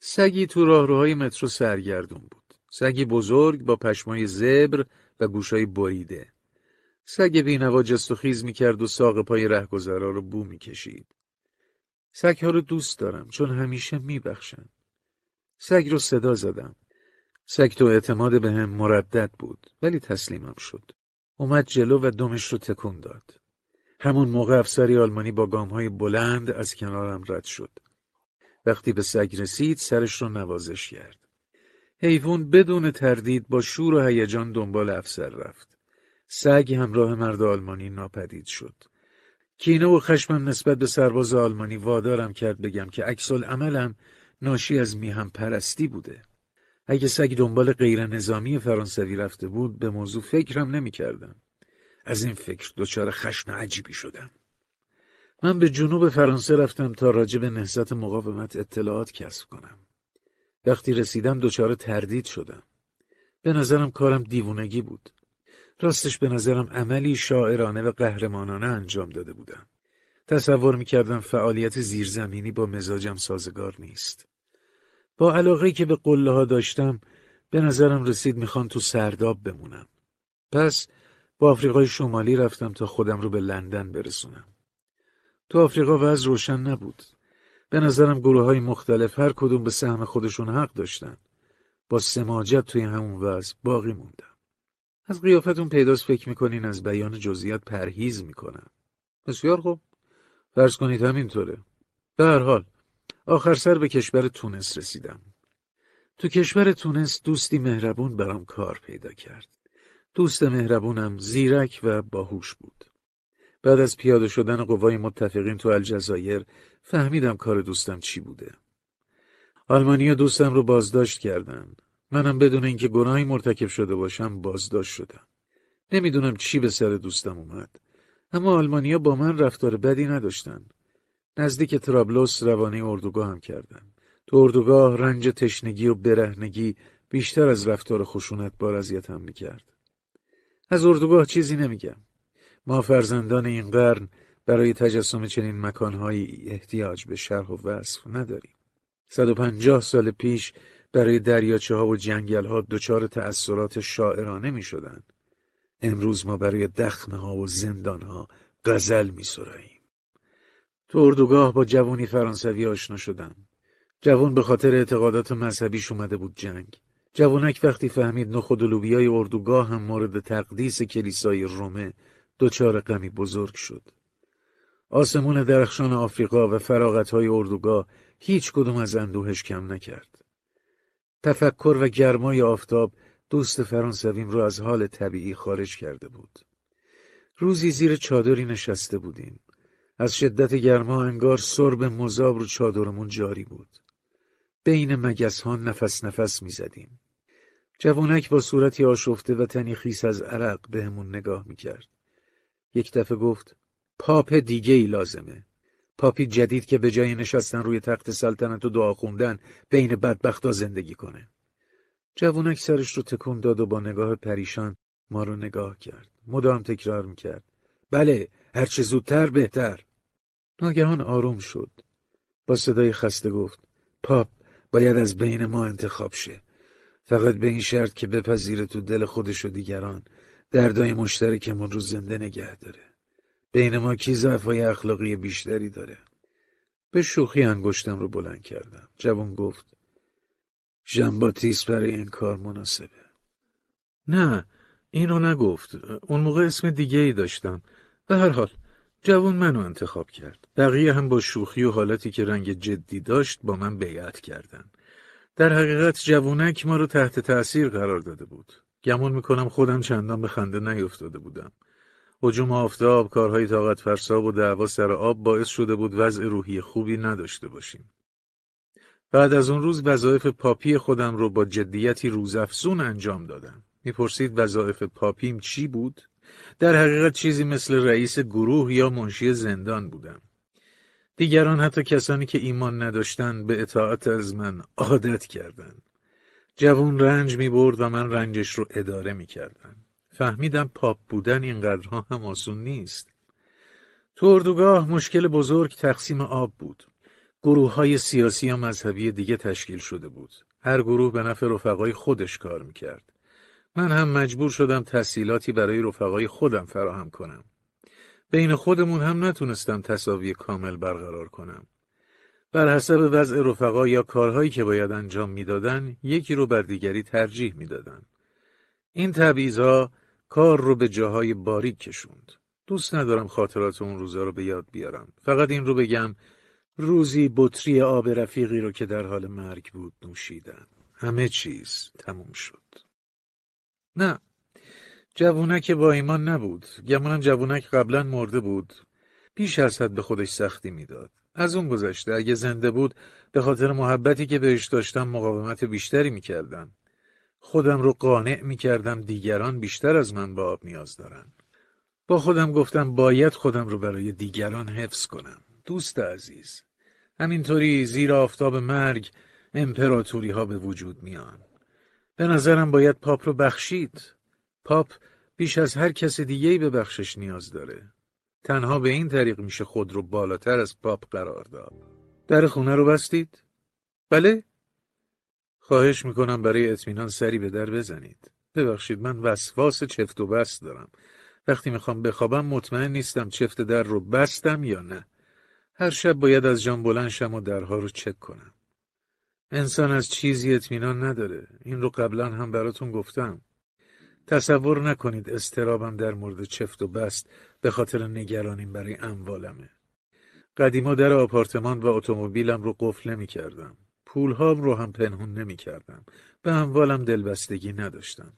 سگی تو راهروهای مترو سرگردون بود. سگی بزرگ با پشمای زبر و گوشای بریده. سگ بینوا جست و خیز می‌کرد و ساق پای رهگذرا رو بو می‌کشید. سگها رو دوست دارم چون همیشه میبخشن سگ رو صدا زدم. سگ تو اعتماد به هم مردد بود ولی تسلیمم شد. اومد جلو و دمش رو تکون داد. همون موقع افسری آلمانی با های بلند از کنارم رد شد. وقتی به سگ رسید سرش رو نوازش کرد. حیوان بدون تردید با شور و هیجان دنبال افسر رفت. سگ همراه مرد آلمانی ناپدید شد. کینه و خشمم نسبت به سرباز آلمانی وادارم کرد بگم که عکس عملم ناشی از میهم پرستی بوده. اگه سگ دنبال غیر نظامی فرانسوی رفته بود به موضوع فکرم نمی کردم. از این فکر دچار خشم عجیبی شدم. من به جنوب فرانسه رفتم تا راجع به مقاومت اطلاعات کسب کنم. وقتی رسیدم دچار تردید شدم. به نظرم کارم دیوونگی بود. راستش به نظرم عملی شاعرانه و قهرمانانه انجام داده بودم. تصور می‌کردم فعالیت زیرزمینی با مزاجم سازگار نیست. با علاقه که به قله ها داشتم به نظرم رسید می‌خوان تو سرداب بمونم. پس با آفریقای شمالی رفتم تا خودم رو به لندن برسونم. تو آفریقا وضع روشن نبود. به نظرم گروه های مختلف هر کدوم به سهم خودشون حق داشتن. با سماجت توی همون وضع باقی موندم. از قیافتون پیداست فکر می‌کنین از بیان جزئیات پرهیز می‌کنم. بسیار خوب. فرض کنید همینطوره. به هر حال آخر سر به کشور تونس رسیدم. تو کشور تونس دوستی مهربون برام کار پیدا کرد. دوست مهربونم زیرک و باهوش بود. بعد از پیاده شدن قوای متفقین تو الجزایر فهمیدم کار دوستم چی بوده. آلمانیا دوستم رو بازداشت کردن. منم بدون اینکه گناهی مرتکب شده باشم بازداشت شدم. نمی‌دونم چی به سر دوستم اومد. اما آلمانیا با من رفتار بدی نداشتن. نزدیک ترابلوس روانه اردوگاه هم کردن. تو اردوگاه رنج تشنگی و برهنگی بیشتر از رفتار خشونت بار اذیتم می‌کرد. از اردوگاه چیزی نمیگم. ما فرزندان این قرن برای تجسم چنین مکانهایی احتیاج به شرح و وصف نداریم. 150 سال پیش برای دریاچه ها و جنگل ها دچار تأثیرات شاعرانه می شدن. امروز ما برای دخمه ها و زندان ها غزل می سراییم. تو اردوگاه با جوانی فرانسوی آشنا شدم. جوان به خاطر اعتقادات مذهبیش اومده بود جنگ. جوانک وقتی فهمید نخود و لوبیای اردوگاه هم مورد تقدیس کلیسای رومه دچار غمی بزرگ شد. آسمون درخشان آفریقا و فراغتهای اردوگاه هیچ کدوم از اندوهش کم نکرد. تفکر و گرمای آفتاب دوست فرانسویم رو از حال طبیعی خارج کرده بود. روزی زیر چادری نشسته بودیم. از شدت گرما انگار سرب مذاب رو چادرمون جاری بود. بین مگس ها نفس نفس می زدیم. جوانک با صورتی آشفته و تنی خیس از عرق بهمون نگاه می کرد. یک دفعه گفت پاپ دیگه ای لازمه. پاپی جدید که به جای نشستن روی تخت سلطنت و دعا خوندن بین بدبختا زندگی کنه. جوونک سرش رو تکون داد و با نگاه پریشان ما رو نگاه کرد. مدام تکرار می‌کرد. بله هرچه زودتر بهتر. ناگهان آروم شد. با صدای خسته گفت پاپ باید از بین ما انتخاب شه. فقط به این شرط که بپذیره تو دل خودش و دیگران دردای مشترکمون رو زنده نگه داره. بین ما کی ضعفای اخلاقی بیشتری داره؟ به شوخی انگشتم رو بلند کردم. جوان گفت ژنباتیس برای این کار مناسبه. نه اینو نگفت. اون موقع اسم دیگه ای داشتم. به هر حال جوان منو انتخاب کرد. بقیه هم با شوخی و حالتی که رنگ جدی داشت با من بیعت کردن. در حقیقت جوونک ما رو تحت تأثیر قرار داده بود. گمون می‌کنم خودم چندان به خنده نیفتاده بودم. حجوم آفتاب، کارهای طاقت فرسا و دعوا سر آب باعث شده بود وضع روحی خوبی نداشته باشیم. بعد از اون روز وظایف پاپی خودم رو با جدیتی روزافزون انجام دادم. می‌پرسید وظایف پاپیم چی بود؟ در حقیقت چیزی مثل رئیس گروه یا منشی زندان بودم. دیگران حتی کسانی که ایمان نداشتند به اطاعت از من عادت کردند. جوون رنج می برد و من رنجش رو اداره می کردم. فهمیدم پاپ بودن اینقدرها هم آسون نیست. تو اردوگاه مشکل بزرگ تقسیم آب بود. گروه های سیاسی و مذهبی دیگه تشکیل شده بود. هر گروه به نفع رفقای خودش کار می‌کرد. من هم مجبور شدم تحصیلاتی برای رفقای خودم فراهم کنم. بین خودمون هم نتونستم تصاوی کامل برقرار کنم. بر حسب وضع رفقا یا کارهایی که باید انجام می‌دادن یکی رو بر دیگری ترجیح می‌دادن. این تبعیضها کار رو به جاهای باریک کشوند. دوست ندارم خاطرات اون روزا رو به یاد بیارم. فقط این رو بگم روزی بطری آب رفیقی رو که در حال مرگ بود نوشیدن. همه چیز تموم شد. نه جوونک با ایمان نبود. گمانم جوونک قبلا مرده بود. بیش از حد به خودش سختی می‌داد. از اون گذشته اگه زنده بود به خاطر محبتی که بهش داشتم مقاومت بیشتری می‌کردم. خودم رو قانع می‌کردم دیگران بیشتر از من به آب نیاز دارن. با خودم گفتم باید خودم رو برای دیگران حفظ کنم. دوست عزیز. همینطوری زیر آفتاب مرگ امپراتوری ها به وجود میان. به نظرم باید پاپ رو بخشید. پاپ بیش از هر کس دیگهی به بخشش نیاز داره. تنها به این طریق میشه خود رو بالاتر از پاپ قرار داد. در خونه رو بستید؟ بله؟ خواهش می‌کنم برای اطمینان سری به در بزنید. ببخشید من وسواس چفت و بست دارم. وقتی می‌خوام بخوابم مطمئن نیستم چفت در رو بستم یا نه. هر شب باید از جان بلند شم و درها رو چک کنم. انسان از چیزی اطمینان نداره. این رو قبلا هم براتون گفتم. تصور نکنید استرابم در مورد چفت و بست به خاطر نگرانیم برای اموالمه. قدیما در آپارتمان و اتومبیلم رو قفل نمی کردم. پولهام رو هم پنهون نمی کردم. به اموالم دلبستگی نداشتم.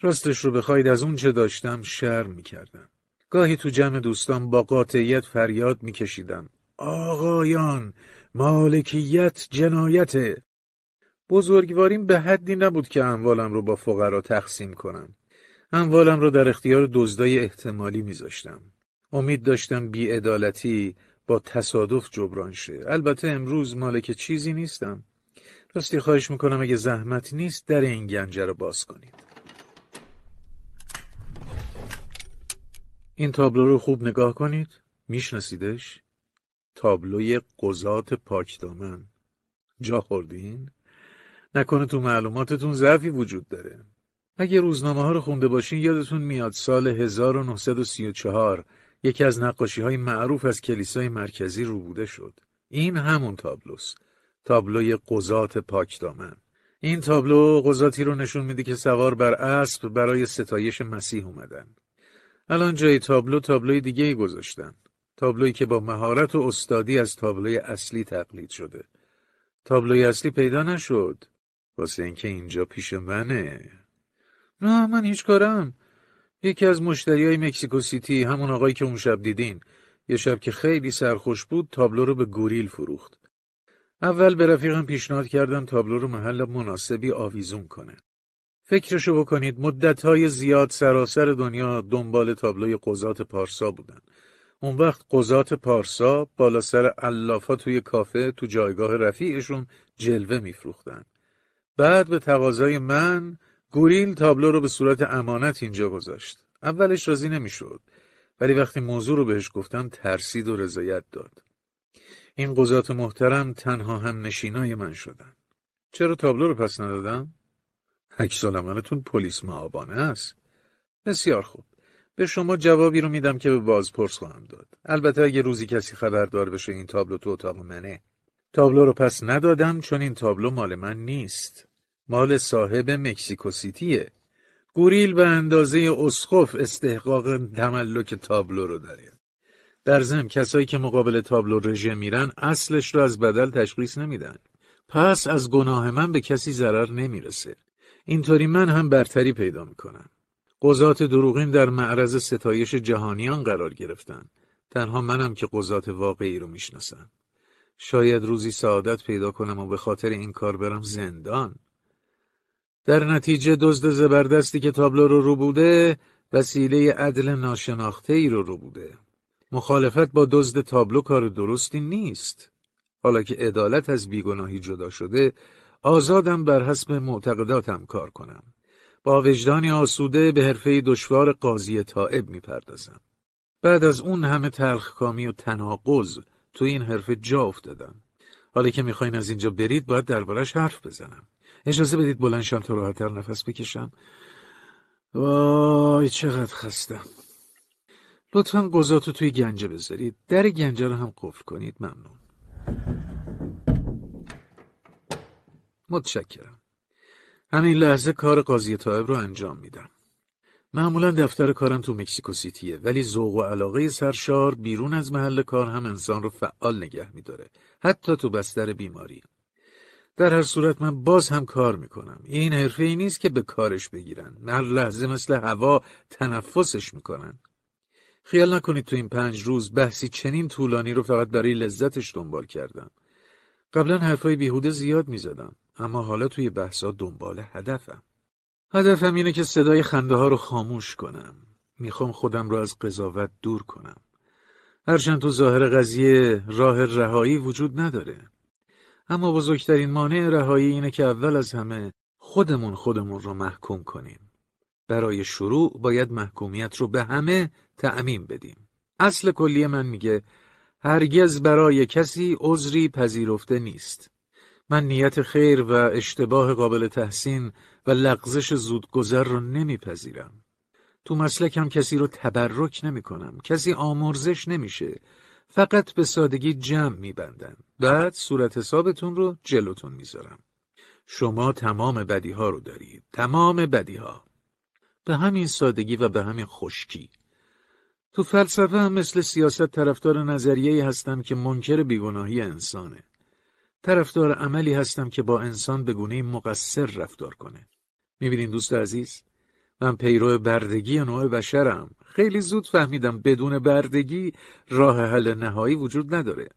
راستش رو بخواید از اون چه داشتم شرم می کردم. گاهی تو جمع دوستان با قاطعیت فریاد می کشیدم. آقایان مالکیت جنایته بزرگواریم به حدی نبود که اموالم رو با فقرا تقسیم کنم اموالم رو در اختیار دزدای احتمالی میذاشتم امید داشتم بیعدالتی با تصادف جبران شه البته امروز مالک چیزی نیستم راستی خواهش می‌کنم اگه زحمت نیست در این گنجه رو باز کنید. این تابلو رو خوب نگاه کنید. میشناسیدش؟ تابلوی قضات پاکدامن جا خوردین؟ نکنه تو معلوماتتون ضعفی وجود داره. اگه روزنامه ها رو خونده باشین یادتون میاد سال 1934 یکی از نقاشی های معروف از کلیسای مرکزی روبوده شد. این همون تابلوست. تابلوی قضات پاکدامن این تابلو قضاتی رو نشون میده که سوار بر اسب برای ستایش مسیح اومدن. الان جای تابلو تابلوی دیگه ای گذاشتن. تابلویی که با مهارت و استادی از تابلوی اصلی تقلید شده. تابلوی اصلی پیدا نشد. واسه اینکه اینجا پیش منه. نه من هیچ کارم. یکی از مشتری های مکسیکو سیتی همون آقایی که اون شب دیدین. یه شب که خیلی سرخوش بود تابلو رو به گوریل فروخت. اول به رفیقم پیشنهاد کردم تابلو رو محل مناسبی آویزون کنه فکرشو بکنید مدت زیاد سراسر دنیا دنبال تابلوی قضات پارسا بودن اون وقت قضات پارسا بالا سر علافا توی کافه تو جایگاه رفیعشون جلوه میفروختن. بعد به تقاضای من گوریل تابلو رو به صورت امانت اینجا گذاشت. اولش راضی نمی‌شد. ولی وقتی موضوع رو بهش گفتم ترسید و رضایت داد. این قضات محترم تنها هم نشینای من شدن. چرا تابلو رو پس ندادم؟ عکس پلیس معابانه است. بسیار خوب. به شما جوابی رو میدم که به بازپرس خواهم داد. البته اگه روزی کسی خبردار بشه این تابلو تو اتاق منه. تابلو رو پس ندادم چون این تابلو مال من نیست. مال صاحب مکسیکو سیتیه. گوریل به اندازه اسخف استحقاق تملک تابلو رو داره. در ضمن کسایی که مقابل تابلو رژه میرن اصلش رو از بدل تشخیص نمیدن. پس از گناه من به کسی ضرر نمی‌رسه. اینطوری من هم برتری پیدا می‌کنم. قضات دروغین در معرض ستایش جهانیان قرار گرفتن. تنها منم که قضات واقعی رو می‌شناسم. شاید روزی سعادت پیدا کنم و به خاطر این کار برم زندان. در نتیجه دزد زبردستی که تابلو رو رو بوده وسیله عدل ناشناخته ای رو رو بوده. مخالفت با دزد تابلو کار درستی نیست. حالا که عدالت از بیگناهی جدا شده آزادم بر حسب معتقداتم کار کنم. با وجدانی آسوده به حرفه دشوار قاضی طائب می‌پردازم. بعد از اون همه تلخکامی و تناقض تو این حرفه جا افتادم. حالا که می‌خواین از اینجا برید باید دربارش حرف بزنم. اجازه بدید بلنشم تا راحتتر نفس بکشم. وای چقدر خستم. لطفا قضاتو توی گنجه بذارید. در گنجه رو هم قفل کنید ممنون. متشکرم. همین لحظه کار قاضی طایب رو انجام میدم. معمولا دفتر کارم تو مکسیکو سیتیه ولی ذوق و علاقه سرشار بیرون از محل کار هم انسان رو فعال نگه میداره حتی تو بستر بیماری در هر صورت من باز هم کار می‌کنم این حرفه ای نیست که به کارش بگیرن هر لحظه مثل هوا تنفسش می‌کنن خیال نکنید تو این پنج روز بحثی چنین طولانی رو فقط برای لذتش دنبال کردم. قبلا حرفای بیهوده زیاد می‌زدم اما حالا توی بحثا دنبال هدفم. هدفم اینه که صدای خنده ها رو خاموش کنم. می‌خوام خودم رو از قضاوت دور کنم. هرچند تو ظاهر قضیه راه رهایی وجود نداره. اما بزرگترین مانع رهایی اینه که اول از همه خودمون خودمون رو محکوم کنیم. برای شروع باید محکومیت رو به همه تعمیم بدیم اصل کلی من میگه هرگز برای کسی عذری پذیرفته نیست من نیت خیر و اشتباه قابل تحسین و لغزش زودگذر رو نمیپذیرم تو مسلکم کسی رو تبرک نمی کنم. کسی آمرزش نمیشه. فقط به سادگی جمع میبندن. بعد صورت حسابتون رو جلوتون می‌ذارم. شما تمام بدی ها رو دارید. تمام بدی ها. به همین سادگی و به همین خشکی. تو فلسفه هم مثل سیاست طرفدار نظریه هستم که منکر بیگناهی انسانه. طرفدار عملی هستم که با انسان به گونه مقصر رفتار کنه. می‌بینین دوست عزیز؟ من پیرو بردگی نوع بشرم خیلی زود فهمیدم بدون بردگی راه حل نهایی وجود نداره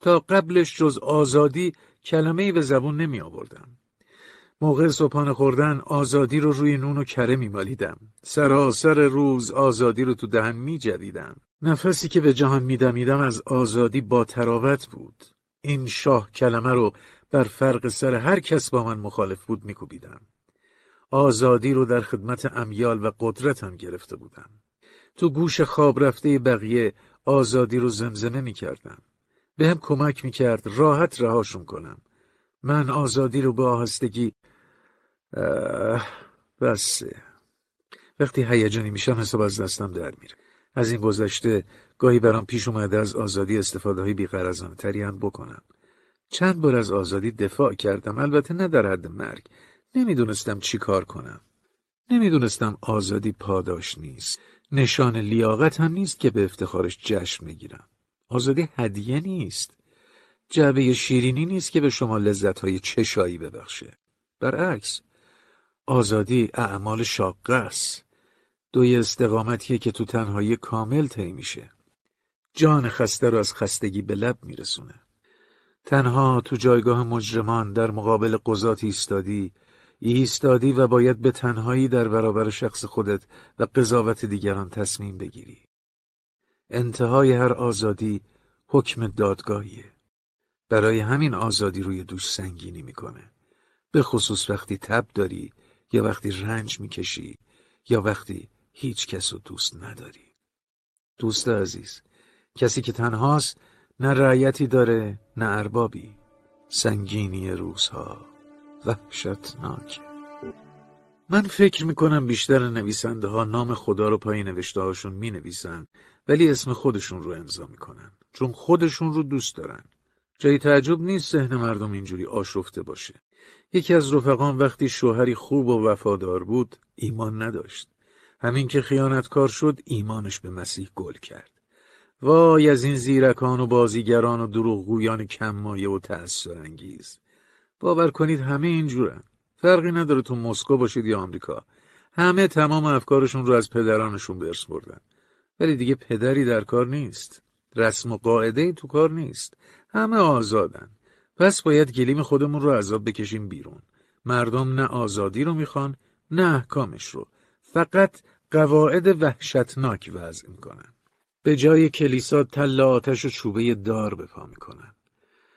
تا قبلش جز آزادی کلمه به زبون نمی آوردم موقع صبحانه خوردن آزادی رو روی نون و کره می مالیدم سراسر روز آزادی رو تو دهن می جدیدم نفسی که به جهان می دمیدم از آزادی با تراوت بود این شاه کلمه رو بر فرق سر هر کس با من مخالف بود می کوبیدم آزادی رو در خدمت امیال و قدرتم گرفته بودم. تو گوش خواب رفته بقیه آزادی رو زمزمه می کردم. به هم کمک می کرد راحت رهاشون کنم. من آزادی رو به آهستگی بسه وقتی هیجانی میشم حساب از دستم در میره از این گذشته گاهی برام پیش اومده از آزادی استفاده های بیقرزانه تری هم بکنم چند بار از آزادی دفاع کردم البته نه در حد مرگ نمی‌دونستم چی کار کنم. نمی‌دونستم آزادی پاداش نیست. نشان لیاقت هم نیست که به افتخارش جشن می‌گیرم. آزادی هدیه نیست. جعبه شیرینی نیست که به شما لذتهای چشایی ببخشه. برعکس آزادی اعمال شاقه است. دوی استقامتیه که تو تنهایی کامل طی میشه. جان خسته رو از خستگی به لب میرسونه. تنها تو جایگاه مجرمان در مقابل قضات ایستادی ایستادی و باید به تنهایی در برابر شخص خودت و قضاوت دیگران تصمیم بگیری. انتهای هر آزادی حکم دادگاهیه. برای همین آزادی روی دوش سنگینی می‌کنه. به خصوص وقتی تب داری یا وقتی رنج می‌کشی یا وقتی هیچ کس رو دوست نداری. دوست عزیز، کسی که تنهاست نه رعیتی داره نه اربابی. سنگینی روزها وحشتناک من فکر می‌کنم بیشتر نویسنده ها نام خدا رو پای نوشته هاشون می نویسن ولی اسم خودشون رو امضا می‌کنن چون خودشون رو دوست دارن جای تعجب نیست ذهن مردم اینجوری آشفته باشه یکی از رفقان وقتی شوهری خوب و وفادار بود ایمان نداشت. همین که خیانتکار شد ایمانش به مسیح گل کرد. وای از این زیرکان و بازیگران و دروغگویان کممایه و تأثیر انگیز. باور کنید همه اینجورن. فرقی نداره تو مسکو باشید یا آمریکا. همه تمام افکارشون رو از پدرانشون برس بردن. ولی دیگه پدری در کار نیست. رسم و قاعده تو کار نیست. همه آزادن. پس باید گلیم خودمون رو عذاب بکشیم بیرون. مردم نه آزادی رو می‌خوان نه احکامش رو. فقط قواعد وحشتناک وضع می‌کنن. به جای کلیسا تل آتش و چوبه دار به پا می‌کنن.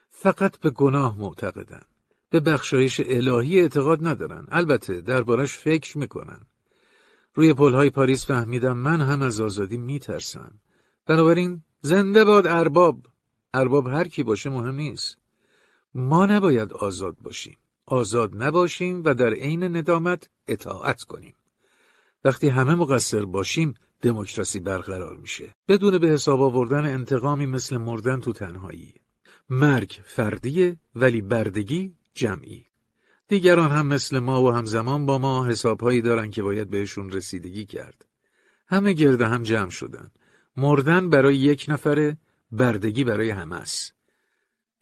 فقط به گناه معتقدن. به بخشایش الهی اعتقاد ندارن. البته دربارش فکر می‌کنن. روی پلهای پاریس فهمیدم من هم از آزادی میترسم. بنابراین زنده باد ارباب. ارباب هر کی باشه مهم نیست. ما نباید آزاد باشیم آزاد نباشیم و در عین ندامت اطاعت کنیم وقتی همه مقصر باشیم دموکراسی برقرار میشه بدون به حساب آوردن انتقامی مثل مردن تو تنهایی مرگ فردیه ولی بردگی جمعی دیگران هم مثل ما و همزمان با ما حسابهایی دارن که باید بهشون رسیدگی کرد. همه گرد هم جمع شدن. مردن برای یک نفره، بردگی برای همه است.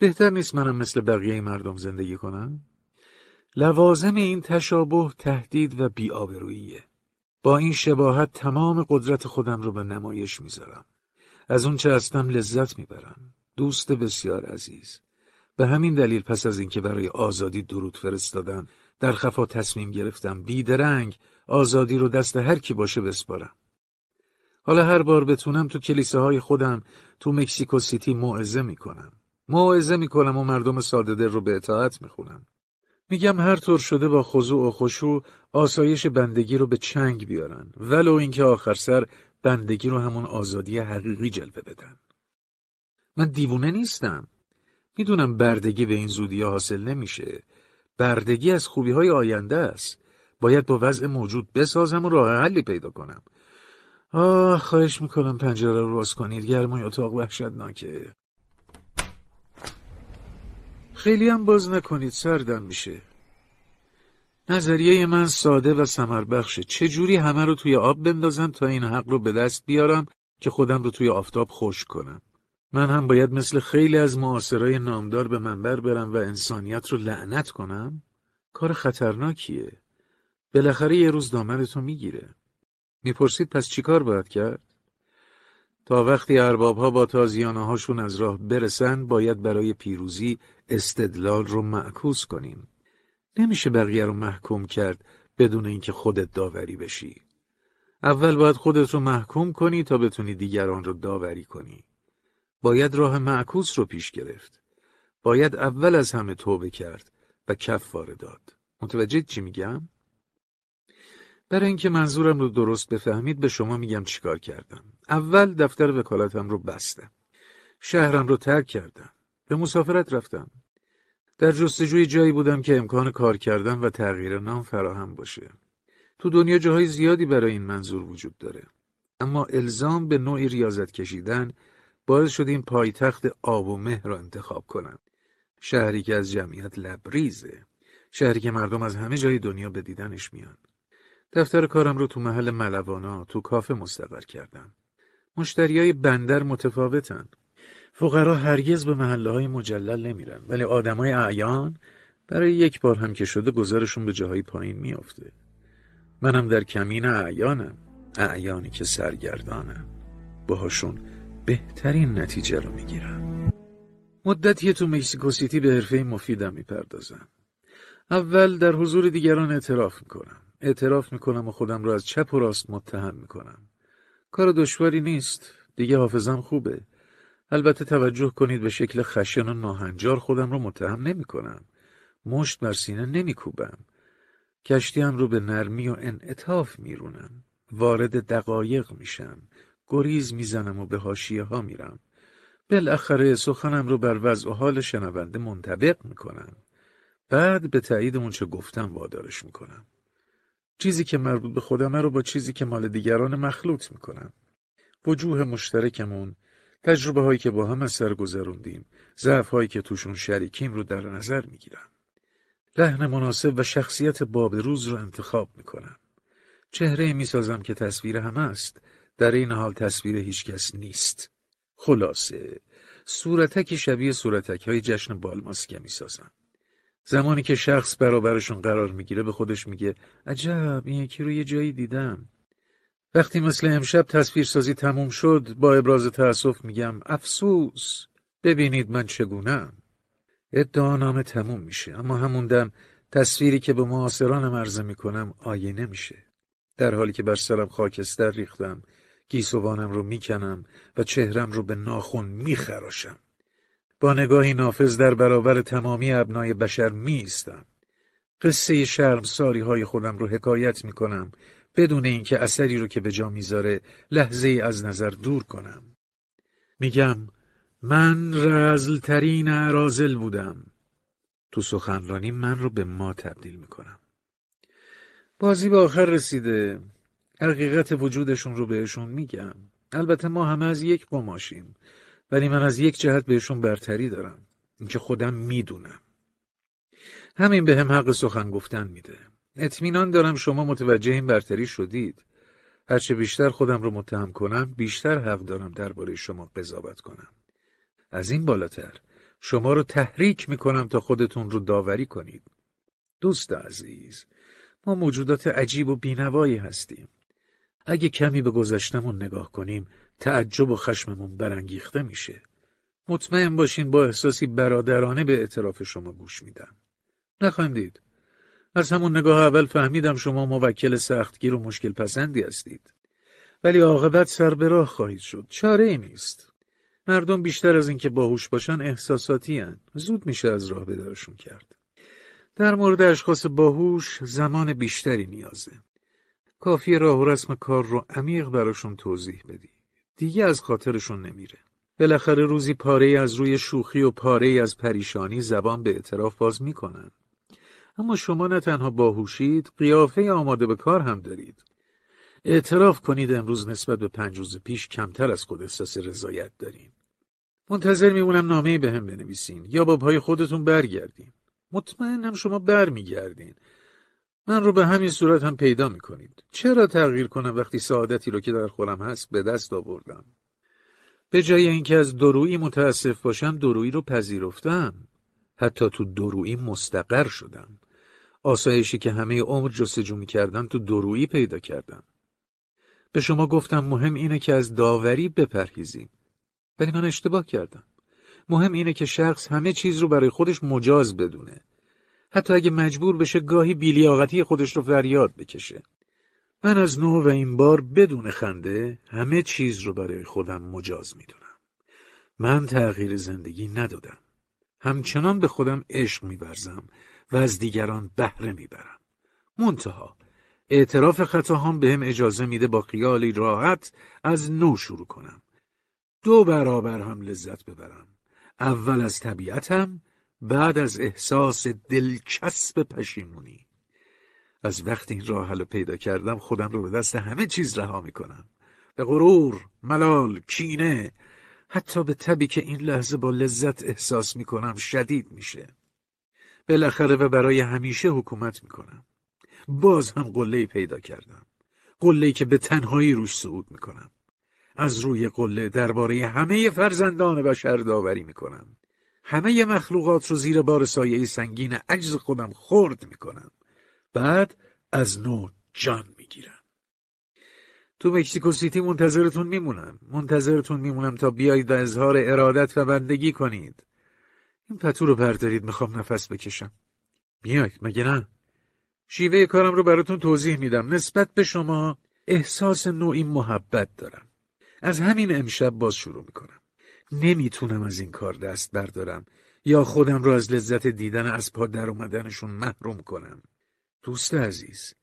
بهتر نیست منم مثل بقیه مردم زندگی کنم؟ لوازم این تشابه تهدید و بیآبروییه. با این شباهت تمام قدرت خودم رو به نمایش می‌ذارم. از اون چه هستم لذت می‌برم. دوست بسیار عزیز. به همین دلیل پس از اینکه برای آزادی درود فرستادن در خفا تصمیم گرفتم بیدرنگ آزادی رو دست هر کی باشه بسپارم. حالا هر بار بتونم تو کلیساهای خودم تو مکسیکو سیتی موعظه می‌کنم. موعظه می‌کنم و مردم ساده دل رو به اطاعت می‌خونم. میگم هر طور شده با خضوع و خشوع آسایش بندگی رو به چنگ بیارن ولو اینکه آخر سر بندگی رو همون آزادی حقیقی جلوه بدن. من دیوونه نیستم. می‌دونم بردگی به این زودی حاصل نمیشه. بردگی از خوبی های آینده است. باید با وضع موجود بسازم و راه حلی پیدا کنم. آه خواهش می‌کنم پنجره رو باز کنید گرمای اتاق وحشتناکه. خیلی هم باز نکنید سردم میشه. نظریه من ساده و سمر بخشه. چجوری همه رو توی آب بندازم تا این حق رو به دست بیارم که خودم رو توی آفتاب خوش کنم. من هم باید مثل خیلی از معاصرای نامدار به منبر برم و انسانیت رو لعنت کنم؟ کار خطرناکیه. بالاخره یه روز دامنتو می‌گیره. می‌پرسید پس چیکار باید کرد؟ تا وقتی ارباب ها با تازیانه هاشون از راه برسن باید برای پیروزی استدلال رو معکوس کنیم. نمیشه بقیه رو محکوم کرد بدون اینکه خودت داوری بشی. اول باید خودت رو محکوم کنی تا بتونی دیگران رو داوری کنی. باید راه معکوس رو پیش گرفت. باید اول از همه توبه کرد و کفاره داد. متوجه چی میگم؟ برای اینکه منظورم رو درست بفهمید به شما میگم چیکار کردم. اول دفتر وکالتم رو بستم. شهرم رو ترک کردم. به مسافرت رفتم. در جستجوی جایی بودم که امکان کار کردن و تغییر نام فراهم باشه. تو دنیا جاهای زیادی برای این منظور وجود داره. اما الزام به نوعی ریاضت کشیدن باعث شد این پایتخت آب و مهر را انتخاب کنم. شهری که از جمعیت لبریزه. شهری که مردم از همه جای دنیا به دیدنش میان. دفتر کارم رو تو محل ملوانا تو کافه مستقر کردم. مشتریای بندر متفاوتن. فقرا هرگز به محله های مجلل نمیرن ولی آدمای اعیان برای یک بار هم که شده گذارشون به جاهای پایین میافته. منم در کمین اعیانم. اعیانی که سرگردانم. باهاشون بهترین نتیجه رو می‌گیرم. مدتی تو مکسیکو سیتی به حرفه مفیدم می‌پردازم. اول در حضور دیگران اعتراف می‌کنم. اعتراف می‌کنم و خودم رو از چپ و راست متهم می‌کنم. کار دشواری نیست. دیگه حافظم خوبه. البته توجه کنید به شکل خشن و ناهنجار خودم رو متهم نمی کنم. مشت بر سینه نمی کوبم. کشتیم رو به نرمی و انعطاف میرونم. وارد دقایق میشم. گریز می‌زنم و به هاشیه ها میرم. بالاخره سخنم رو بر وضع و حال شنونده منطبق می‌کنم. بعد به تایید اون چه گفتم وادارش می‌کنم. چیزی که مربوط به خودمه رو با چیزی که مال دیگران مخلوط می‌کنم. وجوه مشترکمون، تجربه هایی که با هم از سر گذروندیم، ضعف هایی که توشون شریکیم رو در نظر می‌گیرم. لحن مناسب و شخصیت باب روز رو انتخاب می‌کنم. چهره می‌سازم که تصویر همه است. در این حال تصویر هیچکس نیست. خلاصه صورتکی شبیه صورتک های جشن بالماسکه می‌سازم. زمانی که شخص برابرشون قرار می‌گیره به خودش میگه عجب این یکی رو یه جایی دیدم وقتی مثل امشب تصویرسازی تموم شد با ابراز تأسف میگم افسوس ببینید من چگونم. ادعانامه تموم میشه اما همون دم تصویری که به معاصرانم عرضه می‌کنم آینه میشه. در حالی که بر سرم خاکستر ریختم گیسوانم رو می‌کنم و چهرم رو به ناخون میخراشم. با نگاهی نافذ در برابر تمامی ابنای بشر میستم قصه شرم ساری های خودم رو حکایت می‌کنم بدون اینکه اثری رو که به جا می‌ذاره لحظه ای از نظر دور کنم. میگم من رزلترین عرازل بودم. تو سخنرانی من رو به ما تبدیل می‌کنم. بازی به آخر رسیده. حقیقت وجودشون رو بهشون میگم. البته ما همه از یک قماشیم ولی من از یک جهت بهشون برتری دارم. اینکه خودم می‌دونم. همین به هم حق سخن گفتن میده. اطمینان دارم شما متوجه این برتری شدید. هرچه بیشتر خودم رو متهم کنم بیشتر حق دارم درباره شما قضاوت کنم. از این بالاتر شما رو تحریک می‌کنم تا خودتون رو داوری کنید. دوست عزیز ما موجودات عجیب و بینوایی هستیم. اگه کمی به گذشتمون نگاه کنیم تعجب و خشممون برانگیخته میشه. مطمئن باشین با احساسی برادرانه به اعتراف شما گوش میدم. نخواهیم دید از همون نگاه اول فهمیدم شما موکل سختگیر و مشکل پسندی هستید. ولی عاقبت سر به راه خواهید شد. چاره ای نیست. مردم بیشتر از اینکه باهوش باشن احساساتی هن. زود میشه از راه بدارشون کرد. در مورد اشخاص باهوش زمان بیشتری نیازه. کافی راه و رسم کار رو عمیق براشون توضیح بدی. دیگه از خاطرشون نمیره. بالاخره روزی پاره از روی شوخی و پاره از پریشانی زبان به اعتراف باز می‌کنن. اما شما نه تنها باهوشید قیافه آماده به کار هم دارید. اعتراف کنید امروز نسبت به پنج روز پیش کمتر از خود احساس رضایت دارین. منتظر میمونم نامه به هم بنویسین یا با پای خودتون برگردین. مطمئنم شما برمیگردین. من رو به همین صورت هم پیدا می‌کنید. چرا تغییر کنم وقتی سعادتی رو که در خورم هست به دست آوردم؟ به جای اینکه از درویی متاسف باشم درویی رو پذیرفتم. حتی تو درویی مستقر شدم. آسایشی که همه عمر جستجو می‌کردم تو درویی پیدا کردم. به شما گفتم مهم اینه که از داوری بپرهیزیم. ولی من اشتباه کردم. مهم اینه که شخص همه چیز رو برای خودش مجاز بدونه. حتی اگه مجبور بشه گاهی بیلیاقتی خودش رو فریاد بکشه. من از نو و این بار بدون خنده همه چیز رو برای خودم مجاز می‌دونم. من تغییر زندگی ندادم. همچنان به خودم عشق میورزم و از دیگران بهره می‌برم. منتها اعتراف خطاهام به هم اجازه میده با خیالی راحت از نو شروع کنم. دو برابر هم لذت ببرم. اول از طبیعتم بعد از احساس دلچسب پشیمونی. از وقتی این راه حل پیدا کردم خودم رو به دست همه چیز رها می‌کنم. به غرور، ملال، کینه حتی به تبی که این لحظه با لذت احساس می‌کنم شدید میشه. بالاخره و برای همیشه حکومت می‌کنم. باز هم قله پیدا کردم. قله که به تنهایی روش صعود می‌کنم. از روی قله درباره همه فرزندان بشر داوری می‌کنم. همه مخلوقات رو زیر بار سایه سنگین عجز خودم خرد می‌کنم. بعد از نو جان تو مکسیکو سیتی منتظرتون میمونم. منتظرتون میمونم تا بیایید و اظهار ارادت و بندگی کنید. این پتو رو پردارید می‌خوام نفس بکشم. میاید مگه نه؟ شیوه کارم رو براتون توضیح میدم. نسبت به شما احساس نوعی محبت دارم. از همین امشب باز شروع می‌کنم. نمی‌تونم از این کار دست بردارم یا خودم رو از لذت دیدن از پا در اومدنشون محروم کنم. دوست عزیز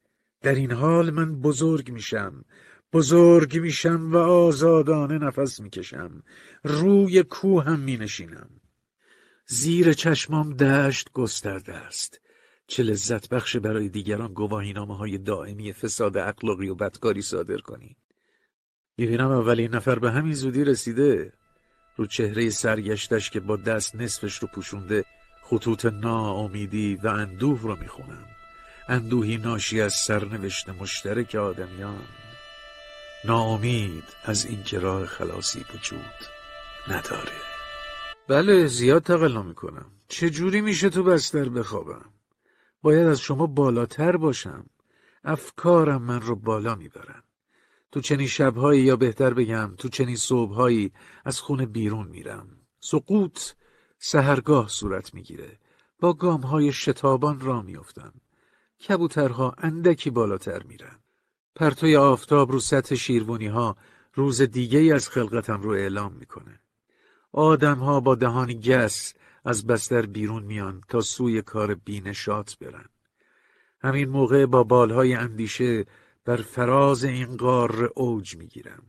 در این حال من بزرگ میشم. بزرگ میشم و آزادانه نفس می‌کشم. روی کوه هم مینشینم. زیر چشمام دشت گسترده است. چه لذت بخش برای دیگران گواهینامه های دائمی فساد اخلاقی و بدکاری صادر کنی. می‌بینم اولین نفر به همین زودی رسیده. رو چهره سرگشتش که با دست نصفش رو پوشونده خطوط ناامیدی و اندوه رو می‌خونم. اندوهی ناشی از سرنوشت مشترک آدمیان. ناامید از اینکه راه خلاصی وجود نداره. بله زیاد تقلا می‌کنم. چجوری میشه تو بستر بخوابم؟ باید از شما بالاتر باشم. افکارم من رو بالا می‌برن. تو چنین شبهایی یا بهتر بگم تو چنین صبحهایی از خونه بیرون میرم. سقوط سهرگاه صورت می‌گیره. با گامهای شتابان را میافتم. کبوترها اندکی بالاتر میرن. پرتوی آفتاب رو سطح شیروانی ها روز دیگه از خلقتم رو اعلام می‌کنه. آدم ها با دهانی گس از بستر بیرون میان تا سوی کار بینشات برن. همین موقع با بالهای اندیشه بر فراز این قار اوج می‌گیرم.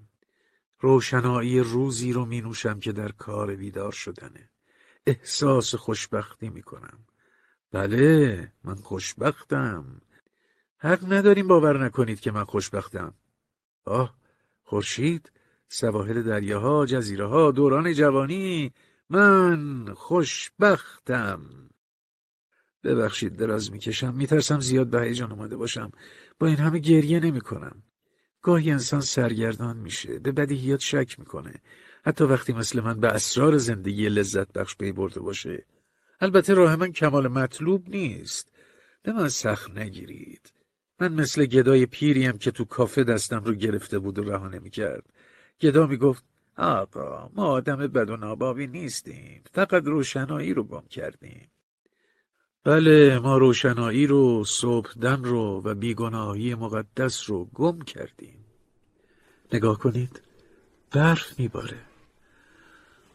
روشنایی روزی رو می نوشم که در کار بیدار شدنه. احساس خوشبختی می‌کنم. بله من خوشبختم. حق نداریم باور نکنید که من خوشبختم. آه خورشید سواحل دریاها جزیره ها دوران جوانی من خوشبختم. ببخشید دراز می‌کشم. میترسم زیاد به هیجان اومده باشم. با این همه گریه نمی‌کنم. گاهی انسان سرگردان میشه. به بدیهیات شک می‌کنه. حتی وقتی مثل من به اسرار زندگی لذت بخش پی برده باشه. البته راه من کمال مطلوب نیست. به من سخت نگیرید. من مثل گدای پیریم که تو کافه دستم رو گرفته بود و رها نمی‌کرد گدا می‌گفت آقا ما آدم بد و ناباوی نیستیم. فقط روشنایی رو گم کردیم. بله ما روشنایی رو صبحدم رو و بیگناهی مقدس رو گم کردیم. نگاه کنید برف میباره.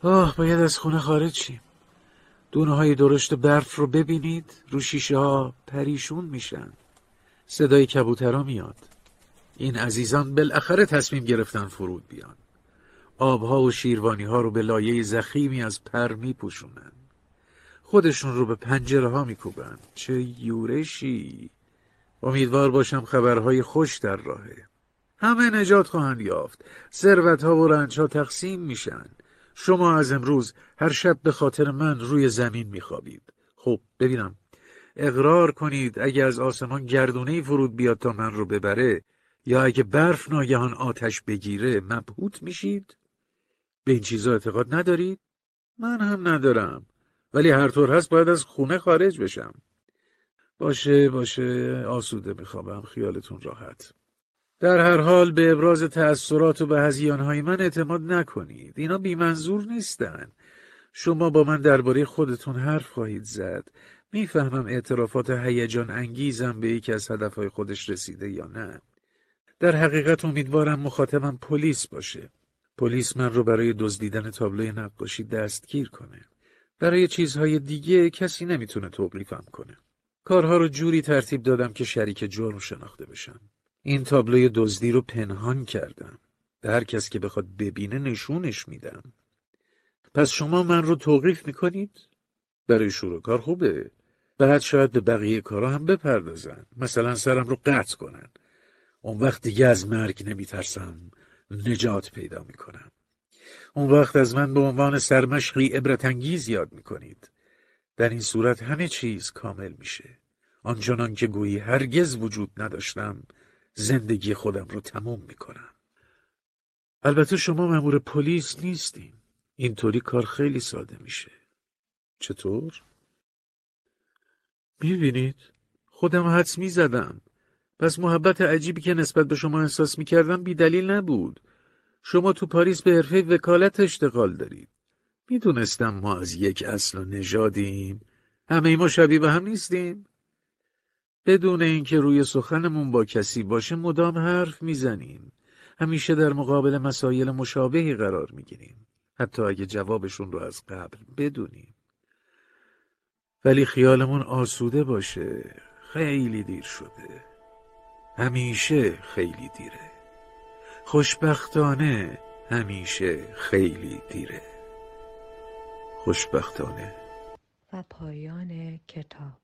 آه باید از خونه خارج شیم. دونه های درشت برف رو ببینید رو شیشه ها پریشون میشن. صدای کبوترا میاد. این عزیزان بالاخره تصمیم گرفتن فرود بیان. آبها و شیروانی ها رو به لایه زخیمی از پر میپوشونن. خودشون رو به پنجره ها میکوبن. چه یورشی! امیدوار باشم خبرهای خوش در راهه. همه نجات خواهند یافت. ثروت ها و رنج ها تقسیم میشن. شما از امروز هر شب به خاطر من روی زمین میخوابید. خب ببینم اقرار کنید اگه از آسمان گردونه فرود بیاد تا من رو ببره یا اگه برف ناگهان آتش بگیره مبهوت میشید؟ به این چیزا اعتقاد ندارید؟ من هم ندارم ولی هر طور هست باید از خونه خارج بشم. باشه باشه آسوده میخوابم خیالتون راحت. در هر حال به ابراز تأثیرات و به هزیانهای من اعتماد نکنید. اینا بیمنظور نیستن. شما با من درباره خودتون حرف خواهید زد. می‌فهمم اعترافات هیجان انگیزم به یکی از هدفهای خودش رسیده یا نه. در حقیقت امیدوارم مخاطبم پلیس باشه. پلیس من رو برای دزدیدن تابلوی نقاشی دستگیر کنه. برای چیزهای دیگه کسی نمی‌تونه توقیفم کنه. کارها رو جوری ترتیب دادم که شریک جرم شناخته بشم. این تابلوی دزدی رو پنهان کردم. به هر کس که بخواد ببینه نشونش میدم. پس شما من رو توقیف می‌کنید؟ برای شروع کار خوبه. بعد شاید به بقیه کارا هم بپردازن. مثلا سرم رو قطع کنن. اون وقت دیگه از مرگ نمیترسم. نجات پیدا می‌کنم. اون وقت از من به عنوان سرمشقی عبرتانگیز یاد می‌کنید. در این صورت همه چیز کامل میشه. آنچنان که گویی هرگز وجود نداشتم زندگی خودم رو تموم می‌کنم. البته شما مأمور پلیس نیستین. اینطوری کار خیلی ساده میشه. چطور؟ می‌بینید؟ خودم حدس می‌زدم. پس محبت عجیبی که نسبت به شما احساس می‌کردم بی دلیل نبود. شما تو پاریس به حرفه وکالت اشتغال دارید. می‌دونستم ما از یک اصل و نژادیم. همه ما شبیه به هم نیستیم. بدون اینکه روی سخنمون با کسی باشه مدام حرف می‌زنیم. همیشه در مقابل مسایل مشابهی قرار می‌گیریم. حتی اگه جوابشون رو از قبل بدونیم. ولی خیالمون آسوده باشه. خیلی دیر شده. همیشه خیلی دیره. خوشبختانه همیشه خیلی دیره. خوشبختانه. و پایان کتاب.